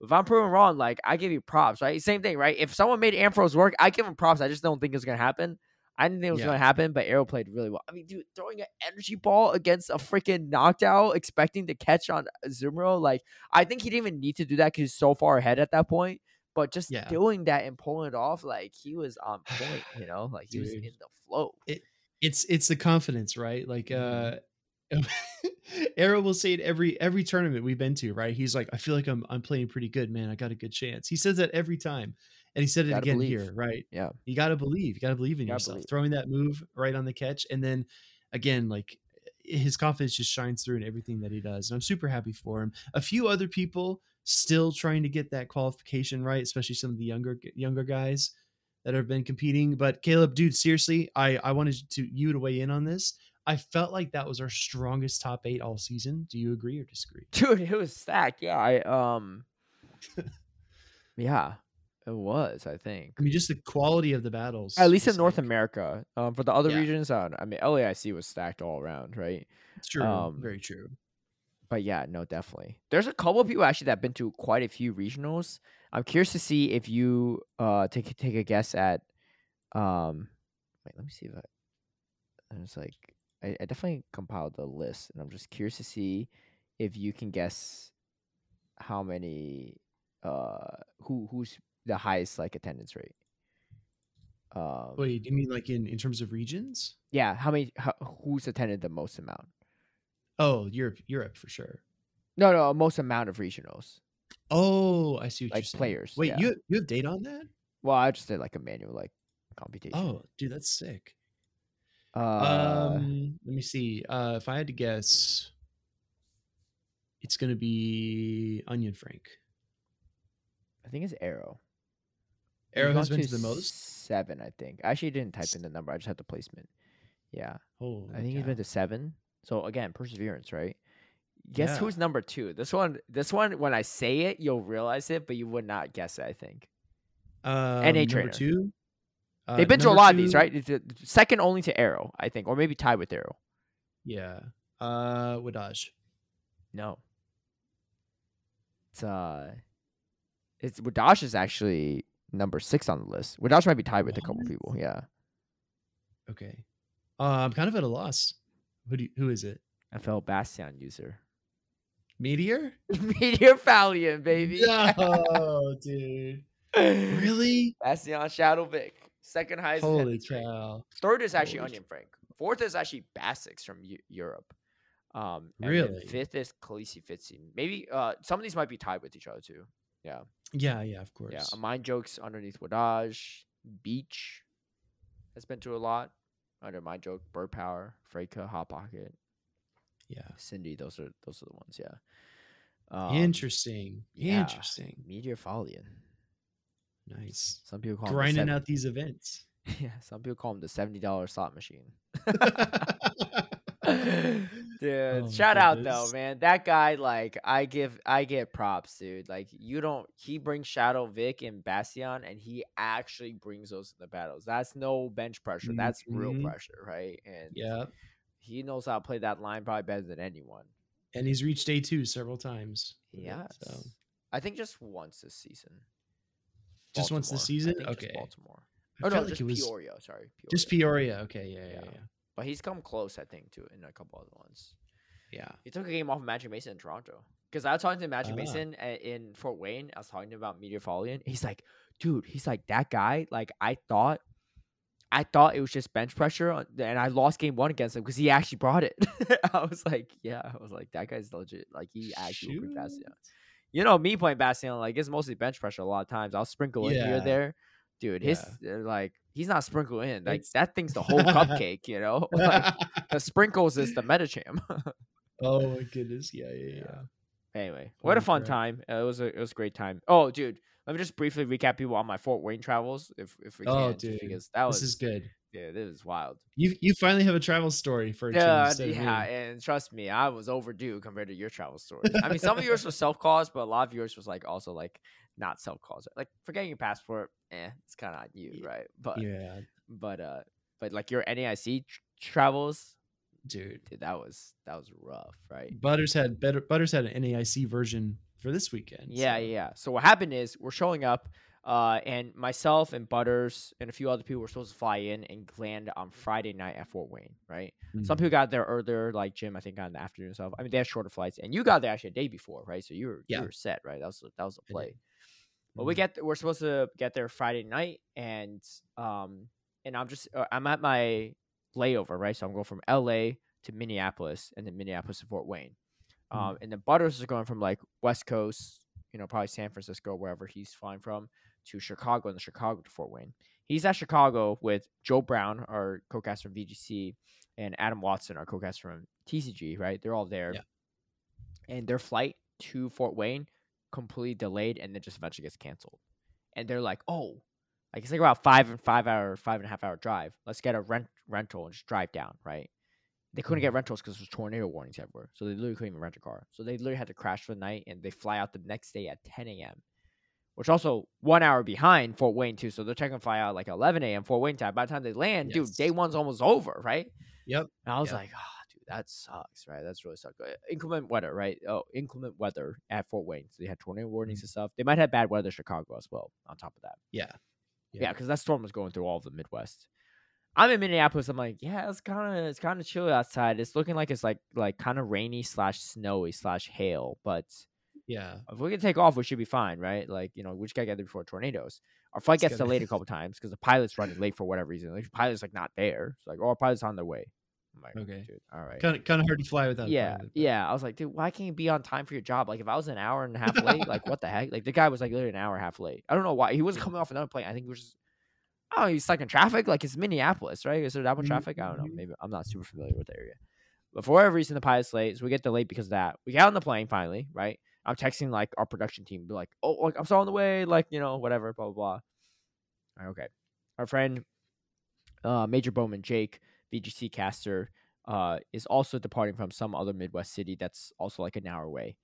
If I'm proven wrong, like I give you props, right? Same thing, right? If someone made Ampharos work, I give him props. I just don't think it's gonna happen. I didn't think it was Yeah. gonna happen, but Arrow played really well. I mean, dude, throwing an energy ball against a freaking knockdown, expecting to catch on Zumro, like I think he didn't even need to do that because he's so far ahead at that point. But just Yeah. doing that and pulling it off, like he was on point, you know, like he was in the flow. it's it's the confidence, right? Like Mhm. uh Arrow will say it every every tournament we've been to, right? He's like, I feel like I'm I'm playing pretty good, man. I got a good chance. He says that every time. And he said it again believe. here, right? Yeah. You gotta believe. You gotta believe in Gotta yourself. believe. Throwing that move right on the catch. And then again, like his confidence just shines through in everything that he does. And I'm super happy for him. A few other people still trying to get that qualification right, especially some of the younger younger guys that have been competing. But Caleb, dude, seriously, I I wanted to you to weigh in on this. I felt like that was our strongest top eight all season. Do you agree or disagree? Dude, it was stacked. Yeah, I um Yeah, it was, I think. I mean, just the quality of the battles. At least in was North like- America. Um for the other Yeah. regions, uh, I mean LAIC was stacked all around, right? It's true. um, very true. But yeah, no, definitely. There's a couple of people actually that have been to quite a few regionals. I'm curious to see if you uh take take a guess at um wait, let me see if I it's like I, I definitely compiled the list and I'm just curious to see if you can guess how many uh who who's the highest like attendance rate. Um Wait, do you mean like in in terms of regions? yeah, how many how, who's attended the most amount? Oh, Europe, Europe for sure. No, no, most amount of regionals. Oh, I see what Like you're saying. players, Wait, yeah. you you have data on that? Well, I just did like a manual like computation. Oh, dude, that's sick. Uh, um, let me see. Uh, if I had to guess, it's gonna be Onion Frank. I think it's Arrow. Arrow has been to the most. Seven, I think. I actually didn't type in the number. I just had the placement. Yeah, Oh, I think he's been to seven. So again, perseverance, right? Guess Yeah. who's number two? This one, this one. When I say it, you'll realize it, but you would not guess it. I think um, NA number trainer. two. Uh, they've been to a lot of these, right? Uh, Second only to Arrow, I think, or maybe tied with Arrow. Yeah. Uh, Wadaj. No, it's uh, it's Wadash is actually number six on the list. Wadash might be tied with a couple people. Yeah, Okay. Uh, I'm kind of at a loss. Who do you, who is it? FL Bastion user. Meteor? Meteor Valiant, baby. No, dude. Really? Bastion Shadow Vic. Second highest. Holy cow. Third is actually Holy Onion Frank. Fourth is actually Basix from Eu- Europe. Um, and Really? Fifth is Khaleesi Fitzy. Maybe uh, some of these might be tied with each other too. Yeah. Yeah, yeah, of course. Yeah. A Mind Jokes underneath Wadaj. Beach has been to a lot. Under Mind Joke, Bird Power, Freyka, Hot Pocket, yeah. Cindy. Those are those are the ones. Yeah. Um, Interesting. yeah. Interesting. Meteor Falian. Nice. Some people call him the Grinding out these events. Yeah, some people call them the seventy dollars slot machine. dude, my shout out though, man. That guy, like, I give, I get props, dude. Like, you don't. He brings Shadow Vic and Bastion, and he actually brings those in the battles. That's no bench pressure. That's real Mhm. pressure, right? And Yeah. he knows how to play that line probably better than anyone. And he's reached day two several times. Yes. So I think just once this season. Just once this season? Okay. Baltimore. Oh no, like just it was Peoria. Sorry, Peoria. just Peoria. Okay. Yeah. Yeah. Yeah. Yeah. But he's come close, I think, to in a couple other ones. Yeah. He took a game off of Magic Mason in Toronto. Because I was talking to Magic Ah. Mason a- in Fort Wayne. I was talking to him about Meteor. He's like, dude, he's like, that guy, like, I thought I thought it was just bench pressure on- and I lost game one against him because he actually brought it. I was like, yeah, I was like, that guy's legit. Like he actually will bring Bastion. You know, me playing Bastion, like it's mostly bench pressure a lot of times. I'll sprinkle in here or there. Dude, his uh, like he's not sprinkle in. Like It's- that thing's the whole cupcake, you know? Like, the sprinkles is the Medicham. oh my goodness. Yeah. Yeah. Yeah. Yeah. Anyway, what a fun crap. time. Uh, it was a it was a great time. Oh, dude, let me just briefly recap people on my Fort Wayne travels, if if we can, Oh, dude, because that was This is good. yeah, this is wild. You you finally have a travel story for Yeah, yeah, and trust me, I was overdue compared to your travel stories. I mean, some of yours was self caused, but a lot of yours was like also like not self calls. Like forgetting your passport, eh, it's kind of on you, right? But yeah, but uh, but like your NAIC tr- travels, dude. dude, that was that was rough, right? Butters had better. Butters had an NAIC version for this weekend. Yeah, so- yeah. So what happened is we're showing up, uh, and myself and Butters and a few other people were supposed to fly in and land on Friday night at Fort Wayne, right? Some Mhm. people got there earlier, like Jim, I think, got in the afternoon. So I mean, they had shorter flights, and you got there actually a day before, right? So you were Yeah. you were set, right? That was that was a did. play. But we Mhm. get we're supposed to get there Friday night, and um, and I'm just uh, I'm at my layover, right? So I'm going from L.A. to Minneapolis, and then Minneapolis to Fort Wayne. Mhm. Um, and then Butters is going from like West Coast, you know, probably San Francisco, wherever he's flying from, to Chicago, and then Chicago to Fort Wayne. He's at Chicago with Joe Brown, our co-caster from VGC, and Adam Watson, our co-caster from TCG. Right, they're all there, Yeah. and their flight to Fort Wayne completely delayed, and then just eventually gets canceled. And they're like, "Oh, like it's like about five and five hour, five and a half hour drive. Let's get a rent rental and just drive down." Right. They couldn't get mm-hmm. rentals because there's tornado warnings everywhere. So they literally couldn't even rent a car. So they literally had to crash for the night and they fly out the next day at 10 a.m. Which also one hour behind Fort Wayne too. So they're taking fly out like 11 a.m. Fort Wayne time. By the time they land, dude, day one's almost over, right? Yep. And I was Yep. like, oh, that sucks, right? That's really sucks. Uh, Inclement weather, right? Oh, inclement weather at Fort Wayne. So they had tornado warnings and stuff. They might have bad weather in Chicago as well. On top of that, Yeah. yeah, because that storm was going through all of the Midwest. I'm in Minneapolis. I'm like, yeah, it's kind of it's kind of chilly outside. It's looking like it's like like kind of rainy slash snowy slash hail. But Yeah. if we can take off, we should be fine, right? Like you know, we just gotta get there before tornadoes. Our flight It's gets gonna- delayed a couple times because the pilot's running late for whatever reason. Like the pilot's like not there. It's like, oh, our pilot's on their way. I'm like, Okay. dude, all right. Kind of kind of hard to fly without. Yeah, pilot, yeah. I was like, dude, why can't you be on time for your job? Like, if I was an hour and a half late, like, what the heck? Like, the guy was like literally an hour and a half late. I don't know why. He wasn't coming off another plane. I think he was just, I he's stuck in traffic. Like, it's Minneapolis, right? Is there that much Mhm, traffic? I don't know. mhm. Maybe I'm not super familiar with the area. But for whatever reason, the pilot's late. So we get delayed because of that. We get on the plane finally, right? I'm texting like our production team, be like, oh, like, I'm still on the way, like, you know, whatever, blah, blah, blah. All right, okay. Our friend, uh, Major Bowman, Jake, VGC caster, uh, is also departing from some other Midwest city that's also like an hour away.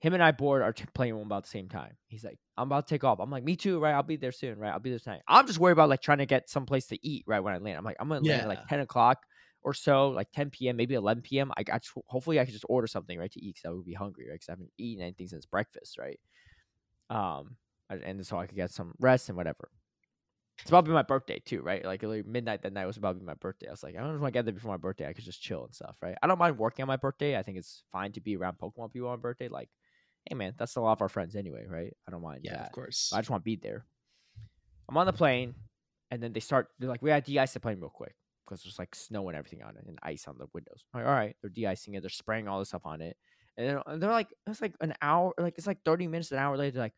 Him and I board are t- playing one about the same time. He's like, I'm about to take off. I'm like, me too, right? I'll be there soon, right? I'll be there tonight. I'm just worried about like trying to get some place to eat right when I land. I'm like, I'm gonna land at like 10 o'clock or so, like 10 p.m., maybe 11 p.m. I got hopefully I can just order something right to eat because I would be hungry, right? Because I haven't eaten anything since breakfast, right? Um, and so I could get some rest and whatever. It's about to be my birthday too, right? Like, like midnight that night was about to be my birthday. I was like, I don't just want to get there before my birthday. I could just chill and stuff, right? I don't mind working on my birthday. I think it's fine to be around Pokemon people on birthday. Like, hey man, that's a lot of our friends anyway, right? I don't mind Yeah, that. of course. I just want to be there. I'm on the plane, and then they start. They're like, "We got to de-ice the plane real quick because there's like snow and everything on it, and ice on the windows." I'm like, all right, they're de-icing it. They're spraying all this stuff on it, and then and they're like, it's like an hour, like it's like 30 minutes, an hour later. They're like,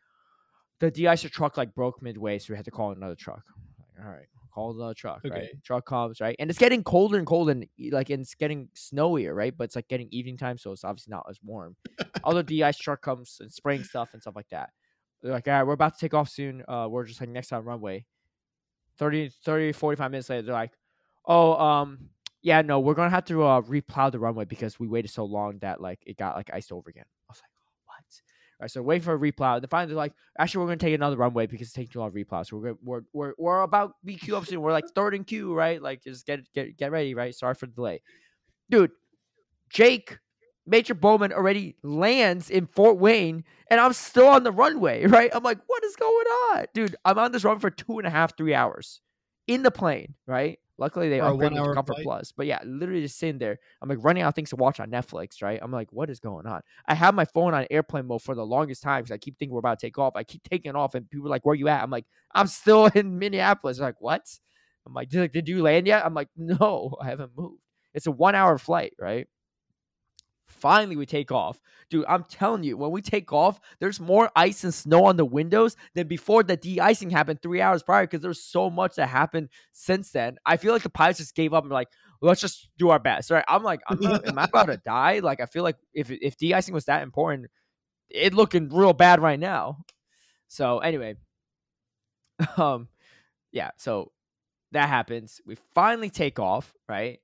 the de-icer truck like broke midway, so we had to call another truck. Like, all right, call another truck. Right, Okay. truck comes right, and it's getting colder and colder, and like and it's getting snowier, right? But it's like getting evening time, so it's obviously not as warm. Other de-ice truck comes and spraying stuff and stuff like that. They're like, all right, we're about to take off soon. Uh, we're just like next on runway. 30, 30, 45 minutes later, they're like, oh, um, yeah, no, we're gonna have to uh replow the runway because we waited so long that like it got like iced over again. I was like, what? All right, so wait for a replow. Then finally, they're like, actually, we're gonna take another runway because it's taking too long to replow. So we're gonna, we're we're we're about to be queue up soon. We're like third in queue, right? Like just get get get ready, right? Sorry for the delay, dude. Jake Major Bowman already lands in Fort Wayne, and I'm still on the runway, right? I'm like, what is going on, dude? I'm on this run for two and a half, three hours in the plane, right? Luckily, they are a upgraded me to one-hour Comfort flight? Plus, but yeah, literally just sitting there. I'm like running out of things to watch on Netflix, right? I'm like, what is going on? I have my phone on airplane mode for the longest time because I keep thinking we're about to take off. I keep taking off, and people are like, "Where are you at?" I'm like, "I'm still in Minneapolis." They're like, "What?" I'm like, did, "Did you land yet?" I'm like, "No, I haven't moved." It's a one hour flight, right? Finally, we take off. Dude, I'm telling you, when we take off, there's more ice and snow on the windows than before the de icing happened three hours prior because there's so much that happened since then. I feel like the pilots just gave up and like, let's just do our best, right? I'm like, I'm not, am I about to die? Like, I feel like if, if de icing was that important, it looking real bad right now. So, anyway, um, yeah, so that happens. We finally take off, right?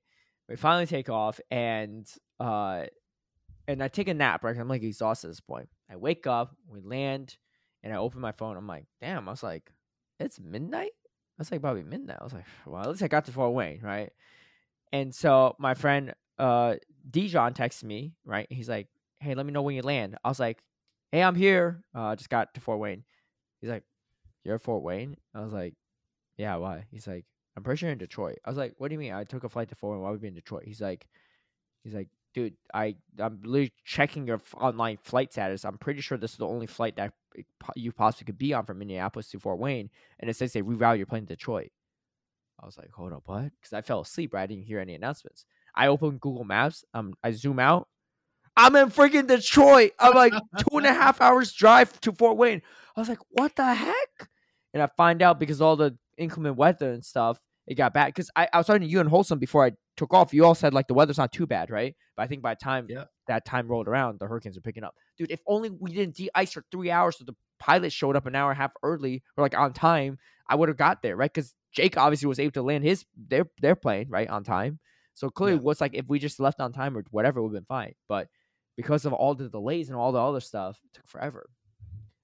We finally take off, and uh, and I take a nap, right? I'm like exhausted at this point. I wake up, we land, and I open my phone. I'm like, damn. I was like, it's midnight. That's like probably midnight. I was like, well, at least I got to Fort Wayne, right? And so my friend uh Dijon texts me, right? He's like, hey, let me know when you land. I was like, hey, I'm here. Uh, just got to Fort Wayne. He's like, you're at Fort Wayne? I was like, yeah, why? He's like, I'm pretty sure in Detroit. I was like, what do you mean? I took a flight to Fort Wayne. Why would we be in Detroit? He's like, he's like, dude, I I'm literally checking your online flight status. I'm pretty sure this is the only flight that you possibly could be on from Minneapolis to Fort Wayne, and it says they reroute your plane to Detroit. I was like, hold up, what? Because I fell asleep. Right? I didn't hear any announcements. I open Google Maps. Um, I zoom out. I'm in freaking Detroit. I'm like two and a half hours drive to Fort Wayne. I was like, what the heck? And I find out because all the inclement weather and stuff, it got bad. Because I, I was talking to you and Wholesome before I took off. You all said like the weather's not too bad, right? But I think by the time yeah. that time rolled around, the hurricanes are picking up. Dude, if only we didn't de-ice for three hours so the pilot showed up an hour and a half early or like on time, I would have got there, right? Because Jake obviously was able to land his their their plane right on time. So clearly, yeah. what's like if we just left on time or whatever, would have been fine. But because of all the delays and all the other stuff, it took forever.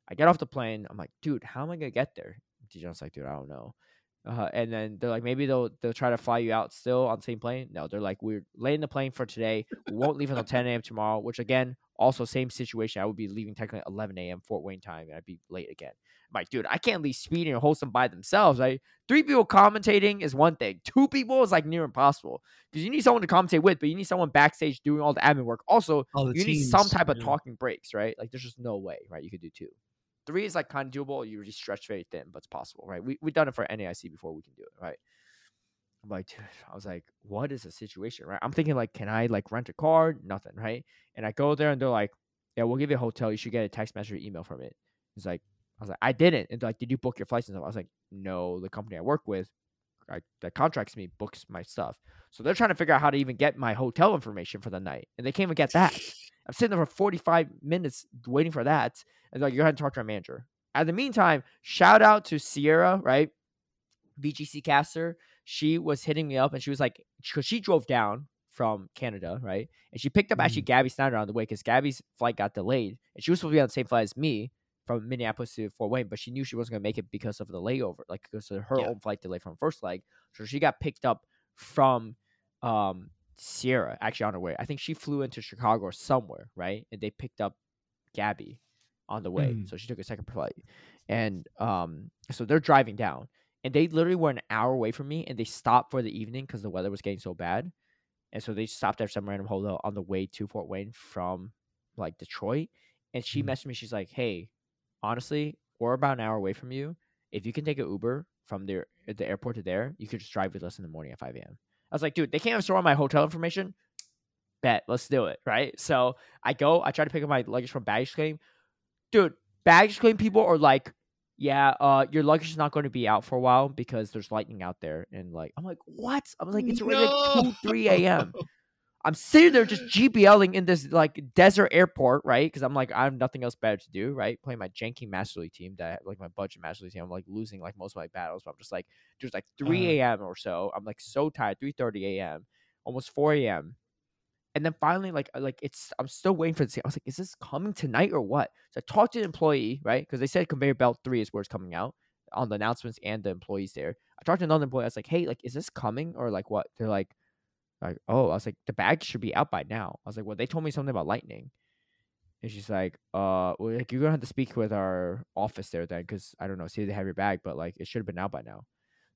I get off the plane. I'm like, dude, how am I gonna get there? Dijon's like, dude, I don't know. Uh, and then they're like, maybe they'll they'll try to fly you out still on the same plane. No, they're like, we're laying the plane for today. We won't leave until 10 a.m. tomorrow. Which again, also same situation. I would be leaving technically 11 a.m. Fort Wayne time, and I'd be late again. I'm like, dude, I can't leave Speedy and Wholesome by themselves. Right? Three people commentating is one thing. Two people is like near impossible because you need someone to commentate with, but you need someone backstage doing all the admin work. Also, you teams, need some type of talking breaks, right? Like, there's just no way, right? You could do two. Three is like kind of doable. You really stretch very thin, but it's possible, right? We we've done it for NAIC before. We can do it, right? I'm like, dude, I was like, what is the situation, right? I'm thinking like, can I like rent a car? Nothing, right? And I go there and they're like, yeah, we'll give you a hotel. You should get a text message or email from it. It's like, I was like, I didn't. And like, did you book your flights and stuff? I was like, no, the company I work with, I, that contracts me books my stuff. So they're trying to figure out how to even get my hotel information for the night, and they can't even get that. I'm sitting there for 45 minutes waiting for that. And like, you're going to talk to our manager. At the meantime, shout out to Sierra, right? VGC caster. She was hitting me up and she was like, because she drove down from Canada, right? And she picked up mm. actually Gabby Snyder on the way because Gabby's flight got delayed. And she was supposed to be on the same flight as me from Minneapolis to Fort Wayne, but she knew she wasn't going to make it because of the layover, like because of her yeah. own flight delay from first leg. So she got picked up from um, Sierra actually on her way. I think she flew into Chicago or somewhere, right? And they picked up Gabby on the way. Mm. So she took a second flight. And um, so they're driving down. And they literally were an hour away from me and they stopped for the evening because the weather was getting so bad. And so they stopped at some random hotel on the way to Fort Wayne from like Detroit. And she mm. messaged me, she's like, Hey, honestly, we're about an hour away from you. If you can take an Uber from there the airport to there, you could just drive with us in the morning at 5 a.m. I was like, dude, they can't store my hotel information. Bet, let's do it, right? So I go, I try to pick up my luggage from baggage claim. Dude, baggage claim people are like, yeah, uh, your luggage is not going to be out for a while because there's lightning out there. And like, I'm like, what? I'm like, it's already no. like 2, 3 a.m. I'm sitting there just GBLing in this like desert airport, right? Because I'm like, I have nothing else better to do, right? Playing my janky Master League team that like my budget Master League team. I'm like losing like most of my battles, but I'm just like, there's like 3 a.m. Uh-huh. or so. I'm like so tired, 3:30 a.m., almost 4 a.m. And then finally, like, uh, like it's I'm still waiting for this. I was like, is this coming tonight or what? So I talked to the employee, right? Because they said conveyor belt three is where it's coming out on the announcements and the employees there. I talked to another employee. I was like, hey, like, is this coming or like what? They're like, like, oh, I was like, the bag should be out by now. I was like, well, they told me something about lightning. And she's like, uh, well, like you're gonna have to speak with our office there then, because I don't know, see if they have your bag, but like it should have been out by now.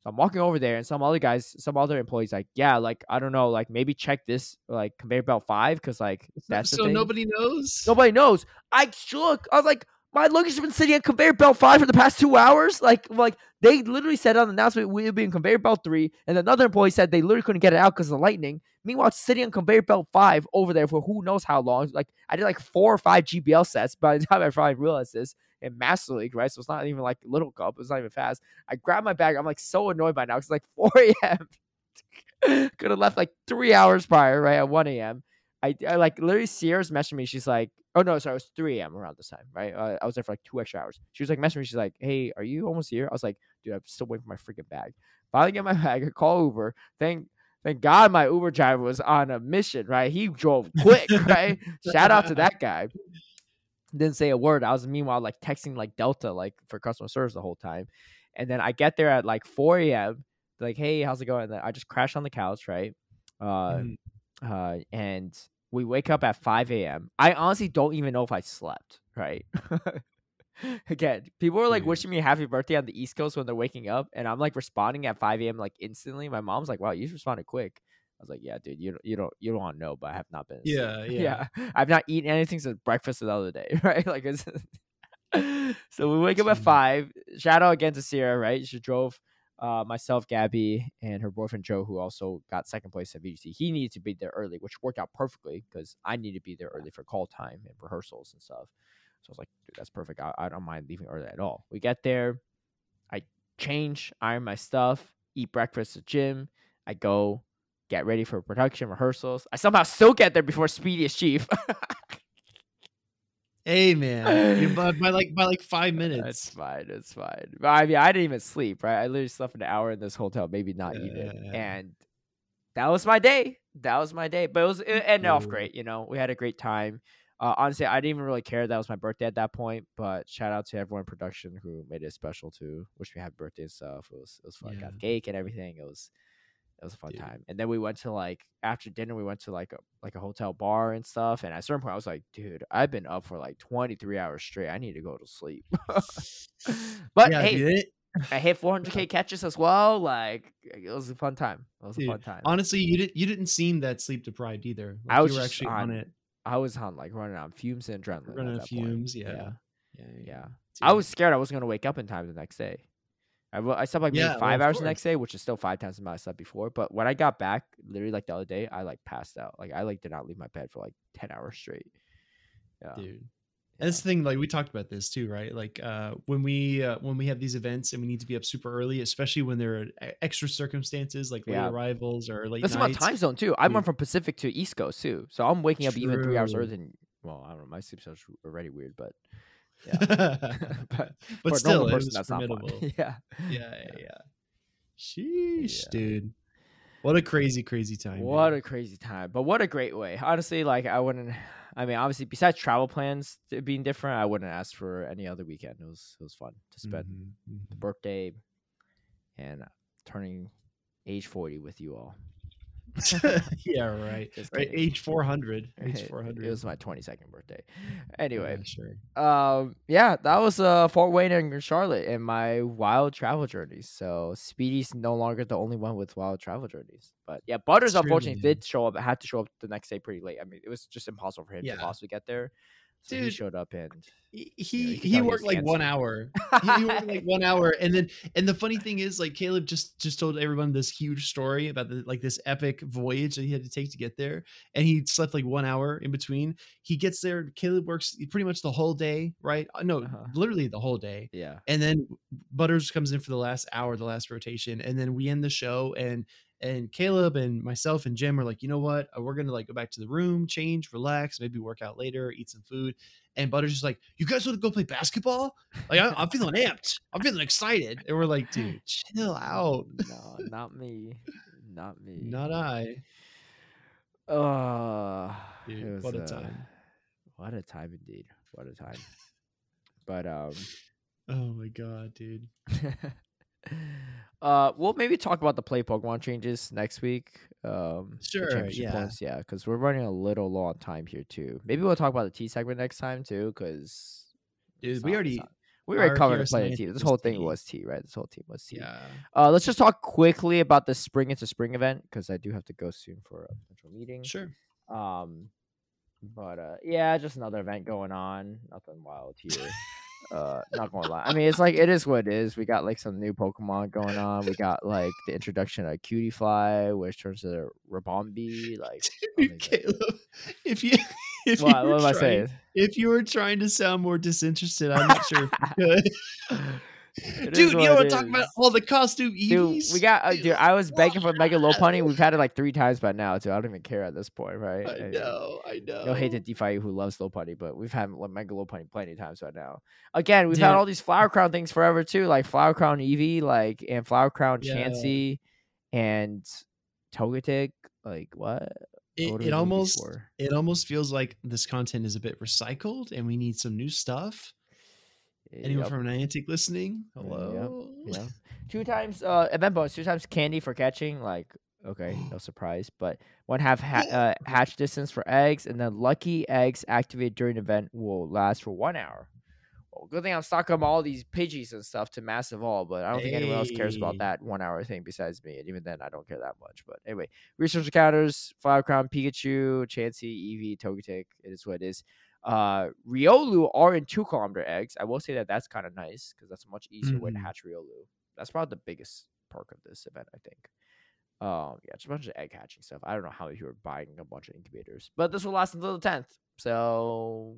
So I'm walking over there, and some other guys, some other employees, like, yeah, like I don't know, like maybe check this like conveyor belt five, because like that's so nobody knows. Nobody knows. I look, I was like, my luggage has been sitting on conveyor belt five for the past two hours. Like, like they literally said on the announcement we'll be in conveyor belt three, and another employee said they literally couldn't get it out because of the lightning. Meanwhile, sitting on conveyor belt five over there for who knows how long. Like, I did like four or five GBL sets by the time I finally realized this in Master League, right? So it's not even like Little Cup. It's not even fast. I grab my bag. I'm like so annoyed by now. It's like 4 a.m. Could have left like three hours prior, right? At 1 a.m. I, I like literally Sierra's messaging me. She's like, oh no, sorry, it was 3 a.m. around this time, right? Uh, I was there for like two extra hours. She was like messaging me. She's like, hey, are you almost here? I was like, dude, I'm still waiting for my freaking bag. Finally get my bag. I call Uber. Thank thank God my Uber driver was on a mission, right? He drove quick, right? Shout out to that guy. didn't say a word. I was meanwhile like texting like Delta like for customer service the whole time. And then I get there at like 4 a.m. Like, hey, how's it going? And I just crash on the couch, right? Uh, Mhm. Uh, and we wake up at 5 a.m. I honestly don't even know if I slept, right? Again, people are like Dude. wishing me happy birthday on the East Coast when they're waking up, and I'm like responding at 5 a.m. like instantly. My mom's like, "Wow, you responded quick." I was like, "Yeah, dude, you don't, you don't, you don't want to know, but I have not been." asleep." Yeah, yeah. I've not eaten anything since breakfast the other day, right? Like, it's so we wake up at five. Shout out again to Sierra, right? She drove uh, myself, Gabby, and her boyfriend Joe, who also got second place at VGC. He needed to be there early, which worked out perfectly because I need to be there early for call time and rehearsals and stuff. So I was like, dude, that's perfect. I, I don't mind leaving early at all. We get there, I change, iron my stuff, eat breakfast at gym. I go get ready for production rehearsals. I somehow still get there before Speedy Speediest Chief. Hey man, by, by like by like five It's minutes. fine. It's fine. I mean, I didn't even sleep. Right, I literally slept an hour in this hotel, maybe not even. And that was my day. That was my day. But it was it ended off great. You know, we had a great time. Uh, honestly, I didn't even really care that was my birthday at that point. But shout out to everyone in production who made it special too. Wish me happy birthday and stuff. It was it was fun. Yeah. Got cake and everything. It was it was a fun Dude. time. And then we went to like after dinner, we went to like a like a hotel bar and stuff. And at a certain point, I was like, dude, I've been up for like 23 hours straight. I need to go to sleep. but yeah, hey, dude, I hit 400k catches as well. Like it was a fun time. It was a fun time. honestly, you didn't you didn't seem that sleep deprived either. Like, I was actually on, on it, I was on like running on fumes and adrenaline. running on fumes. Yeah, yeah, yeah. yeah. I was scared I wasn't gonna wake up in time the next day. I, I slept like maybe Yeah, well, five of hours the next day, which is still five times the amount I slept before. But when I got back, literally like the other day, I like passed out. Like I like did not leave my bed for like ten hours straight. Yeah, dude. And that's the thing, like we talked about this too, right? Like uh, when we uh, when we have these events and we need to be up super early, especially when there are extra circumstances like late Yeah. arrivals or late That's about nights. time zone too. I went from Pacific to East Coast too, so I'm waking up even three hours True. earlier than. Well, I don't know. My sleep schedule's already weird, but yeah. but, but but for a still, it was that's not fun. formidable. yeah. yeah, yeah, yeah. Sheesh, Yeah. dude. What a crazy, crazy time. What dude. a crazy time, but what a great way. Honestly, like I wouldn't. I mean, obviously, besides travel plans being different, I wouldn't ask for any other weekend. It was it was fun to spend Mhm, the mhm. birthday and turning age forty with you all. yeah, right. Right, age four hundred. Age four hundred. It was my twenty second birthday. Anyway, sure. um, yeah, that was uh Fort Wayne and Charlotte and my wild travel journeys. So Speedy's no longer the only one with wild travel journeys. But yeah, Butters unfortunately did show up. Had to show up the next day pretty late. I mean, it was just impossible for him Yeah. to possibly get there. So he Dude, showed up and He you he, he he worked like one hour. he, he worked like one hour, and then and the funny thing is, like Caleb just just told everyone this huge story about the like this epic voyage that he had to take to get there, and he slept like one hour in between. He gets there. Caleb works pretty much the whole day, right? Uh, No, Uh-huh. literally the whole day. yeah. and then Butters comes in for the last hour, the last rotation, and then we end the show and and Caleb and myself and Jim are like, you know what? Uh, We're gonna like go back to the room, change, relax, maybe work out later, eat some food. And Butters just like, you guys want to go play basketball? Like I, I'm feeling amped. I'm feeling excited. And we're like, dude, chill out. No, not me. Not me. Not I. Uh, Dude, what a uh, time. What a time indeed. What a time. But um Oh my god, dude. Uh we'll maybe talk about the play Pokemon changes next week. Um Sure, yeah. yeah, because we're running a little low on time here too. Maybe we'll talk about the T segment next time too, because Dude, we already we already covered play team. This whole thing T. was T, right? This whole team was T. yeah. Uh, let's just talk quickly about the spring into spring event because I do have to go soon for a potential meeting. Sure. Um, but uh, yeah, just another event going on. Nothing wild here. Uh, not gonna lie. I mean, it's like it is what it is. We got like some new Pokemon going on. We got like the introduction of Cutiefly, which turns to Ribombee. Like. Caleb, if you if what, you what were am I trying- saying? if you were trying to sound more disinterested, I'm not sure if you could. It dude, you know it what I'm talking about? All the costume Dude, we got uh, dude. I was begging for Mega Lopunny. We've had it like three times by now, too. I don't even care at this point, right? I know, I know. No hate to defy you who loves Lopunny, but we've had Mega Lopunny plenty of times by now. Again, we've had all these Flower Crown things forever too, like Flower Crown Eevee, like and Flower Crown Yeah. Chansey and Togetic. Like what? It, What do it almost it almost feels like this content is a bit recycled, and we need some new stuff. Anyone Yep, from Niantic listening? Yep, Hello. yeah. Two times uh event bonus, two times candy for catching, like okay, no surprise. But one half ha- uh, hatch distance for eggs, and then lucky eggs activated during event will last for one hour. Well, good thing I'm stocking up all these Pidgeys and stuff to mass evolve, but I don't think anyone else cares about that one hour thing besides me. And even then, I don't care that much. But anyway, research encounters, Flower Crown, Pikachu, Chansey, Eevee, Togetic. It is what it is. Uh, Riolu are in two kilometer eggs. I will say that that's kind of nice because that's a much easier way to Mhm. hatch Riolu. That's probably the biggest perk of this event, I think. Um, yeah, just a bunch of egg hatching stuff. I don't know how you are buying a bunch of incubators, but this will last until the tenth. So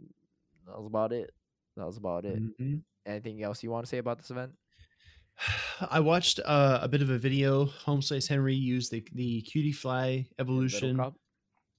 that was about it. That was about it. Mhm. Anything else you want to say about this event? I watched uh, a bit of a video. Home Slice Henry used the the Cutiefly evolution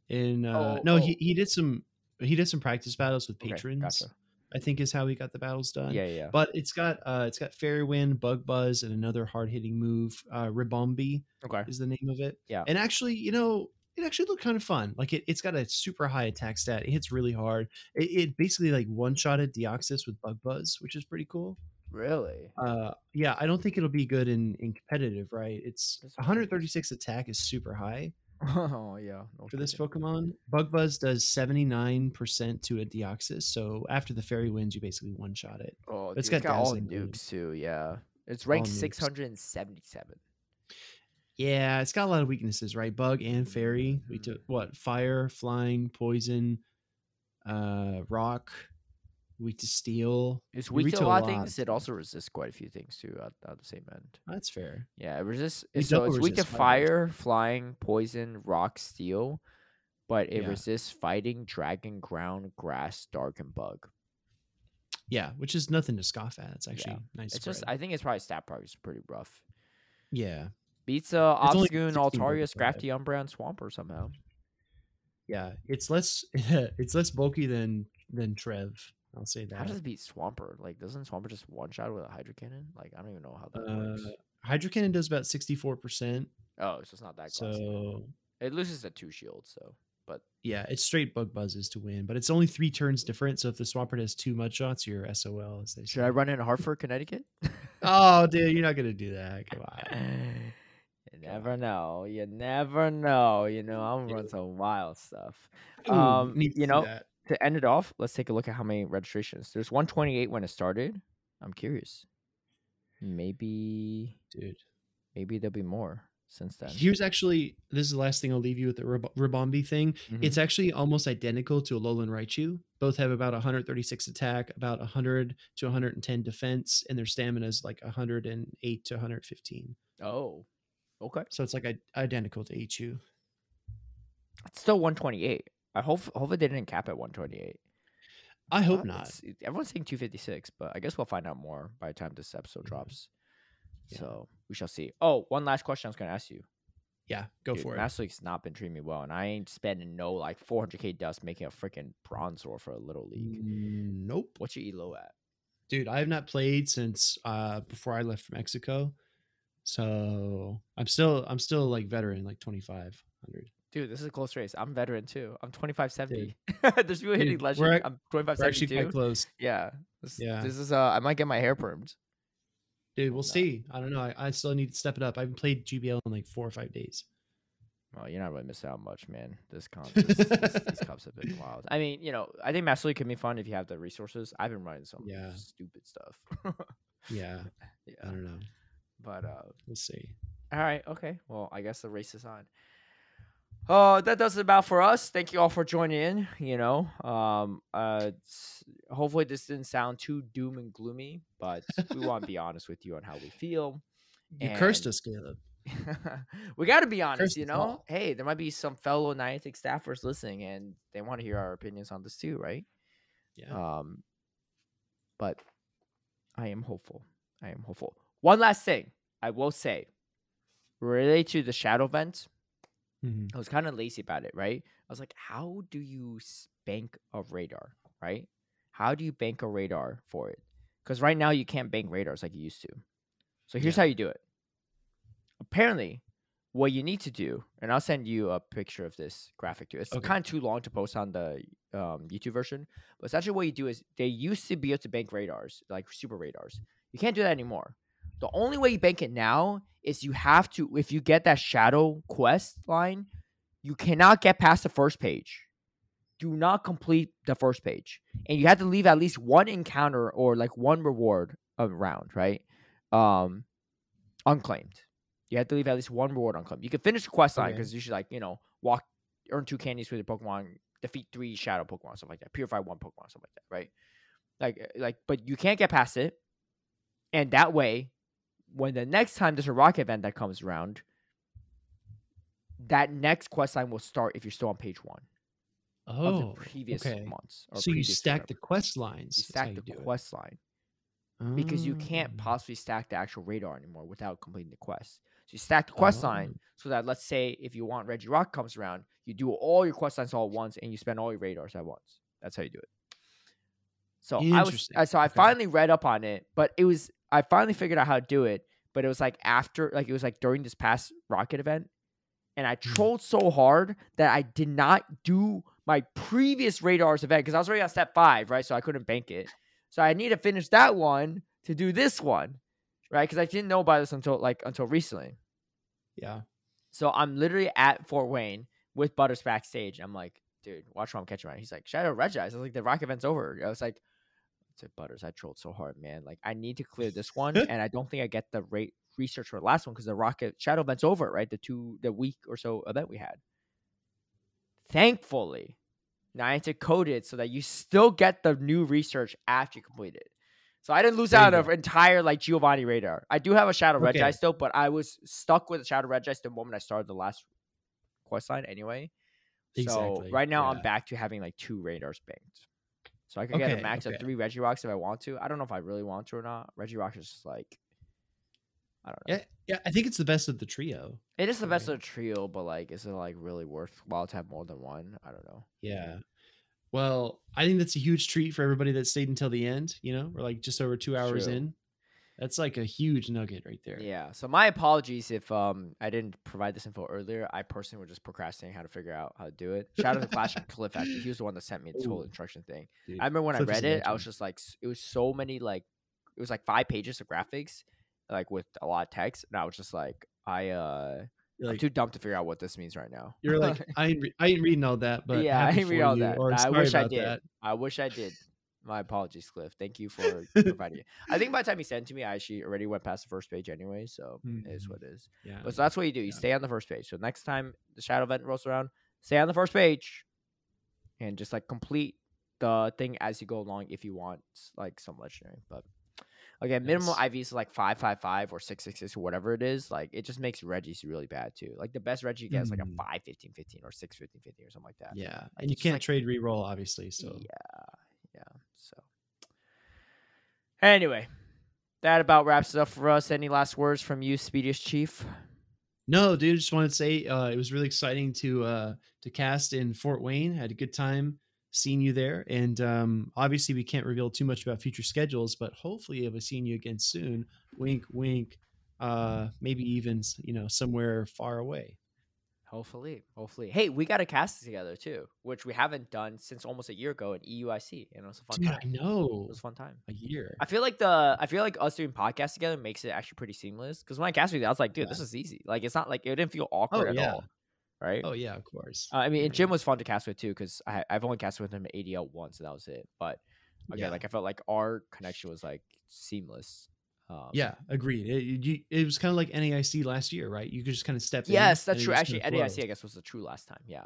in. Uh, Oh, no, oh. he he did some he did some practice battles with Okay, patrons. gotcha. I think is how he got the battles done. Yeah, yeah. But it's got uh it's got Fairy Wind, Bug Buzz, and another hard hitting move. Uh Ribombee Okay. is the name of it. Yeah. And actually, you know, it actually looked kind of fun. Like it, it's got a super high attack stat. It hits really hard. It, it basically like one shotted Deoxys with Bug Buzz, which is pretty cool. Really? Uh yeah, I don't think it'll be good in in competitive, right? It's 136 attack is super high oh yeah. no for this. Pokemon. Bug Buzz does 79% to a Deoxys, so after the fairy wins, you basically one shot it. Oh, It's got got all nukes too. Yeah, it's ranked six hundred and seventy-seven. Yeah, it's got a lot of weaknesses, right? Bug and fairy. We took what? Fire, flying, poison, uh, rock. Weak to steel. It's weak to a lot of things. It also resists quite a few things too at, at the same end. That's fair. Yeah, it resists. We So it's weak to fire. fire, flying, poison, rock, steel, but it Yeah. resists fighting, dragon, ground, grass, dark, and bug. Yeah, which is nothing to scoff at. It's actually nice. It's just. I think it's probably stat progress is pretty rough. yeah, Beats uh Obstagoon, 16 Altaria. Scrafty, Umbra, and Swampert somehow. yeah. It's less. it's less bulky than than Trev. I'll say that. How does it beat Swampert? Like, doesn't Swampert just one shot with a Hydro Cannon? Like, I don't even know how that works. uh, Hydro Cannon does about sixty four percent. Oh, so it's not that classic. So It loses the two shields, so but yeah, it's straight bug buzzes to win, but it's only three turns different. So if the Swampert has two mud shots, you're SOL. As they should I run in Hartford, Connecticut? Oh, dude, you're not gonna do that. Come on. you never know. You never know. You know, I'm gonna run some wild stuff. Ooh, Um, you know, that. To end it off, let's take a look at how many registrations. There's 128 when it started. I'm curious. Maybe, dude. maybe there'll be more since then. Here's actually this is the last thing I'll leave you with the Rib- Ribombee thing. Mhm. It's actually almost identical to a Alolan Raichu. Both have about 136 attack, about 100 to 110 defense, and their stamina is like 108 to 115. oh, okay. So it's like identical to Ichu. It's still 128. I hope hopefully they didn't cap at 128. I hope Uh, not. everyone's saying 256, but I guess we'll find out more by the time this episode Mhm. drops. Yeah. So we shall see. Oh, one last question I was going to ask you. Yeah, go Dude, for it. Master League's not been treating me well, and I ain't spending no like 400k dust making a freaking Bronzor for a little league. Mm, Nope. What's your elo at? Dude, I have not played since uh before I left Mexico. So I'm still I'm still like veteran, like 2500. Dude, this is a close race. I'm veteran too. I'm 2570. There's people hitting legend. ac- I'm We're actually quite close. Yeah. This, Yeah. This is uh I might get my hair permed. Dude, we'll No. see. I don't know. I, I still need to step it up. I haven't played GBL in like four or five days. Well, you're not really missing out much, man. This comp, this, this, these cups have been wild. I mean, you know, I think Master League can be fun if you have the resources. I've been running some Yeah. stupid stuff. Yeah, yeah. I don't know. but uh, We'll see. all right, okay. Well, I guess the race is on. Oh, that does it about for us. Thank you all for joining in. You know, um, uh, hopefully this didn't sound too doom and gloomy, but we want to be honest with you on how we feel. You cursed us, Caleb. we got to be honest, you know. Hey, there might be some fellow Niantic staffers listening, and they want to hear our opinions on this too, right? Yeah. Um, but I am hopeful. I am hopeful. One last thing I will say, related to the shadow vent, Mhm. I was kind of lazy about it, right? I was like, how do you bank a radar, right? How do you bank a radar for it? Because right now you can't bank radars like you used to. So here's Yeah. how you do it. Apparently, what you need to do, and I'll send you a picture of this graphic too. It's Okay. kind of too long to post on the um, YouTube version, but essentially what you do is they used to be able to bank radars, like super radars. You can't do that anymore. The only way you bank it now is you have to, if you get that shadow quest line, you cannot get past the first page. Do not complete the first page, and you have to leave at least one encounter or like one reward around, right? Um, unclaimed. You have to leave at least one reward unclaimed. You can finish the quest line Okay. because you should like you know walk, earn two candies with your Pokemon, defeat three shadow Pokemon, stuff like that. Purify one Pokemon, stuff like that, right? Like uh, like, but you can't get past it, and that way, when the next time there's a rock event that comes around, that next quest line will start if you're still on page one of Oh, the previous okay. months. Or So you stack the quest lines. you stack the do it. quest line because you can't Oh. possibly stack the actual radar anymore without completing the quest. So you stack the quest line Oh. so that let's say if you want Regirock comes around, you do all your quest lines all at once and you spend all your radars at once. That's how you do it. So I was uh, so I Okay. finally read up on it, but it was I finally figured out how to do it, but it was like after like it was like during this past rocket event and I Mhm. trolled so hard that I did not do my previous radars event because I was already on step five, right? So I couldn't bank it. So I need to finish that one to do this one, right? Because I didn't know about this until like until recently. Yeah. So I'm literally at Fort Wayne with Butters backstage. I'm like, dude, watch what I'm catching right. He's like, Shadow Regis. I was like, the rock event's over. I was like, I said, Butters, I trolled so hard, man. Like, I need to clear this one, and I don't think I get the rate research for the last one because the rocket Shadow event's over, right? The two, the week or so event we had. Thankfully, Niantic coded it so that you still get the new research after you complete it. So I didn't lose There out of entire like Giovanni radar. I do have a Shadow Okay. Regis still, but I was stuck with a Shadow Regis the moment I started the last quest line anyway. So right now yeah. I'm back to having like two radars banked. So I could get a max okay. of three Regirocks if I want to. I don't know if I really want to or not. Regirocks is just like I don't know. Yeah. Yeah. I think it's the best of the trio. It is the best right. of the trio, but like is it like really worthwhile to have more than one? I don't know. Yeah. Well, I think that's a huge treat for everybody that stayed until the end. You know, we're like just over two hours True. in. That's like a huge nugget right there. Yeah. So my apologies if um I didn't provide this info earlier. I personally was just procrastinating how to figure out how to do it. Shout out to Clash and Cliff actually. He was the one that sent me this whole instruction thing. dude. I remember when Cliff I read it, I was just like, it was so many like, it was like five pages of graphics, like with a lot of text, and I was just like, I uh, You're I'm too dumb to figure out what this means right now. you're like I ain't, re- I ain't reading all that, but yeah, I didn't read all you, that. I wish I did. that. I wish I did. My apologies, Cliff. Thank you for providing it. I think by the time he sent it to me, I actually already went past the first page anyway, so it is what it is. Yeah. But so that's what you do. You Yeah. stay on the first page. So next time the shadow event rolls around, stay on the first page, and just like complete the thing as you go along if you want like some legendary. But again, minimal IVs is like five five five or six six six or whatever it is. Like it just makes Reggie's really bad too. Like the best Reggie you get is like a Mm. 5 15 15 or 6 15 15 or something like that. Yeah, Like, and you can't like- trade reroll, obviously. So Yeah, yeah. So anyway, that about wraps it up for us. Any last words from you, Speediest Chief? no, dude, just wanted to say uh, it was really exciting to uh, to cast in Fort Wayne. Had a good time seeing you there, and um, obviously we can't reveal too much about future schedules, but hopefully I'll be seeing you again soon. Wink, wink. Uh, maybe even you know somewhere far away. Hopefully, hopefully. Hey, we got a cast together too, which we haven't done since almost a year ago in E EUIC, and it was a fun Dude, time. I know It was a fun time. a year. I feel like the I feel like us doing podcasts together makes it actually pretty seamless. Because when I cast with you, I was like, dude, this is easy. Like it's not like it didn't feel awkward at yeah. all, right? Oh yeah, of course. Uh, I mean, and Jim was fun to cast with too, because I've only casted with him at ADL once, and that was it. But again, Yeah. like I felt like our connection was like seamless. Um, Yeah, agreed. It, you, it was kind of like NAIC last year, right? You could just kind of step in. Yes, that's true. Actually, NAIC, flows. I guess, was the true last time. Yeah,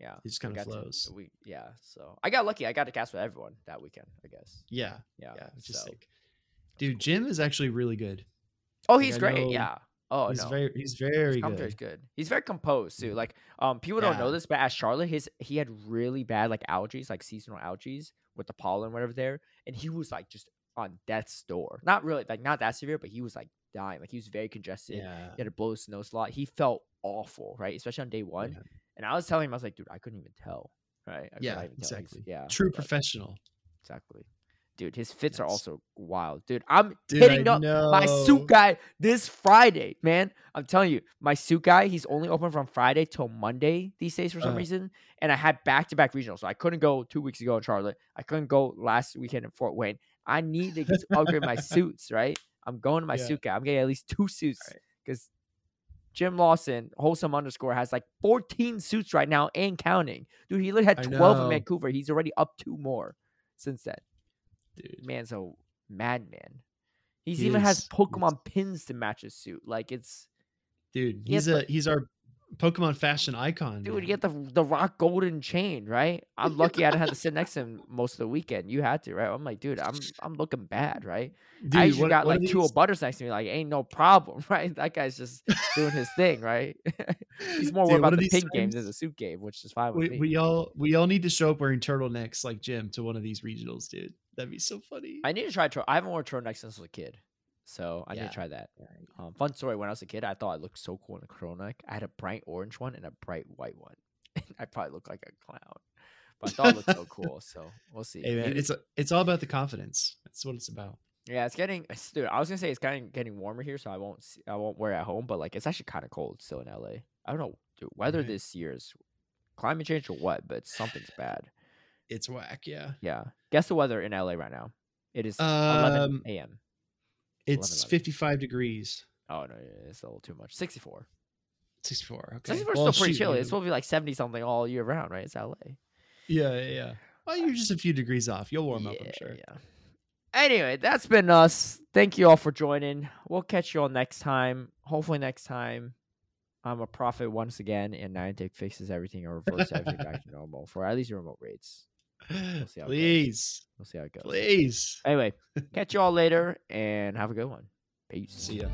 yeah. It just kind of got to- flows. we yeah. So I got lucky. I got to cast with everyone that weekend. I guess. Yeah, Yeah. yeah, is so sick. Dude. Jim is actually really good. Oh, he's I great. Yeah. Oh he's no. very, he's His very commentary good. good. He's very composed too. Mhm. Like, um, people don't know this, but as Charlotte, his he had really bad like allergies, like seasonal allergies with the pollen, whatever there, and he was like just on death's door. Not really, like not that severe, but he was like dying. Like he was very congested. Yeah, He had to blow his nose a lot. He felt awful, right? Especially on day one. yeah. And I was telling him, I was like, dude, I couldn't even tell, right? I Yeah, not even tell. He's- exactly. Yeah, True professional. Exactly. dude, his fits are also wild, dude. I'm Dude, hitting I up my suit guy this Friday, man. I'm telling you, my suit guy, he's only open from Friday till Monday these days for some Uh. reason. And I had back to back regionals, so I couldn't go two weeks ago in Charlotte. I couldn't go last weekend in Fort Wayne. I need to get- upgrade my suits, right? I'm going to my Yeah. suit guy. I'm getting at least two suits Right. because Jim Lawson, wholesome underscore, has like 14 suits right now and counting. Dude, he literally had 12 in. Vancouver. He's already up two more since then. Dude. Man's a madman. He's He even has is. He is. Pokemon pins to match his suit. Like it's Dude, He he's a he's our Pokemon fashion icon. dude, man. you get the the rock golden chain, right? I'm lucky I didn't have to sit next to him most of the weekend. You had to, right? I'm like, dude, I'm I'm looking bad, right? Dude, I usually one- got of like two these- of butters next to me, like ain't no problem, right? That guy's just doing his thing, right? He's more Dude, worried about the these pin game than the suit game, which is fine with we, me. we all we all need to show up wearing turtlenecks like Jim to one of these regionals, dude. That'd be so funny. I need to try. Tur- I haven't worn turtlenecks since I was a kid, so I need Yeah. to try that. Um, fun story: When I was a kid, I thought I looked so cool in a turtleneck. I had a bright orange one and a bright white one. I probably looked like a clown, but I thought it looked so cool. So we'll see. Hey man, it's it's all about the confidence. That's what it's about. yeah, it's getting. Dude, I was gonna say it's kind of getting warmer here, so I won't. See, I won't wear it at home. But like, it's actually kind of cold still in LA. I don't know, dude. Weather Right. this year is climate change or what, but something's bad. It's whack, yeah. Yeah. Guess the weather in LA right now. It is 11 Um, a.m. It's 11. 55 degrees. Oh no, yeah, it's a little too much. 64. 64. Okay. 64 is Well, still pretty shoot, chilly. It's supposed to be like 70 something all year round, right? It's LA. Yeah, yeah, yeah. Well, uh, you're just a few degrees off. You'll warm up, I'm sure. Yeah. Anyway, that's been us. Thank you all for joining. We'll catch you all next time. Hopefully, next time I'm a prophet once again, and Niantic fixes everything or reverses everything back to normal for at least remote rates. see how. Please, We'll see how it goes. please. Anyway, catch you all later and have a good one. Peace. See ya.